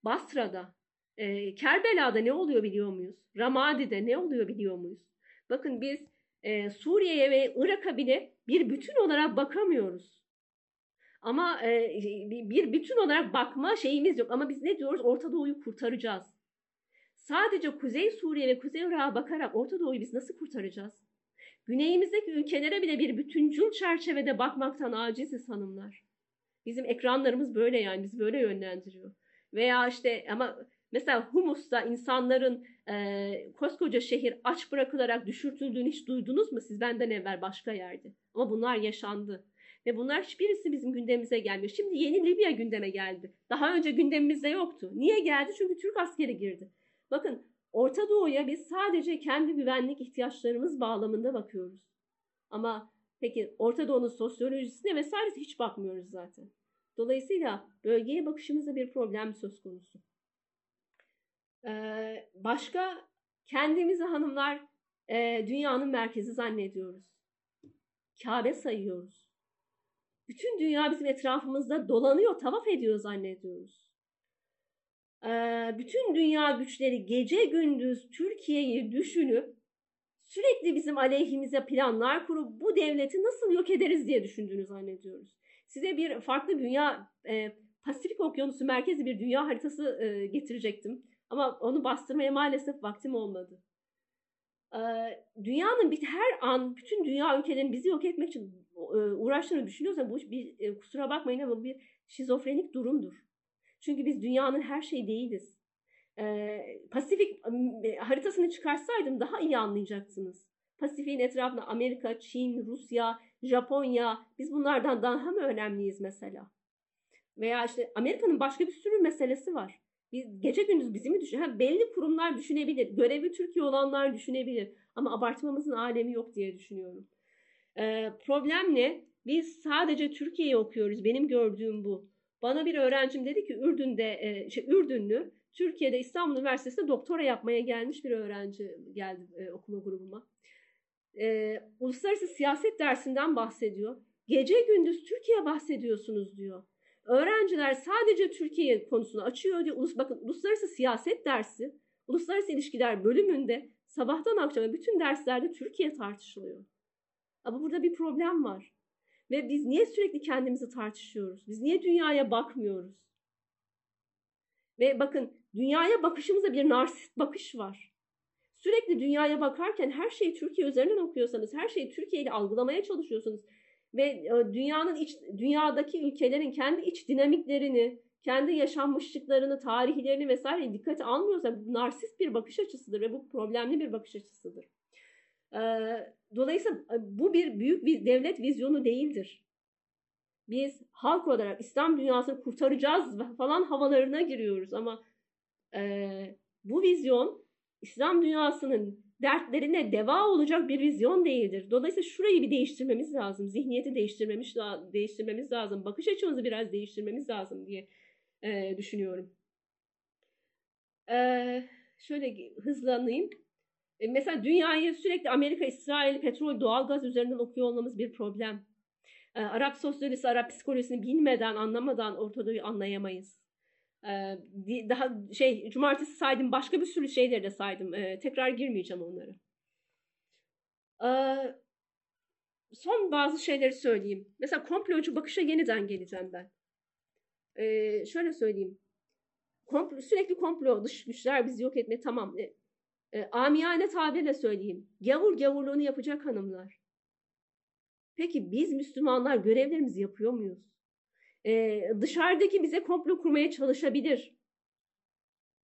Basra'da, e, Kerbela'da ne oluyor biliyor muyuz? Ramadi'de ne oluyor biliyor muyuz? Bakın biz e, Suriye'ye ve Irak'a bile bir bütün olarak bakamıyoruz. Ama e, bir bütün olarak bakma şeyimiz yok. Ama biz ne diyoruz? Orta Doğu'yu kurtaracağız. Sadece Kuzey Suriye ve Kuzey Irak'a bakarak Orta Doğu'yu biz nasıl kurtaracağız? Güneyimizdeki ülkelere bile bir bütüncül çerçevede bakmaktan aciziz hanımlar. Bizim ekranlarımız böyle yani biz böyle yönlendiriyor. Veya işte ama mesela Humus'ta insanların e, koskoca şehir aç bırakılarak düşürtüldüğünü hiç duydunuz mu siz benden evvel başka yerde? Ama bunlar yaşandı. Ve bunlar hiçbirisi bizim gündemimize gelmiyor. Şimdi yeni Libya gündeme geldi. Daha önce gündemimizde yoktu. Niye geldi? Çünkü Türk askeri girdi. Bakın Orta Doğu'ya biz sadece kendi güvenlik ihtiyaçlarımız bağlamında bakıyoruz. Ama peki Orta Doğu'nun sosyolojisine vesairesi hiç bakmıyoruz zaten. Dolayısıyla bölgeye bakışımızda bir problem söz konusu. Ee, başka kendimizi hanımlar e, dünyanın merkezi zannediyoruz. Kabe sayıyoruz. Bütün dünya bizim etrafımızda dolanıyor, tavaf ediyor zannediyoruz. Ee, bütün dünya güçleri gece gündüz Türkiye'yi düşünüp sürekli bizim aleyhimize planlar kurup bu devleti nasıl yok ederiz diye düşündüğünü zannediyoruz. Size bir farklı dünya, e, Pasifik Okyanusu merkezi bir dünya haritası e, getirecektim. Ama onu bastırmaya maalesef vaktim olmadı. Ee, dünyanın bir, her an bütün dünya ülkelerinin bizi yok etmek için uğraştığını düşünüyorsan bu bir e, kusura bakmayın ama bir şizofrenik durumdur. Çünkü biz dünyanın her şeyi değiliz. Ee, Pasifik e, haritasını çıkarsaydım daha iyi anlayacaksınız. Pasifik'in etrafında Amerika, Çin, Rusya, Japonya biz bunlardan daha mı önemliyiz mesela? Veya işte Amerika'nın başka bir sürü meselesi var. Biz, gece gündüz bizi mi düşün? Belli kurumlar düşünebilir. Görevi Türkiye olanlar düşünebilir. Ama abartmamızın alemi yok diye düşünüyorum. Ee, problem ne? Biz sadece Türkiye'yi okuyoruz. Benim gördüğüm bu. Bana bir öğrencim dedi ki Ürdün'de, e, şey, Ürdünlü, Türkiye'de İstanbul Üniversitesi'nde doktora yapmaya gelmiş bir öğrenci geldi e, okuma grubuma. E, uluslararası siyaset dersinden bahsediyor. Gece gündüz Türkiye bahsediyorsunuz diyor. Öğrenciler sadece Türkiye konusunu açıyor diyor. Ulus, bakın uluslararası siyaset dersi, uluslararası ilişkiler bölümünde sabahtan akşama bütün derslerde Türkiye tartışılıyor. Ama burada bir problem var. Ve biz niye sürekli kendimizi tartışıyoruz? Biz niye dünyaya bakmıyoruz? Ve bakın dünyaya bakışımızda bir narsist bakış var. Sürekli dünyaya bakarken her şeyi Türkiye üzerinden okuyorsanız, her şeyi Türkiye ile algılamaya çalışıyorsunuz ve e, dünyanın iç, dünyadaki ülkelerin kendi iç dinamiklerini, kendi yaşanmışlıklarını, tarihlerini vesaire dikkate almıyorsa bu narsist bir bakış açısıdır ve bu problemli bir bakış açısıdır. Dolayısıyla bu bir büyük bir devlet vizyonu değildir. Biz halk olarak İslam dünyasını kurtaracağız falan havalarına giriyoruz ama bu vizyon İslam dünyasının dertlerine deva olacak bir vizyon değildir. Dolayısıyla şurayı bir değiştirmemiz lazım. Zihniyeti değiştirmemiz, değiştirmemiz lazım. Bakış açımızı biraz değiştirmemiz lazım diye e, düşünüyorum. E, şöyle hızlanayım. E, mesela dünyayı sürekli Amerika, İsrail, petrol, doğalgaz üzerinden okuyor olmamız bir problem. E, Arap sosyolojisi, Arap psikolojisini bilmeden, anlamadan Ortadoğu'yu anlayamayız. E, daha şey, cumartesi saydım, başka bir sürü şeyleri de saydım. Tekrar girmeyeceğim onları. Son bazı şeyleri söyleyeyim. Mesela komplocu bakışa yeniden geleceğim ben. Şöyle söyleyeyim. Komplo, sürekli komplo, dış güçler bizi yok etme tamam. E, amiyane tabirle söyleyeyim. Gavur gavurluğunu yapacak hanımlar. Peki biz Müslümanlar görevlerimizi yapıyor muyuz? E, dışarıdaki bize komplo kurmaya çalışabilir.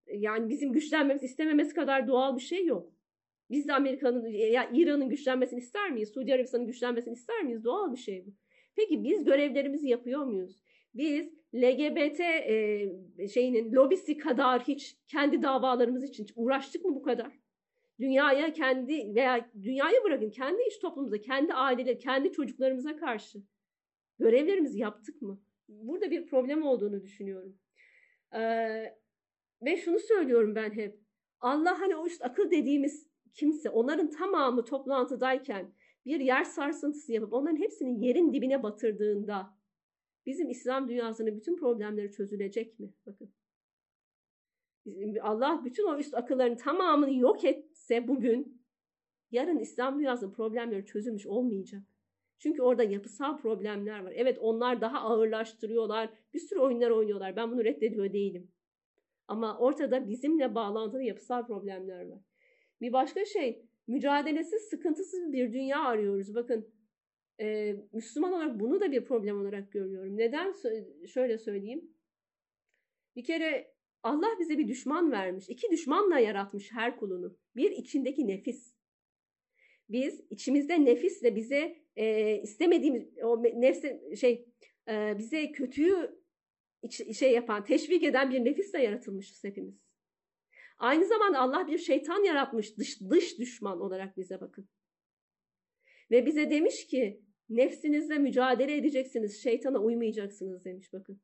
Yani bizim güçlenmemiz istememesi kadar doğal bir şey yok. Biz de Amerika'nın ya İran'ın güçlenmesini ister miyiz? Suudi Arabistan'ın güçlenmesini ister miyiz? Doğal bir şey bu. Peki biz görevlerimizi yapıyor muyuz? Biz LGBT e, şeyinin lobisi kadar hiç kendi davalarımız için uğraştık mı bu kadar? Dünyaya kendi veya dünyaya bırakın kendi iş toplumumuza, kendi aileler, kendi çocuklarımıza karşı görevlerimizi yaptık mı? Burada bir problem olduğunu düşünüyorum. Ee, ve şunu söylüyorum ben hep. Allah hani o işte akıl dediğimiz kimse onların tamamı toplantıdayken bir yer sarsıntısı yapıp onların hepsini yerin dibine batırdığında bizim İslam dünyasının bütün problemleri çözülecek mi? Bakın. Allah bütün o üst akılların tamamını yok etse bugün yarın İslam dünyasının problemleri çözülmüş olmayacak. Çünkü orada yapısal problemler var. Evet onlar daha ağırlaştırıyorlar. Bir sürü oyunlar oynuyorlar. Ben bunu reddediyor değilim. Ama ortada bizimle bağlantılı yapısal problemler var. Bir başka şey mücadelesiz, sıkıntısız bir dünya arıyoruz. Bakın e, Müslüman olarak bunu da bir problem olarak görüyorum. Neden? Şöyle söyleyeyim. Bir kere Allah bize bir düşman vermiş. İki düşmanla yaratmış her kulunu. Bir içindeki nefis. Biz içimizde nefisle bize e, istemediğimiz o nefse şey e, bize kötüyü iç, şey yapan, teşvik eden bir nefisle yaratılmışız hepimiz. Aynı zamanda Allah bir şeytan yaratmış dış, dış düşman olarak bize bakın. Ve bize demiş ki nefsinizle mücadele edeceksiniz, şeytana uymayacaksınız demiş bakın.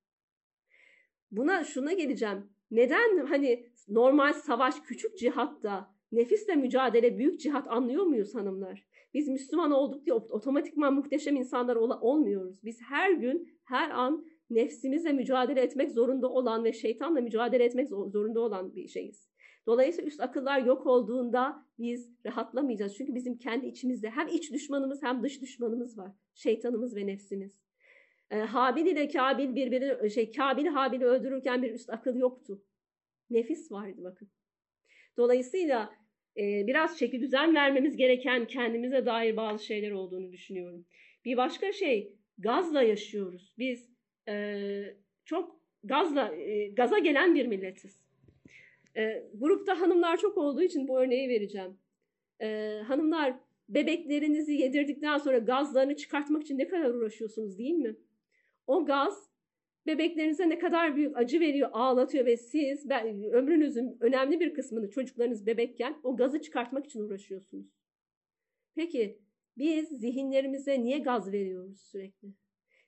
Buna şuna geleceğim. Neden hani normal savaş küçük cihatta nefisle mücadele büyük cihat anlıyor muyuz hanımlar? Biz Müslüman olduk diye otomatikman muhteşem insanlar ol olmuyoruz. Biz her gün, her an nefsimizle mücadele etmek zorunda olan ve şeytanla mücadele etmek zorunda olan bir şeyiz. Dolayısıyla üst akıllar yok olduğunda biz rahatlamayacağız. Çünkü bizim kendi içimizde hem iç düşmanımız hem dış düşmanımız var. Şeytanımız ve nefsimiz. Ee, Habil ile Kabil birbirini şey Kabil Habil'i öldürürken bir üst akıl yoktu. Nefis vardı bakın. Dolayısıyla e, biraz çeki düzen vermemiz gereken kendimize dair bazı şeyler olduğunu düşünüyorum. Bir başka şey gazla yaşıyoruz. Biz e, çok gazla e, gaza gelen bir milletiz. E, grupta hanımlar çok olduğu için bu örneği vereceğim. E, hanımlar bebeklerinizi yedirdikten sonra gazlarını çıkartmak için ne kadar uğraşıyorsunuz değil mi? O gaz bebeklerinize ne kadar büyük acı veriyor, ağlatıyor ve siz ben, ömrünüzün önemli bir kısmını çocuklarınız bebekken o gazı çıkartmak için uğraşıyorsunuz. Peki biz zihinlerimize niye gaz veriyoruz sürekli?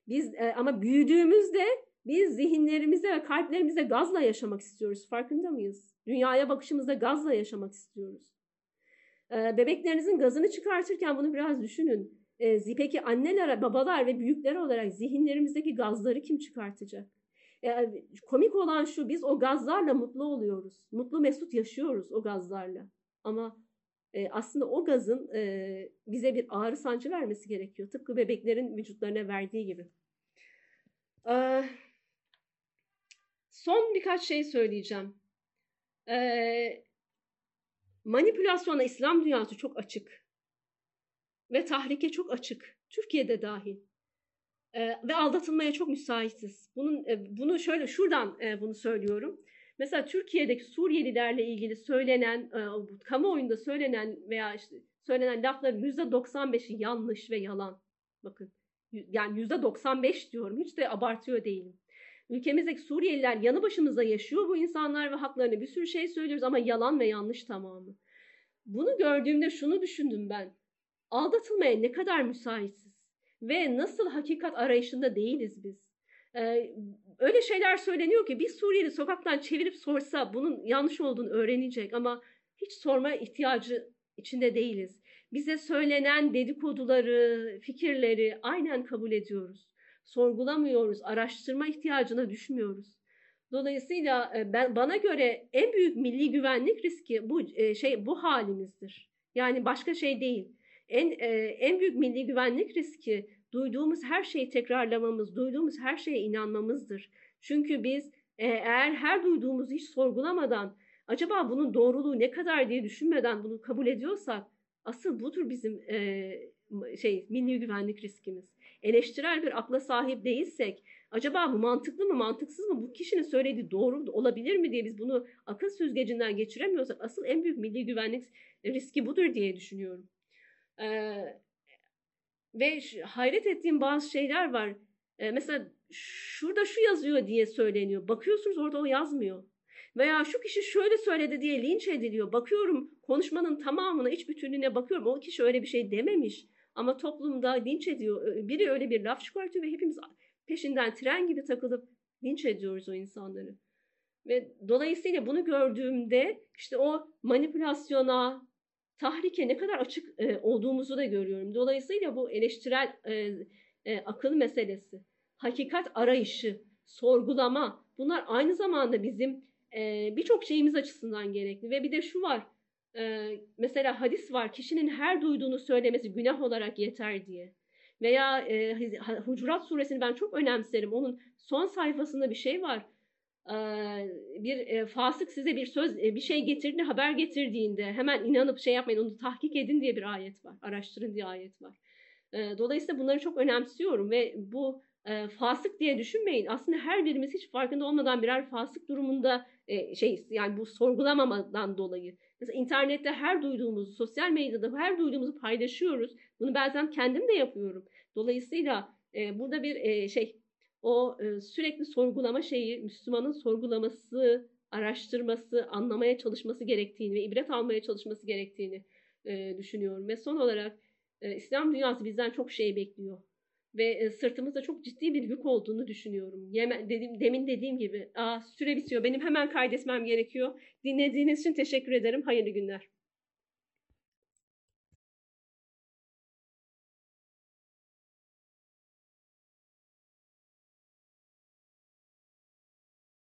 Biz e, ama büyüdüğümüzde biz zihinlerimize ve kalplerimize gazla yaşamak istiyoruz. Farkında mıyız? Dünyaya bakışımızda gazla yaşamak istiyoruz. E, bebeklerinizin gazını çıkartırken bunu biraz düşünün. E, peki anneler, babalar ve büyükler olarak zihinlerimizdeki gazları kim çıkartacak? E, komik olan şu biz o gazlarla mutlu oluyoruz. Mutlu mesut yaşıyoruz o gazlarla. Ama e, aslında o gazın e, bize bir ağrı sancı vermesi gerekiyor. Tıpkı bebeklerin vücutlarına verdiği gibi. Son birkaç şey söyleyeceğim. E, manipülasyona İslam dünyası çok açık. Ve tahrike çok açık. Türkiye'de dahil. E, ve aldatılmaya çok müsaitiz. Bunun, e, bunu şöyle şuradan e, bunu söylüyorum. Mesela Türkiye'deki Suriyelilerle ilgili söylenen, e, kamuoyunda söylenen veya işte söylenen lafların %95'i yanlış ve yalan. Bakın yani %95 diyorum hiç de abartıyor değilim. Ülkemizdeki Suriyeliler yanı başımızda yaşıyor bu insanlar ve haklarını bir sürü şey söylüyoruz ama yalan ve yanlış tamamı. Bunu gördüğümde şunu düşündüm ben. Aldatılmaya ne kadar müsaitiz ve nasıl hakikat arayışında değiliz biz. Ee, öyle şeyler söyleniyor ki bir Suriyeli sokaktan çevirip sorsa bunun yanlış olduğunu öğrenecek ama hiç sorma ihtiyacı içinde değiliz. Bize söylenen dedikoduları, fikirleri aynen kabul ediyoruz. Sorgulamıyoruz, araştırma ihtiyacına düşmüyoruz. Dolayısıyla e, ben bana göre en büyük milli güvenlik riski bu e, şey bu halimizdir. Yani başka şey değil. En e, en büyük milli güvenlik riski duyduğumuz her şeyi tekrarlamamız, duyduğumuz her şeye inanmamızdır. Çünkü biz eğer her duyduğumuzu hiç sorgulamadan, acaba bunun doğruluğu ne kadar diye düşünmeden bunu kabul ediyorsak, asıl budur bizim e, şey milli güvenlik riskimiz. Eleştirel bir akla sahip değilsek, acaba bu mantıklı mı, mantıksız mı, bu kişinin söylediği doğru olabilir mi diye biz bunu akıl süzgecinden geçiremiyorsak, asıl en büyük milli güvenlik riski budur diye düşünüyorum. Ee, ve hayret ettiğim bazı şeyler var. E, mesela şurada şu yazıyor diye söyleniyor. Bakıyorsunuz orada o yazmıyor. Veya şu kişi şöyle söyledi diye linç ediliyor. Bakıyorum konuşmanın tamamına, iç bütünlüğüne bakıyorum. O kişi öyle bir şey dememiş. Ama toplumda linç ediyor. Biri öyle bir laf çıkartıyor ve hepimiz peşinden tren gibi takılıp linç ediyoruz o insanları. Ve dolayısıyla bunu gördüğümde işte o manipülasyona, tahrike ne kadar açık e, olduğumuzu da görüyorum. Dolayısıyla bu eleştirel e, e, akıl meselesi, hakikat arayışı, sorgulama bunlar aynı zamanda bizim e, birçok şeyimiz açısından gerekli. Ve bir de şu var, e, mesela hadis var, kişinin her duyduğunu söylemesi günah olarak yeter diye. Veya e, Hucurat suresini ben çok önemserim. Onun son sayfasında bir şey var bir fasık size bir söz bir şey getirdiğinde haber getirdiğinde hemen inanıp şey yapmayın onu tahkik edin diye bir ayet var. Araştırın diye ayet var. Dolayısıyla bunları çok önemsiyorum ve bu fasık diye düşünmeyin. Aslında her birimiz hiç farkında olmadan birer fasık durumunda şey yani bu sorgulamamadan dolayı. Mesela internette her duyduğumuzu, sosyal medyada her duyduğumuzu paylaşıyoruz. Bunu bazen kendim de yapıyorum. Dolayısıyla burada bir şey o e, sürekli sorgulama şeyi Müslümanın sorgulaması, araştırması, anlamaya çalışması gerektiğini ve ibret almaya çalışması gerektiğini e, düşünüyorum. Ve son olarak e, İslam dünyası bizden çok şey bekliyor. Ve e, sırtımızda çok ciddi bir yük olduğunu düşünüyorum. Yemen, dedim, demin dediğim gibi aa, süre bitiyor benim hemen kaydetmem gerekiyor. Dinlediğiniz için teşekkür ederim. Hayırlı günler.